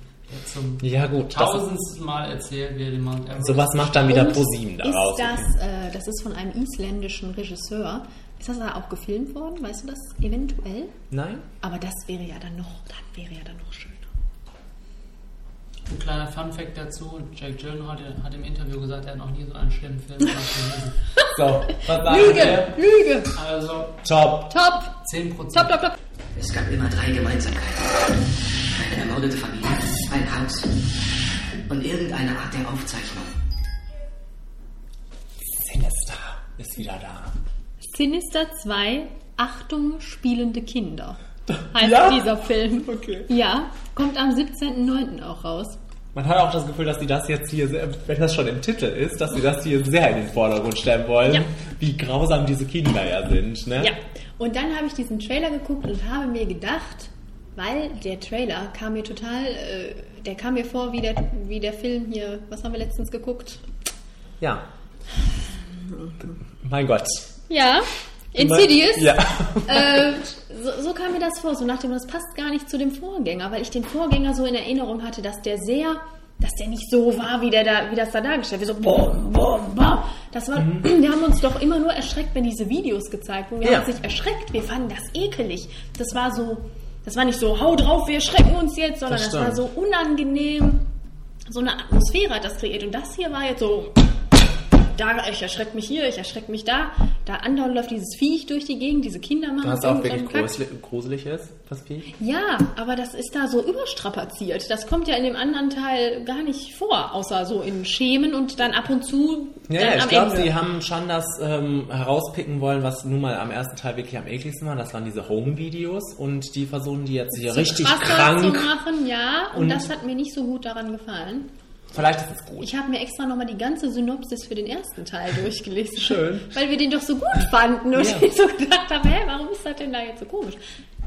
zum Ja gut, das ist, tausendsten Mal erzählt, wie er den Mount Everest... sowas macht dann wieder ProSieben ist daraus. das, äh, das ist von einem isländischen Regisseur. Ist das da auch gefilmt worden? Weißt du das eventuell? Nein? Aber das wäre ja dann noch, dann wäre ja dann noch schöner. Ein kleiner Funfact dazu, Jack Gyllenhaal hat, hat im Interview gesagt, er hat noch nie so einen schlimmen Film gesehen. So, was Lüge? Lüge. Also Top. Top, 10%. top, top, top. Es gab immer drei Gemeinsamkeiten. Eine ermordete Familie, ein Haus und irgendeine Art der Aufzeichnung. Sinister ist wieder da. Sinister 2, Achtung, spielende Kinder. Heißt Ja? dieser Film. Okay. Ja, kommt am 17.09. auch raus. Man hat auch das Gefühl, dass sie das jetzt hier, sehr, wenn das schon im Titel ist, dass sie das hier sehr in den Vordergrund stellen wollen, Ja. wie grausam diese Kinder ja sind. Ne? Ja, und dann habe ich diesen Trailer geguckt und habe mir gedacht, weil der Trailer kam mir total, äh, der kam mir vor wie der, wie der Film hier, was haben wir letztens geguckt? ja. Mein Gott. Ja, Insidious. Ja. Äh, so, so kam mir das vor, so nach dem, das passt gar nicht zu dem Vorgänger, weil ich den Vorgänger so in Erinnerung hatte, dass der sehr, dass der nicht so war, wie, der da, wie das da dargestellt wird, so bom, bom, bom. Das war, wir haben uns doch immer nur erschreckt, wenn diese Videos gezeigt wurden. Wir Ja. haben uns nicht erschreckt, wir fanden das ekelig. Das war so, das war nicht so, hau drauf, wir schrecken uns jetzt, sondern Das das, war so unangenehm. So eine Atmosphäre hat das kreiert. Und das hier war jetzt so, da, ich erschrecke mich hier, ich erschrecke mich da. Da andauernd läuft dieses Viech durch die Gegend, diese Kinder machen Was auch irgendeinen wirklich Kack. gruselig, ist, das Vieh. Ja, aber das ist da so überstrapaziert. Das kommt ja in dem anderen Teil gar nicht vor, außer so in Schemen und dann ab und zu Ja, dann ja, ich glaube, sie haben schon das ähm, herauspicken wollen, was nun mal am ersten Teil wirklich am ekligsten war. Das waren diese Home-Videos und die versuchen die jetzt hier richtig krank. zu machen, ja. Und, Und- das hat mir nicht so gut daran gefallen. Vielleicht ist es gut. Ich habe mir extra nochmal die ganze Synopsis für den ersten Teil durchgelesen. Schön. Weil wir den doch so gut fanden und Ja. ich so gedacht habe, hä, warum ist das denn da jetzt so komisch?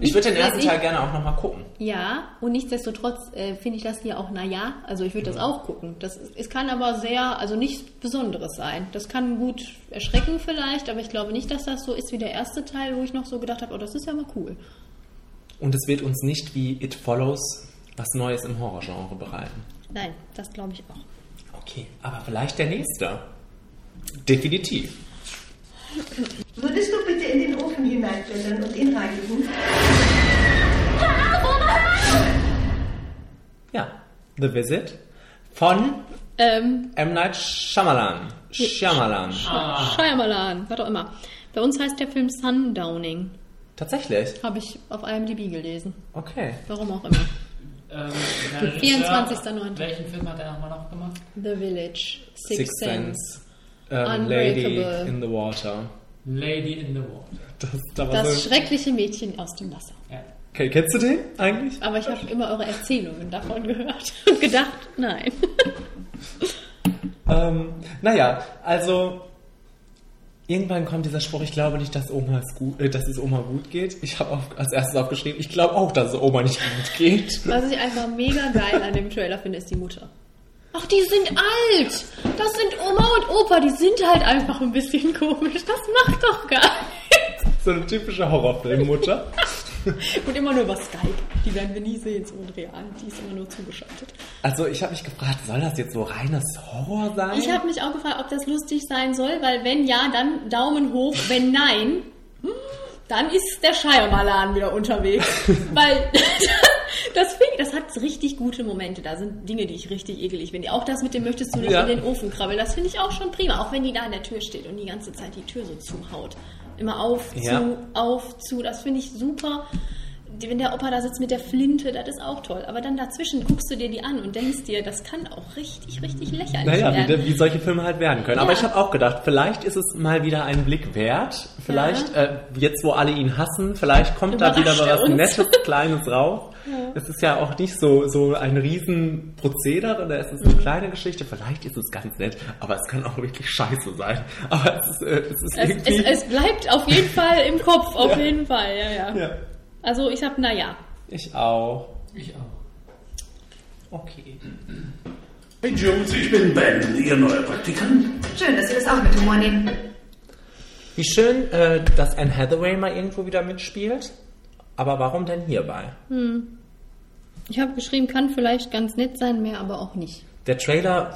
Ich würde den ersten Ich- Teil gerne auch nochmal gucken. Ja, und nichtsdestotrotz äh, finde ich das hier auch, naja, also ich würde das auch gucken. Das, es kann aber sehr, also nichts Besonderes sein. Das kann gut erschrecken vielleicht, aber ich glaube nicht, dass das so ist wie der erste Teil, wo ich noch so gedacht habe, oh, das ist ja mal cool. Und es wird uns nicht wie It Follows was Neues im Horrorgenre bereiten. Nein, das glaube ich auch. Okay, aber vielleicht der nächste. Definitiv. Würdest du bitte in den Ofen hineinblättern und ihn reinigen? Ja, The Visit von Ähm, M. Night Shyamalan. Shyamalan. Shyamalan, was auch immer. Bei uns heißt der Film Sundowning. Tatsächlich? Habe ich auf IMDb gelesen. Okay. Warum auch immer. Ähm, der Regisseur, 24.09.. Welchen Film hat er nochmal noch gemacht? The Village, Sixth, Sixth Sense. Sense. Ähm, Lady in the Water. Lady in the Water. Das, da Das so, schreckliche Mädchen aus dem Wasser. Ja. okay, kennst du den eigentlich? Aber ich habe immer eure Erzählungen davon gehört und gedacht, nein. Ähm, naja, also Irgendwann kommt dieser Spruch, ich glaube nicht, dass, Oma es, gut, äh, dass es Oma gut geht. Ich habe als erstes aufgeschrieben, ich glaube auch, dass es Oma nicht gut geht. Was ich einfach mega geil an dem Trailer finde, ist die Mutter. Ach, die sind alt. Das sind Oma und Opa. Die sind halt einfach ein bisschen komisch. Das macht doch gar nichts. So eine typische Horrorfilmmutter. Und immer nur über Skype. Die werden wir nie sehen, so in real. Die ist immer nur zugeschaltet. Also ich habe mich gefragt, soll das jetzt so reines Horror sein? Ich habe mich auch gefragt, ob das lustig sein soll, weil wenn ja, dann Daumen hoch. Wenn nein, dann ist der Scheiermalan wieder unterwegs. weil das ich, das hat richtig gute Momente. Da sind Dinge, die ich richtig ekelig finde. Auch das mit dem möchtest du nicht Ja. in den Ofen krabbeln, das finde ich auch schon prima. Auch wenn die da an der Tür steht und die ganze Zeit die Tür so zuhaut. Immer auf, Ja. zu, auf, zu. Das finde ich super. Wenn der Opa da sitzt mit der Flinte, das ist auch toll. Aber dann dazwischen guckst du dir die an und denkst dir, das kann auch richtig, richtig lächerlich Naja, werden. wie, wie solche Filme halt werden können. Aber Ja. ich habe auch gedacht, vielleicht ist es mal wieder ein Blick wert. Vielleicht, äh, jetzt wo alle ihn hassen, vielleicht kommt da wieder Überrascht mal er was. Nettes, Kleines raus. Es ist ja auch nicht so, so ein riesen Prozedere, da ist es eine kleine Geschichte. Vielleicht ist es ganz nett, aber es kann auch wirklich scheiße sein. Aber es ist, äh, es ist Es, irgendwie... es, es bleibt auf jeden Fall im Kopf, auf Ja. jeden Fall, ja, ja. ja, Also ich habe, naja. ich auch. Ich auch. Okay. Hey Jones, ich bin Ben, Ihr neuer Praktikant. Schön, dass Sie das auch mit Humor nehmen. Wie schön, äh, dass Anne Hathaway mal irgendwo wieder mitspielt. Aber warum denn hierbei? Ich habe geschrieben, kann vielleicht ganz nett sein, mehr aber auch nicht. Der Trailer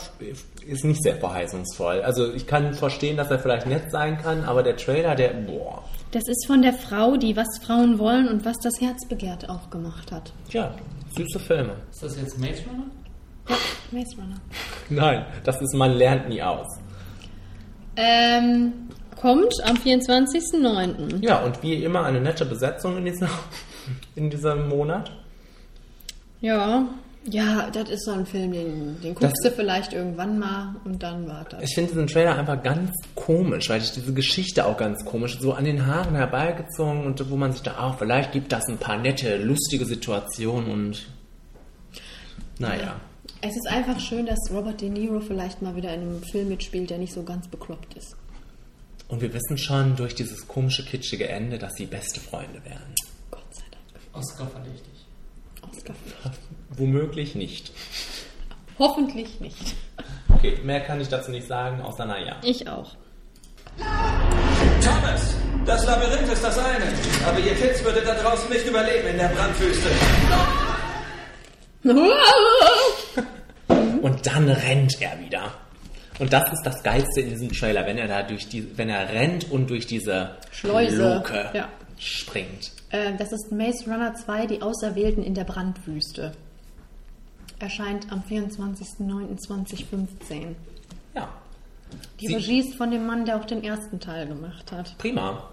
ist nicht sehr verheißungsvoll. Also ich kann verstehen, dass er vielleicht nett sein kann, aber der Trailer, der, boah, Das ist von der Frau, die was Frauen wollen und was das Herz begehrt auch gemacht hat. ja, süße Filme. Ist das jetzt Maze Runner? Ja, Maze Runner. Nein, das ist, man lernt nie aus. Ähm, kommt am 24.09. Ja, und wie immer eine nette Besetzung in, dieser, in diesem Monat. Ja, ja, das ist so ein Film, den, den guckst Das- du vielleicht irgendwann mal und dann war das. Ich finde diesen Trailer einfach ganz komisch, weil ich diese Geschichte auch ganz komisch, so an den Haaren herbeigezogen und wo man sich da auch, vielleicht gibt das ein paar nette, lustige Situationen und naja. Es ist einfach schön, dass Robert De Niro vielleicht mal wieder in einem Film mitspielt, der nicht so ganz bekloppt ist. Und wir wissen schon durch dieses komische, kitschige Ende, dass sie beste Freunde werden. Gott sei Dank. Oscar verdächtig. Oscar. Womöglich nicht. Hoffentlich nicht. Okay, mehr kann ich dazu nicht sagen, außer naja. Ich auch. Thomas, das Labyrinth ist das eine. Aber ihr Kids würdet da draußen nicht überleben in der Brandwüste. Und dann rennt er wieder. Und das ist das Geilste in diesem Trailer, wenn er da durch die, wenn er rennt und durch diese Schleuse, Luke ja. Springt. Äh, das ist Maze Runner 2, die Auserwählten in der Brandwüste. Erscheint am 24.09.2015. Ja, Die Sie- Regie ist von dem Mann, der auch den ersten Teil gemacht hat. prima.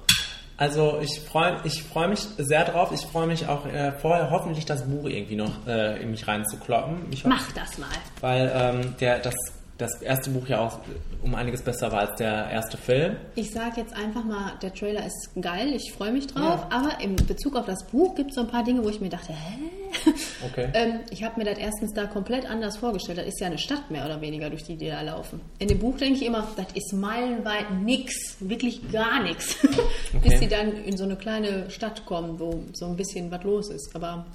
Also ich freue ich freu mich sehr drauf. Ich freue mich auch äh, vorher hoffentlich das Buch irgendwie noch äh, in mich reinzukloppen. Ich Mach das mal. Weil ähm, der, das, das erste Buch ja auch um einiges besser war als der erste Film. Ich sage jetzt einfach mal, der Trailer ist geil, ich freue mich drauf, aber in Bezug auf das Buch gibt es so ein paar Dinge, wo ich mir dachte, hä? Okay. ähm, ich habe mir das erstens da komplett anders vorgestellt. Das ist ja eine Stadt mehr oder weniger, durch die die da laufen. In dem Buch denke ich immer, das ist meilenweit nix, wirklich gar nichts. Bis sie dann in so eine kleine Stadt kommen, wo so ein bisschen was los ist. Aber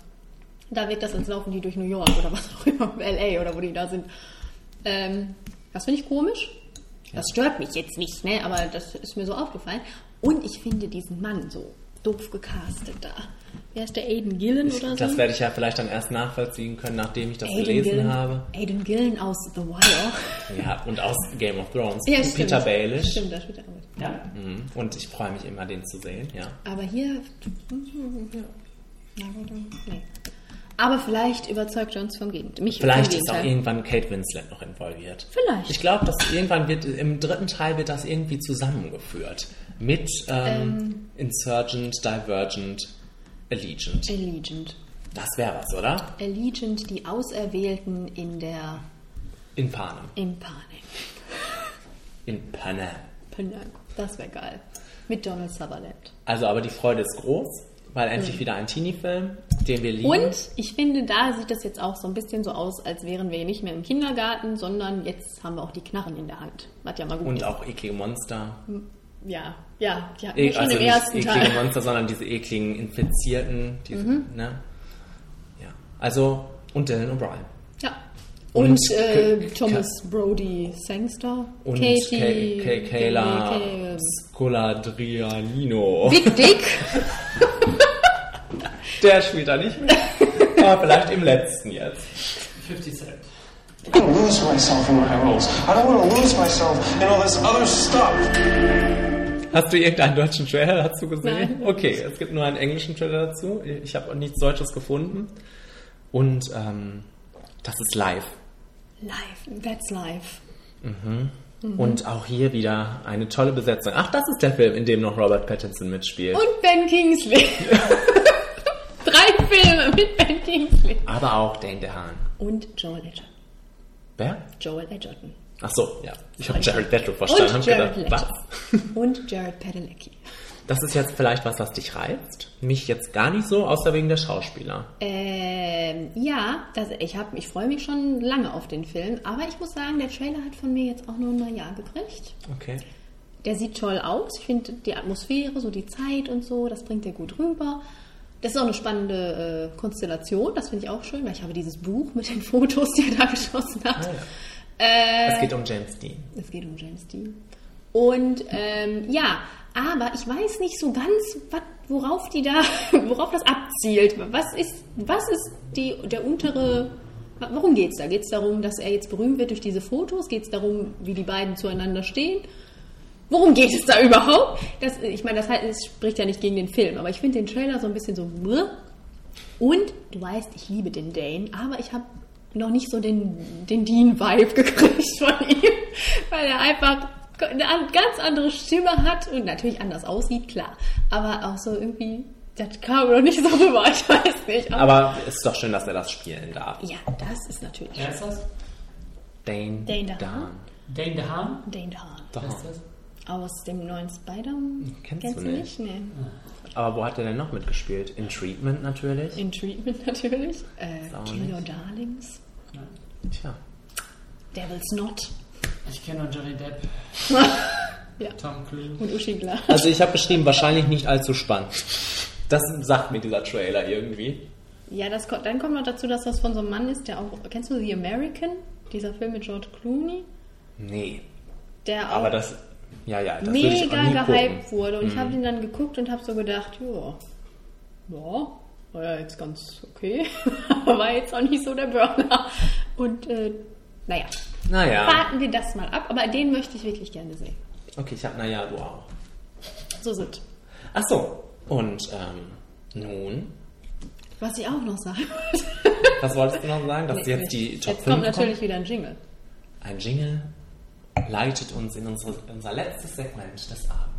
da wirkt das, als laufen die durch New York oder was auch immer, LA oder wo die da sind. Ähm, das finde ich komisch. Das stört mich jetzt nicht, ne? aber das ist mir so aufgefallen. Und ich finde diesen Mann so doof gecastet da. Wer ist der Aiden Gillen Ich, oder so? das werde ich ja vielleicht dann erst nachvollziehen können, nachdem ich das Aiden gelesen Gillen, habe. Aiden Gillen aus The Wire. Ja, und aus Game of Thrones. Ja, Peter stimmt. Baelish. Stimmt, da spielt er auch mit. Ja. Mhm. Und ich freue mich immer, den zu sehen. Ja. Aber hier. Ja. Na gut, nee. Aber vielleicht überzeugt er uns vom Gegenteil. Mich Vielleicht ist auch irgendwann Kate Winslet noch involviert. Vielleicht. Ich glaube, dass irgendwann wird, im dritten Teil wird das irgendwie zusammengeführt. Mit ähm, Insurgent, Divergent, Allegiant. Allegiant. Das wäre was, oder? Allegiant, die Auserwählten in der. In Panem. in Panem. In Panem. Penang. Das wäre geil. Mit Donald Sutherland. Also, aber die Freude ist groß, weil endlich wieder ein Teenie-Film, den wir lieben. Und ich finde, da sieht das jetzt auch so ein bisschen so aus, als wären wir nicht mehr im Kindergarten, sondern jetzt haben wir auch die Knarren in der Hand. Was ja mal gut Und ist. auch eklige Monster. ja, ja, die hatten E wir schon also im nicht ersten eklige Teil. Mhm. Monster, sondern diese ekligen Infizierten. Diese, ne? Ja. Also, und Dylan O'Brien. Ja. Und Und, äh, Thomas Brody Sangster. Und Katie. Ka- Ka- Kayla Kay- Scoladrianino. Big Dick. Der spielt da nicht mit. Aber vielleicht im letzten jetzt. 50 Cent. I don't want to lose myself in my roles. I don't want to lose myself in all this other stuff. Hast du irgendeinen deutschen Trailer dazu gesehen? Nein. Okay, es gibt nur einen englischen Trailer dazu. Ich habe nichts Deutsches gefunden. Und ähm, das ist live. Live. That's live. Mhm. Und auch hier wieder eine tolle Besetzung. Ach, das ist der Film, in dem noch Robert Pattinson mitspielt. Und Ben Kingsley. Drei Filme mit Ben Kingsley. Aber auch Dane DeHaan. Und Joel Edgerton. Wer? Joel Edgerton. Ach so, ja. Ich habe Jared Leto verstanden. Und Jared gedacht, Leto. was? Und Jared Padalecki. Das ist jetzt vielleicht was, was dich reizt. Mich jetzt gar nicht so, außer wegen der Schauspieler. Ähm, ja, das, ich, hab- ich freue mich schon lange auf den Film, aber ich muss sagen, der Trailer hat von mir jetzt auch nur ein Ja gekriegt. Okay. Der sieht toll aus. Ich finde die Atmosphäre, so die Zeit und so, das bringt er gut rüber. Das ist auch eine spannende äh, Konstellation, das finde ich auch schön, weil ich habe dieses Buch mit den Fotos, die er da geschossen hat. Äh, Es geht um James Dean. es geht um James Dean. Und ähm, ja, aber ich weiß nicht so ganz, wat, worauf die da, worauf das abzielt. Was ist, was ist die, der untere, worum geht's da? Geht's darum, dass er jetzt berühmt wird durch diese Fotos? Geht's darum, wie die beiden zueinander stehen? Worum geht es da überhaupt? Das, ich meine, das, halt, das spricht ja nicht gegen den Film, aber ich finde den Trailer so ein bisschen so. Und du weißt, ich liebe den Dane, aber ich habe noch nicht so den, den Dean-Vibe gekriegt von ihm, weil er einfach eine an- ganz andere Stimme hat und natürlich anders aussieht, klar. Aber auch so irgendwie, das kam noch nicht so rüber, ich weiß nicht. Aber es ist doch schön, dass er das spielen darf. ja, das ist natürlich Wer ist das? Dane, Dane DeHaan. Dane DeHaan? Dane DeHaan. Das? Aus dem neuen Spider. Kennst du du nicht? nicht? Nee. Aber wo hat er denn noch mitgespielt? In Treatment natürlich. In Treatment natürlich. Äh, Kill nicht. Your Darlings. Tja. Devil's Not. Ich kenne nur Johnny Depp. Ja. Tom Cruise. Und Uschi Glas. Also ich habe beschrieben, wahrscheinlich nicht allzu spannend. Das sagt mir dieser Trailer irgendwie. Ja, das, dann kommt noch dazu, dass das von so einem Mann ist, der auch. Kennst du The American? Dieser Film mit George Clooney? Nee. Der auch Aber das, ja, ja, das ich mega gehypt wurde. Und ich Mhm. habe ihn dann geguckt und habe so gedacht, ja, ja, war ja jetzt ganz okay. Aber war jetzt auch nicht so der Burner. Und äh, naja, Naja. warten wir das mal ab. Aber den möchte ich wirklich gerne sehen. Okay, ich habe, naja, du auch. So sind. Ach so. Und ähm, nun, Was ich auch noch sagen wollte. was wolltest du noch sagen? Dass Nee, jetzt die. Top Jetzt 5 kommt natürlich wieder ein Jingle. Ein Jingle leitet uns in unsere, unser letztes Segment des Abends.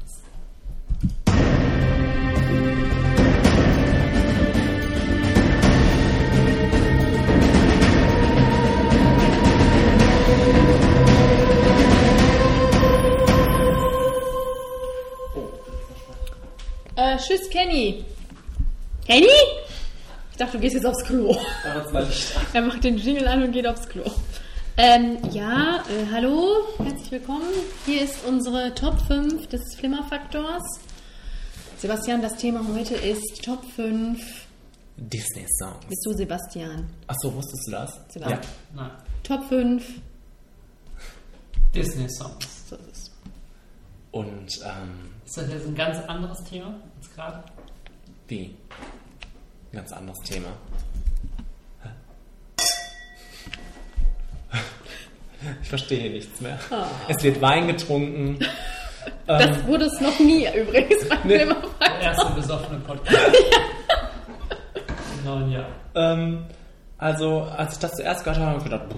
Äh, tschüss, Kenny. Kenny? Ich dachte, du gehst jetzt aufs Klo. Er macht den Jingle an und geht aufs Klo. Ähm, ja, äh, hallo, herzlich willkommen. Hier ist unsere Top 5 des Flimmerfaktors. Sebastian, das Thema heute ist Top 5. Disney Songs. Bist du Sebastian? Ach so, wusstest du das? Sebastian. Nein. Top 5. Disney Songs. So ist es. Und ähm, Ist das jetzt ein ganz anderes Thema als gerade? wie? Ein ganz anderes Thema. Ich verstehe nichts mehr. Ah. Es wird Wein getrunken. Das wurde es noch nie übrigens beim Nee. Der erste besoffene Podcast. Im neuen Jahr. Ähm, also, als ich das zuerst gehört habe, habe ich gedacht, boah.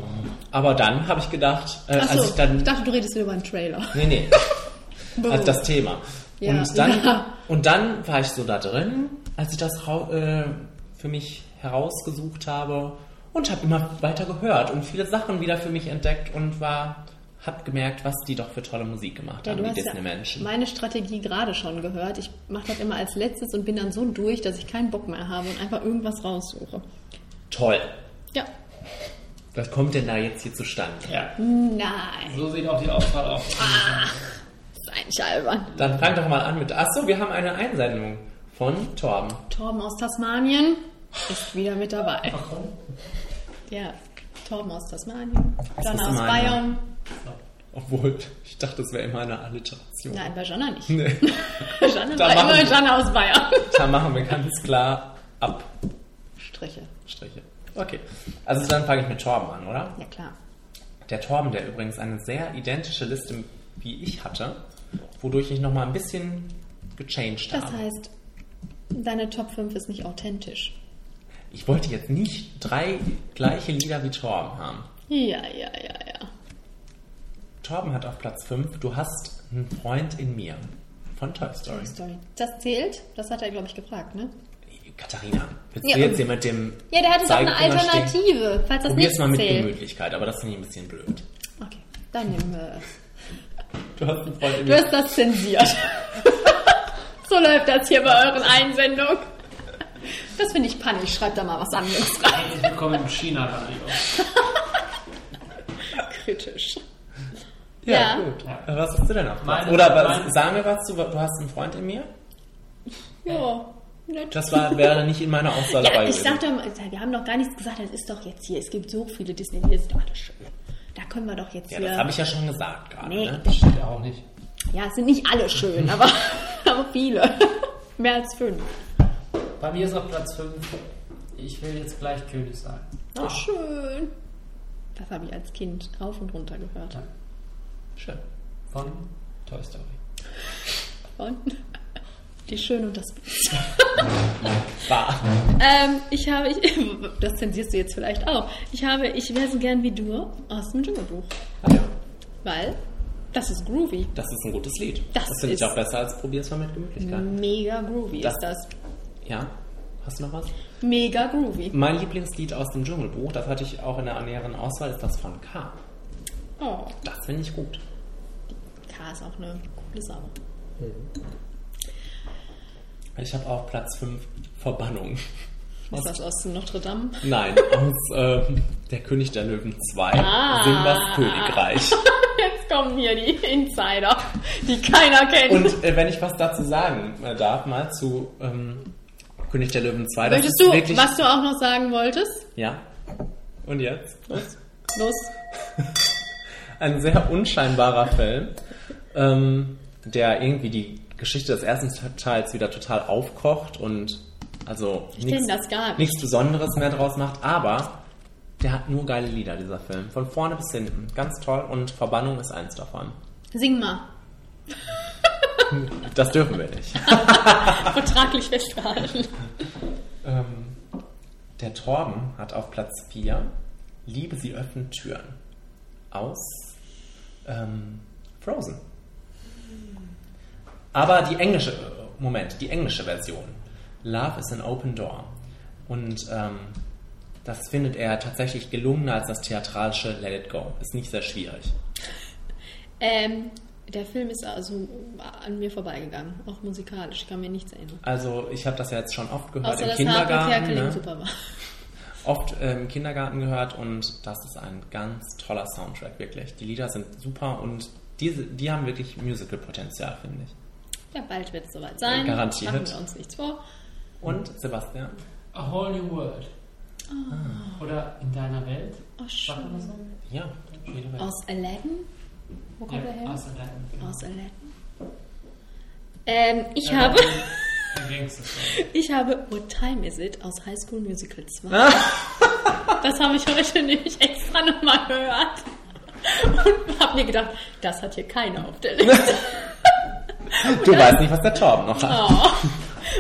aber dann habe ich gedacht, äh, als Achso, ich dann. ich dachte, du redest wieder über einen Trailer. Nee, nee. Also das Thema. Ja, und, dann, ja. und dann war ich so da drin, als ich das äh, für mich herausgesucht habe und habe immer weiter gehört und viele Sachen wieder für mich entdeckt und war, hab gemerkt, was die doch für tolle Musik gemacht Ja, haben, du die hast ja Disney-Menschen. meine Strategie gerade schon gehört. Ich mache das immer als letztes und bin dann so durch, dass ich keinen Bock mehr habe und einfach irgendwas raussuche. Toll. Ja. Was kommt denn da jetzt hier zustande? Ja. Nein. So sieht auch die Auswahl aus. Ah. eigentlich albern. Dann fang doch mal an mit. Achso, wir haben eine Einsendung von Torben. Torben aus Tasmanien ist wieder mit dabei. Warum? Ja, Torben aus Tasmanien. Jana aus Tasmanien. Bayern. Obwohl, ich dachte, das wäre immer eine Alliteration. Nein, bei Jana nicht. Nee. Jana Da war immer wir- Jana aus Bayern. Da machen wir ganz klar ab. Striche. Striche. Okay. Also dann fange ich mit Torben an, oder? Ja, klar. Der Torben, der übrigens eine sehr identische Liste wie ich hatte, wodurch ich nochmal ein bisschen gechanged Das habe. heißt, deine Top 5 ist nicht authentisch. Ich wollte jetzt nicht drei gleiche Lieder wie Torben haben. Ja, ja, ja, ja. Torben hat auf Platz 5 Du hast einen Freund in mir von Toy Story. Toy Story. Das zählt? Das hat er, glaube ich, gefragt, ne? Katharina, willst Ja, du jetzt hier mit dem Ja, der hatte doch eine Zeigefinger stehen? Alternative, falls das Probier's nicht mal mit zählt. Gemütlichkeit, aber das finde ich ein bisschen blöd. Okay, dann nimm. Äh, Du hast einen Freund in du mir. hast das zensiert. so läuft das hier bei euren Einsendungen. Das finde ich pannig. Schreibt da mal was anderes rein. Herzlich willkommen im China-Radio. Kritisch. Ja, Ja. gut. Was hast du denn Platz? Meine- Oder was, meine- sag mir was, du, du hast einen Freund in mir? Ja, nett. Das war, wäre nicht in meiner Auswahl Ja, dabei ich gewesen. sag doch mal, wir haben noch gar nichts gesagt. Das ist doch jetzt hier. Es gibt so viele Disney-Lieder, sind doch alle schön. Da können wir doch jetzt Ja, hier. das habe ich ja schon gesagt gerade. Nee. Ne? Stimmt ja auch nicht. Ja, es sind nicht alle schön, aber, aber viele. Mehr als fünf. Bei mir ist auf Platz 5. Ich will jetzt gleich König sein. Oh, schön. Das habe ich als Kind rauf und runter gehört. Schön. Von Toy Story. Und die Schön und das Biest. Bah. Ähm, ich habe, ich, das zensierst du jetzt vielleicht auch. Ich habe, ich wäre so gern wie du aus dem Dschungelbuch. Weil das ist groovy. Das ist ein gutes Lied. Das Das, finde ich auch besser als Probier's mal mit Gemütlichkeit. Mega groovy Das- ist das. Ja? Hast du noch was? Mega groovy. Mein Lieblingslied aus dem Dschungelbuch, das hatte ich auch in der näheren Auswahl, ist das von K. Oh, Das finde ich gut. K ist auch eine coole Sau. Ich habe auf Platz 5 Verbannung. Ist das aus Notre Dame? Nein, aus ähm, Der König der Löwen 2, Ah. Simbas Königreich. Jetzt kommen hier die Insider, die keiner kennt. Und äh, wenn ich was dazu sagen äh, darf, mal zu ähm, König der Löwen 2, das Möchtest ist du, wirklich... was du auch noch sagen wolltest? Ja. Und jetzt? Los. Los. Ein sehr unscheinbarer Film, ähm, der irgendwie die Geschichte des ersten Teils wieder total aufkocht und also Ich nichts nichts Besonderes mehr draus macht, aber der hat nur geile Lieder, dieser Film. Von vorne bis hinten. Ganz toll und Verbannung ist eins davon. Sing mal. Das dürfen wir nicht. Vertraglich festgehalten. Ähm, der Torben hat auf Platz 4 Liebe, sie öffnet Türen. Aus ähm, Frozen. Aber die englische, Moment, die englische Version. Love is an open door. Und ähm, das findet er tatsächlich gelungener als das theatralische Let It Go. Ist nicht sehr schwierig. Ähm, der Film ist also an mir vorbeigegangen, auch musikalisch. Ich kann mir nichts erinnern. Also ich habe das ja jetzt schon oft gehört Außer im Kindergarten. Ne? super war. oft äh, im Kindergarten gehört und das ist ein ganz toller Soundtrack, wirklich. Die Lieder sind super und diese, die haben wirklich Musical-Potenzial, finde ich. Ja, bald wird es soweit sein. Garantiert. Machen wir uns nichts vor. Und Sebastian? A Whole New World. Ah. Oder In deiner Welt. Oh, so? Ja, jede Welt. Aus Aladdin? Wo kommt Ja, er her? aus Aladdin, genau. Aus Aladdin. Ähm, ich Ja, habe... Ich habe What Time Is It aus High School Musical 2. Ah. das habe ich heute nämlich extra nochmal gehört. Und habe mir gedacht, das hat hier keiner auf der Liste. Du weißt nicht, was der Torben noch hat. Oh.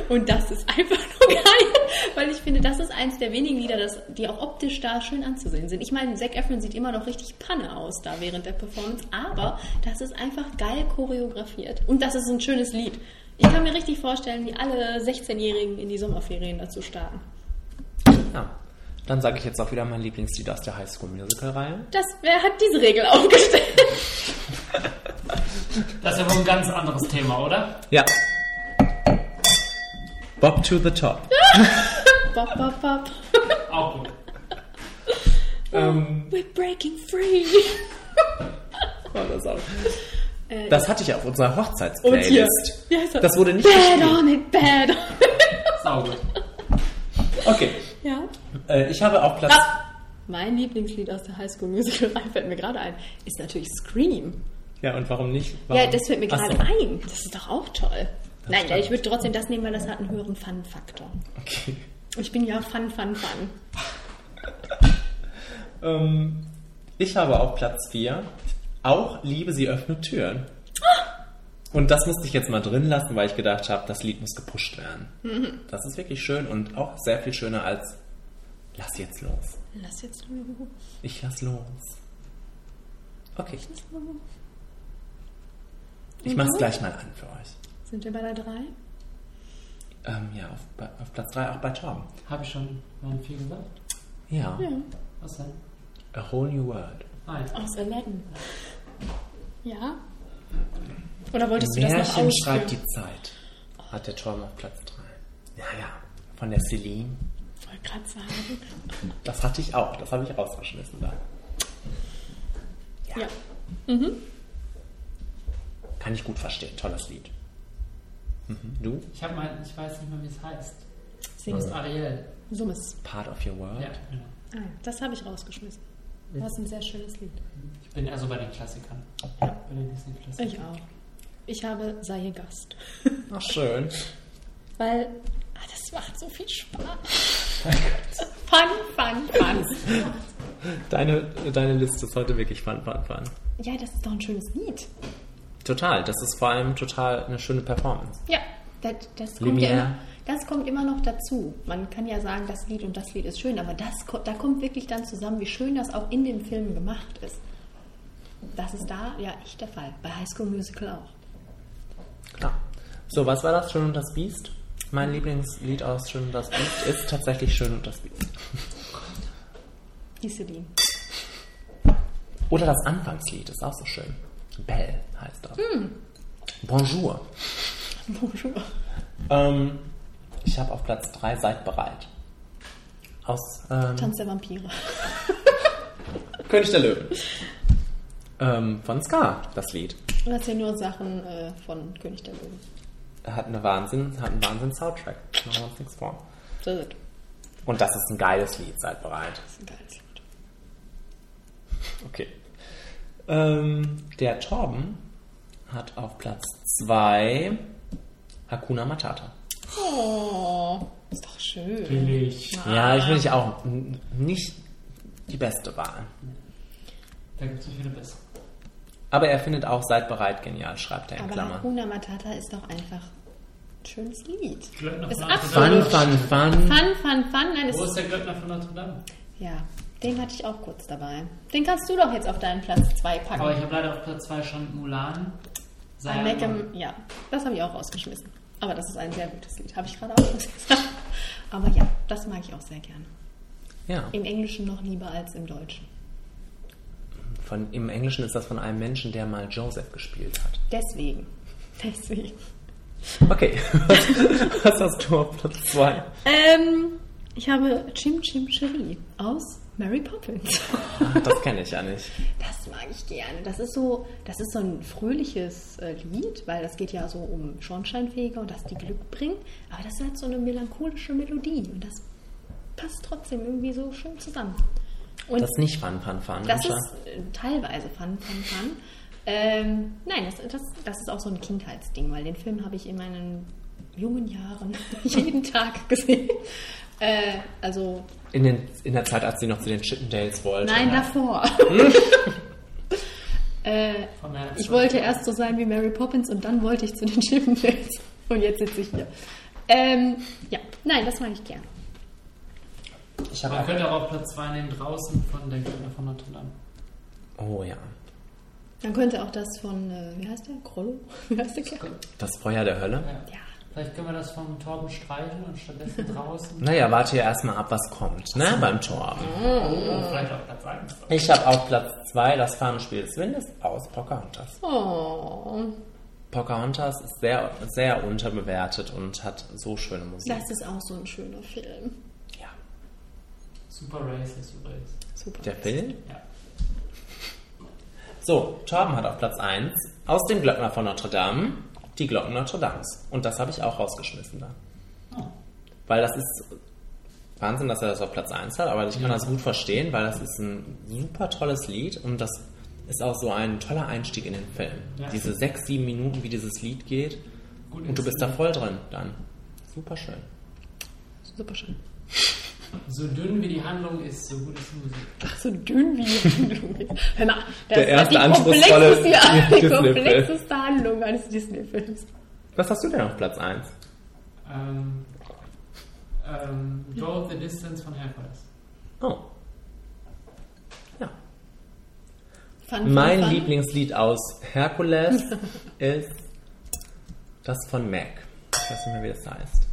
Und das ist einfach nur geil, weil ich finde, das ist eins der wenigen Lieder, das, die auch optisch da schön anzusehen sind. Ich meine, Zac Efron sieht immer noch richtig Panne aus da während der Performance, aber das ist einfach geil choreografiert. Und das ist ein schönes Lied. Ich kann mir richtig vorstellen, wie alle 16-Jährigen in die Sommerferien dazu starten. Ja. Dann sage ich jetzt auch wieder mein Lieblingslied aus der High School Musical-Reihe. Das, wer hat diese Regel aufgestellt? Das ist ja wohl ein ganz anderes Thema, oder? Ja. Bob to the Top. bop, bop, bop. Auch gut. Ähm, We're breaking free. war das auch. Äh, Das hatte ich auf unserer. Hochzeitsplaylist. Wie heißt Das wurde nicht Bad gespielt. on it, bad on Saugut. Okay. Ja. Äh, ich habe auf Platz. Ah, mein Lieblingslied aus der High School Musical fällt mir gerade ein, ist natürlich Scream. Ja, und warum nicht? Warum? Ja, das fällt mir gerade so. ein. Das ist doch auch toll. Nein, stimmt. ich würde trotzdem das nehmen, weil das hat einen höheren Fun-Faktor. Okay. Ich bin ja Fun, Fun, Fun. Ähm, ich habe auf Platz 4 auch Liebe, sie öffnet Türen. Und das musste ich jetzt mal drin lassen, weil ich gedacht habe, das Lied muss gepusht werden. Mhm. Das ist wirklich schön und auch sehr viel schöner als Lass jetzt los. Lass jetzt los. Ich lass los. Okay, ich mach's du? gleich mal an für euch. Sind wir bei der 3? Ähm, ja, auf, auf Platz 3 auch bei Tom. Habe ich schon mal viel gesagt? Ja. Ja. Was denn? A Whole New World. Nein. Aus Aladdin. Ja? Oder wolltest du das noch Märchen schreibt die Zeit. Hat der Tom auf Platz 3. Ja, ja. Von der Celine. Wollte gerade sagen. Das hatte ich auch. Das habe ich rausgeschmissen da. Ja. Mhm. Kann ich gut verstehen. Tolles Lied. Mhm. Du? Ich habe mal, ich weiß nicht mehr, wie es heißt. Sing Das es. ist Ariel. Summes. Part of Your World? Ja, genau. Ah, ja, das habe ich rausgeschmissen. Das ist ein sehr schönes Lied. Ich bin eher so bei den Klassikern. Bei den Disney-Klassikern. Ich auch. Ich habe Sei Gast. Ach, schön. Weil ah, das macht so viel Spaß. fun, fun, fun. Deine, deine Liste ist heute wirklich fun, fun, fun. Ja, das ist doch ein schönes Lied. Total. Das ist vor allem total eine schöne Performance. Ja, das, das, kommt ja immer, das kommt immer noch dazu. Man kann ja sagen, das Lied und das Lied ist schön, aber das, da kommt wirklich dann zusammen, wie schön das auch in dem Film gemacht ist. Das ist da ja echt der Fall. Bei High School Musical auch. Klar. So, was war das? Schön und das Biest? Mein Lieblingslied aus Schön und das Biest ist tatsächlich Schön und das Biest. Die Celine. Oder das Anfangslied ist auch so schön. Belle heißt das. Hm. Bonjour. Bonjour. Ähm, ich habe auf Platz 3 Seid bereit. Aus ähm, Tanz der Vampire. König der Löwen. Ähm, von Ska, das Lied. Das sind nur Sachen äh, von König der Löwen. Er hat, eine Wahnsinn, hat einen Wahnsinn-Soundtrack. Machen wir uns nichts vor. So gut. Und das ist ein geiles Lied, seid bereit. Das ist ein geiles Lied. Okay. Ähm, der Torben hat auf Platz 2 Hakuna Matata. Oh, ist doch schön. Billig. Ja, ich finde ich auch nicht die beste Wahl. Da gibt es so viele bessere. Aber er findet auch Seid bereit genial, schreibt er in Aber Klammern. Hakuna Matata ist doch einfach ein schönes Lied. Glöckner Ist von Notre Fun, Dame. fun, fun. Fun, fun, fun. Nein, Wo es ist der Glöckner von Notre Dame? Ja, den hatte ich auch kurz dabei. Den kannst du doch jetzt auf deinen Platz 2 packen. Aber ich habe leider auf Platz 2 schon Mulan. Him, ja, das habe ich auch rausgeschmissen. Aber das ist ein sehr gutes Lied. Habe ich gerade auch gesagt. Aber ja, das mag ich auch sehr gerne. Ja, Im Englischen noch lieber als im Deutschen. von, im Englischen ist das von einem Menschen, der mal Joseph gespielt hat. Deswegen. Deswegen. Okay, was, was hast du auf Platz 2? Ähm, ich habe Chim Chim Cherie aus Mary Poppins. Das kenne ich ja nicht. Das mag ich gerne. Das ist so, das ist so ein fröhliches äh, Lied, weil das geht ja so um Schornsteinfeger und dass die Glück bringen. Aber das hat so eine melancholische Melodie und das passt trotzdem irgendwie so schön zusammen. Und Das ist nicht Fun, Fun, Fun. das ist äh, teilweise Fun, Fun, Fun. Ähm, nein, das, das, das ist auch so ein Kindheitsding, weil den Film habe ich in meinen jungen Jahren jeden Tag gesehen. Äh, also, in, den, in der Zeit, als sie noch zu den Chippendales wollte. nein, davor. äh, Von März. ich wollte erst so sein wie Mary Poppins und dann wollte ich zu den Chippendales. Und jetzt sitze ich hier. Ähm, ja, nein, das mag ich gern. Ich habe Man auch, könnte auch auf Platz 2 nehmen, draußen von der Glöckner von Notre Dame. Oh ja. Man könnte auch das von, äh, wie heißt der? Krollo? Wie heißt der Kerl? Das Feuer der Hölle. Ja. Ja. Vielleicht können wir das vom Torben streichen und stattdessen draußen. Naja, warte ja erstmal ab, was kommt, ne, beim Torben. Oh, vielleicht auf Platz 1. Ich habe auf Platz 2 das Farbenspiel des Windes aus Pocahontas. Oh, Pocahontas ist sehr, sehr unterbewertet und hat so schöne Musik. das ist auch so ein schöner Film. ja. Super Race ist übrigens. Super. Der Film? Ja. So, Torben hat auf Platz 1 aus dem Glöckner von Notre Dame die Glocken Notre Dames. Und das habe ich auch rausgeschmissen da. Weil das ist Wahnsinn, dass er das auf Platz 1 hat, aber ich kann das gut verstehen, weil das ist ein super tolles Lied und das ist auch so ein toller Einstieg in den Film. Ja. Diese sechs, sieben Minuten, wie dieses Lied geht Gut und du bist da voll drin dann. Super schön. Super schön. So dünn wie die Handlung ist, so gut ist die Musik. Ach, so dünn wie die Handlung ist. Hör mal, das Der erste ist die anspruchsvolle komplexeste, die komplexeste Handlung eines Disney-Films. Was hast du denn auf Platz 1? Ähm, ähm, Go the Distance von Hercules. Oh. Ja. Fun, fun, Mein fun. Lieblingslied aus Hercules ist das von Mac. Ich weiß nicht mehr, wie das heißt.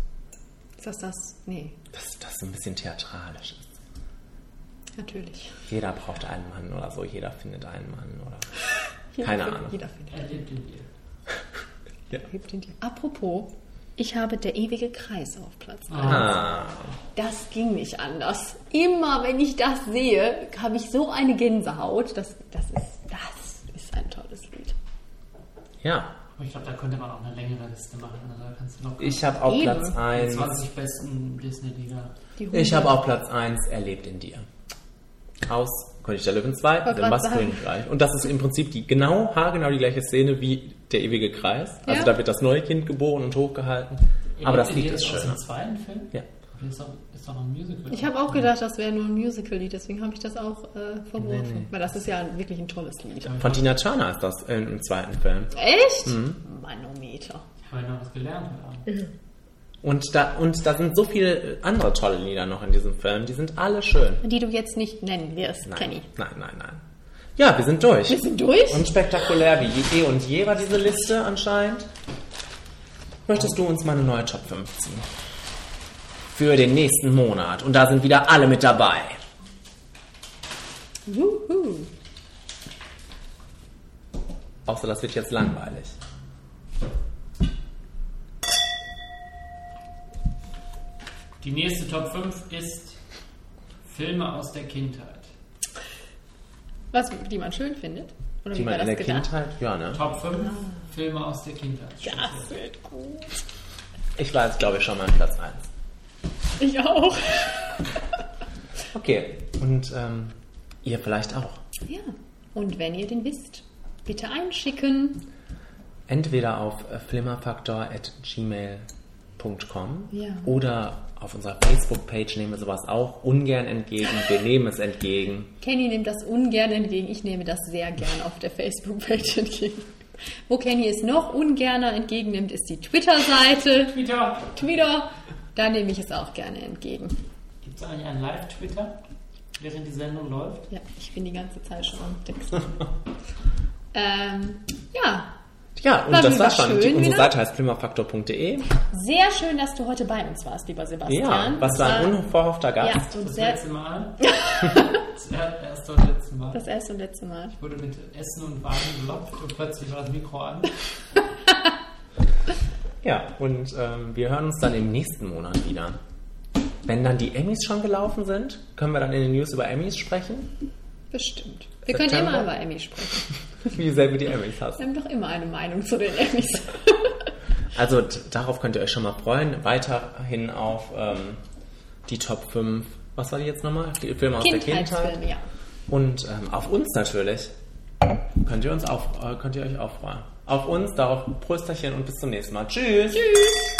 Ist das das? Nee, Das, das so ein bisschen theatralisch ist. natürlich. Jeder braucht einen Mann oder so, jeder findet einen Mann oder. Jeder Keine findet- Ahnung. Jeder findet. Er lebt in dir. In dir. Apropos, ich habe der ewige Kreis auf Platz 1. Ah. Das ging nicht anders. Immer wenn ich das sehe, habe ich so eine Gänsehaut. Das, das, ist, das ist ein tolles Lied. Ja. Aber ich glaube, da könnte man auch eine längere Liste machen. Also da kannst du noch Ich habe auf Eben. Platz die 1. 20 besten Disney-Lieder. Die Ich habe auf Platz 1 Erlebt in dir. Aus König der Löwen 2, Wollte Simbas. Königreich. Und das ist im Prinzip die genau, haargenau die gleiche Szene wie der ewige Kreis. Also Ja. da wird das neue Kind geboren und hochgehalten. Aber das Lied ist aus schön. dem zweiten Film? Ja. Das ist doch, ist doch noch ein Musical. Ich habe auch gedacht, das wäre nur ein Musical-Lied, deswegen habe ich das auch äh, verworfen. Nee, nee. Weil das ist ja wirklich ein tolles Lied. Von Tina Turner ist das im zweiten Film. Echt? Mhm. Manometer. Ich habe ja noch was gelernt heute Abend. Und da, und da sind so viele andere tolle Lieder noch in diesem Film. Die sind alle schön. Die du jetzt nicht nennen wirst, Nein, Kenny. nein, nein, nein. Ja, wir sind durch. Wir sind durch? Und spektakulär wie eh und je war diese Liste anscheinend. Möchtest du uns mal eine neue Top 5 ziehen? Für den nächsten Monat. Und da sind wieder alle mit dabei. Wuhu. Außer das wird jetzt langweilig. Die nächste Top 5 ist Filme aus der Kindheit. Was, die man schön findet? Oder Die wie man war in das der gedacht? Kindheit, ja, ne? Top 5 Filme aus der Kindheit. Das wird gut. Ich war jetzt, glaube ich, schon mal an Platz 1. Ich auch. Okay. Und ähm, ihr vielleicht auch. Ja. Und wenn ihr den wisst, bitte einschicken. Entweder auf äh, flimmerfaktor.gmail.com Ja. oder auf unserer Facebook-Page nehmen wir sowas auch ungern entgegen. Wir nehmen es entgegen. Kenny nimmt das ungern entgegen. Ich nehme das sehr gern auf der Facebook-Page entgegen. Wo Kenny es noch ungerner entgegennimmt, ist die Twitter-Seite. Twitter. Twitter. Da nehme ich es auch gerne entgegen. Gibt es eigentlich einen Live-Twitter, während die Sendung läuft? Ja, ich bin die ganze Zeit schon am Text. ähm, ja, Ja, und War das war's schon. unsere wieder. Seite heißt flimmerfaktor.de. sehr schön, dass du heute bei uns warst, lieber Sebastian. Ja, was war ein unverhoffter Gast. Ja, und Das sehr, letzte Mal. Das er- erste und letzte Mal. das erste und letzte Mal. Ich wurde mit Essen und Wein gelockt und plötzlich war das Mikro an. Ja, und ähm, wir hören uns dann im nächsten Monat wieder. Wenn dann die Emmys schon gelaufen sind, können wir dann in den News über Emmys sprechen? Bestimmt. Wir können September? immer über Emmy sprechen. Wie du die Emmys hast. Wir haben doch immer eine Meinung zu den Emmys. Also darauf könnt ihr euch schon mal freuen. Weiterhin auf ähm, die Top 5, was war die jetzt nochmal? Die Filme aus der Kindheit. Ja. Und ähm, auf uns natürlich. Könnt ihr uns auch, äh, könnt ihr euch auch freuen. Auf uns, darauf Prösterchen und bis zum nächsten Mal. Tschüss. Tschüss.